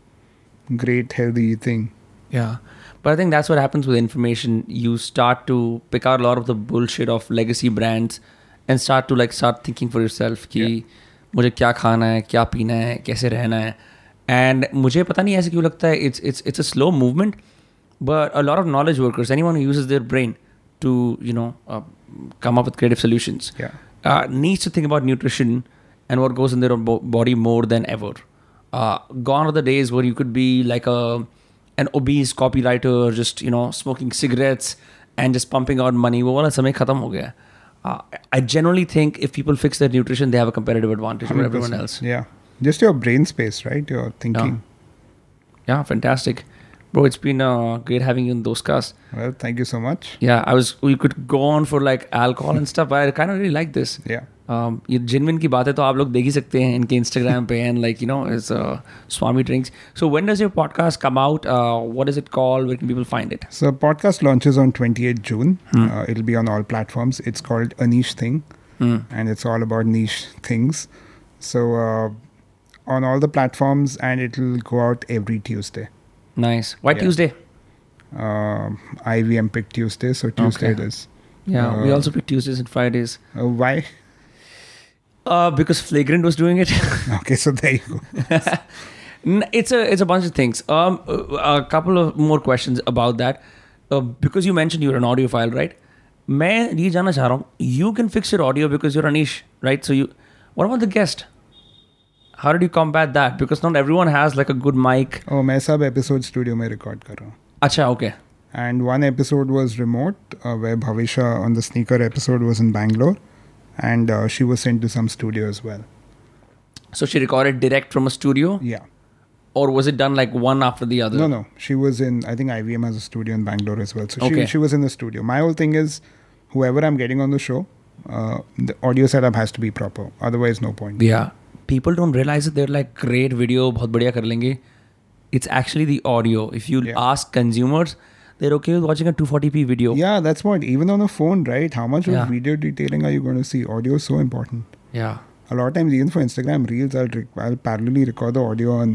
great healthy thing.
Yeah. But I think that's what happens with information. You start to pick out a lot of the bullshit of legacy brands and start to like start thinking for yourself कि मुझे क्या खाना है क्या पीना है कैसे रहना है एंड मुझे पता नहीं ऐसे क्यों लगता है it's it's it's a slow movement but a lot of knowledge workers any one usage there brain to you no come up with creative solutions
Yeah.
uh, needs to think about nutrition and what goes in their bo- body more than ever. Uh, gone are the days where you could be like a an obese copywriter, just you know smoking cigarettes and just pumping out money. वो वाला समय खत्म हो गया. Uh, I generally think if people fix their nutrition, they have a competitive advantage over everyone
100%.
else.
Yeah. Just your brain space, right? Your thinking.
Yeah, fantastic, bro. It's been uh, great having you in those casts.
Well, thank you so much.
Yeah, I was. We could go on for like alcohol and [laughs] stuff, but I kind of really like this.
Yeah.
um, ये जिनविन की बातें तो आप लोग देख ही सकते हैं इनके इंस्टाग्राम पे and like you know is Swami drinks so when does your podcast come out what is it called where can people find it
So podcast launches on 28th June. Uh, it'll be on all platforms. It's called a niche thing, and it's all about niche things. So uh, on all the platforms, and it'll go out every Tuesday.
Nice white
Yeah.
Tuesday
Um, IVM pick Tuesday, so Tuesday
Okay.
it is.
या we
Uh,
also pick Tuesdays and Fridays
Uh, why?
Because flagrant was doing it [laughs]
Okay, so there you go. [laughs]
N- it's a it's a bunch of things. Um, a a couple of more questions about that. Uh, because you mentioned you're an audiophile, right? मैं ये जानना चाह रहा हूँ you can fix your audio because you're a niche, right? So you, what about the guest? How did you combat that? Because not everyone has like a good mic.
Oh, मैं सब episode studio में record कर रहा हूँ.
अच्छा, okay.
and one episode was remote, uh, where Bhavisha on the sneaker episode was in Bangalore, and uh, she was sent to some studio as well.
So she recorded direct from a studio,
Yeah.
or was it done like one after the other?
No, no. She was in. I think IVM has a studio in Bangalore as well. So
Okay.
she she was in the studio. My whole thing is, whoever I'm getting on the show, uh, the audio setup has to be proper. Otherwise, no point.
Yeah. People don't realize that they're like great video, बहुत बढ़िया कर लेंगे. It's actually the audio. If you
Yeah.
ask consumers, they're okay with watching a 240p video.
Yeah, that's what. Even on a phone, right? How much
Yeah.
of video detailing are you going to see? Audio is so important.
Yeah.
A lot of times, even for Instagram Reels, I'll rec- I'll parallelly record the audio on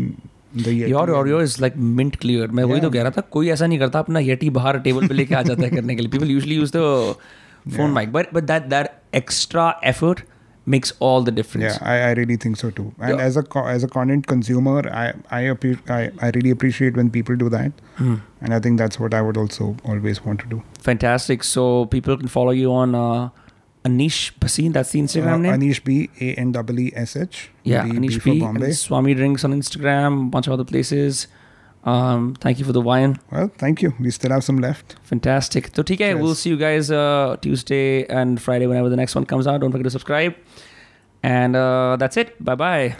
the Yeti.
Your audio is like mint clear. मैं वही तो
Yeah.
कह रहा था कोई ऐसा नहीं करता अपना येटी बाहर टेबल पे लेके आ जाता है करने के लिए. People usually use the phone mic, but but that that extra effort makes all the difference.
Yeah, I, I really think so too. And
Yeah.
as a as a content consumer, I I, appre- I I really appreciate when people do that,
Hmm.
and I think that's what I would also always want to do.
Fantastic. So people can follow you on uh, Anish Bhasin. That's the Instagram
Uh,
name.
Anish B A N W E S H.
yeah,
B,
Anish
B
B.
Bombay.
and Swami Drinks on Instagram. A bunch of other places. Um, thank you for the wine.
Well, thank you. We still have some left.
Fantastic. So, TK,
Cheers.
we'll see you guys uh, Tuesday and Friday whenever the next one comes out. Don't forget to subscribe. And uh, that's it. Bye bye.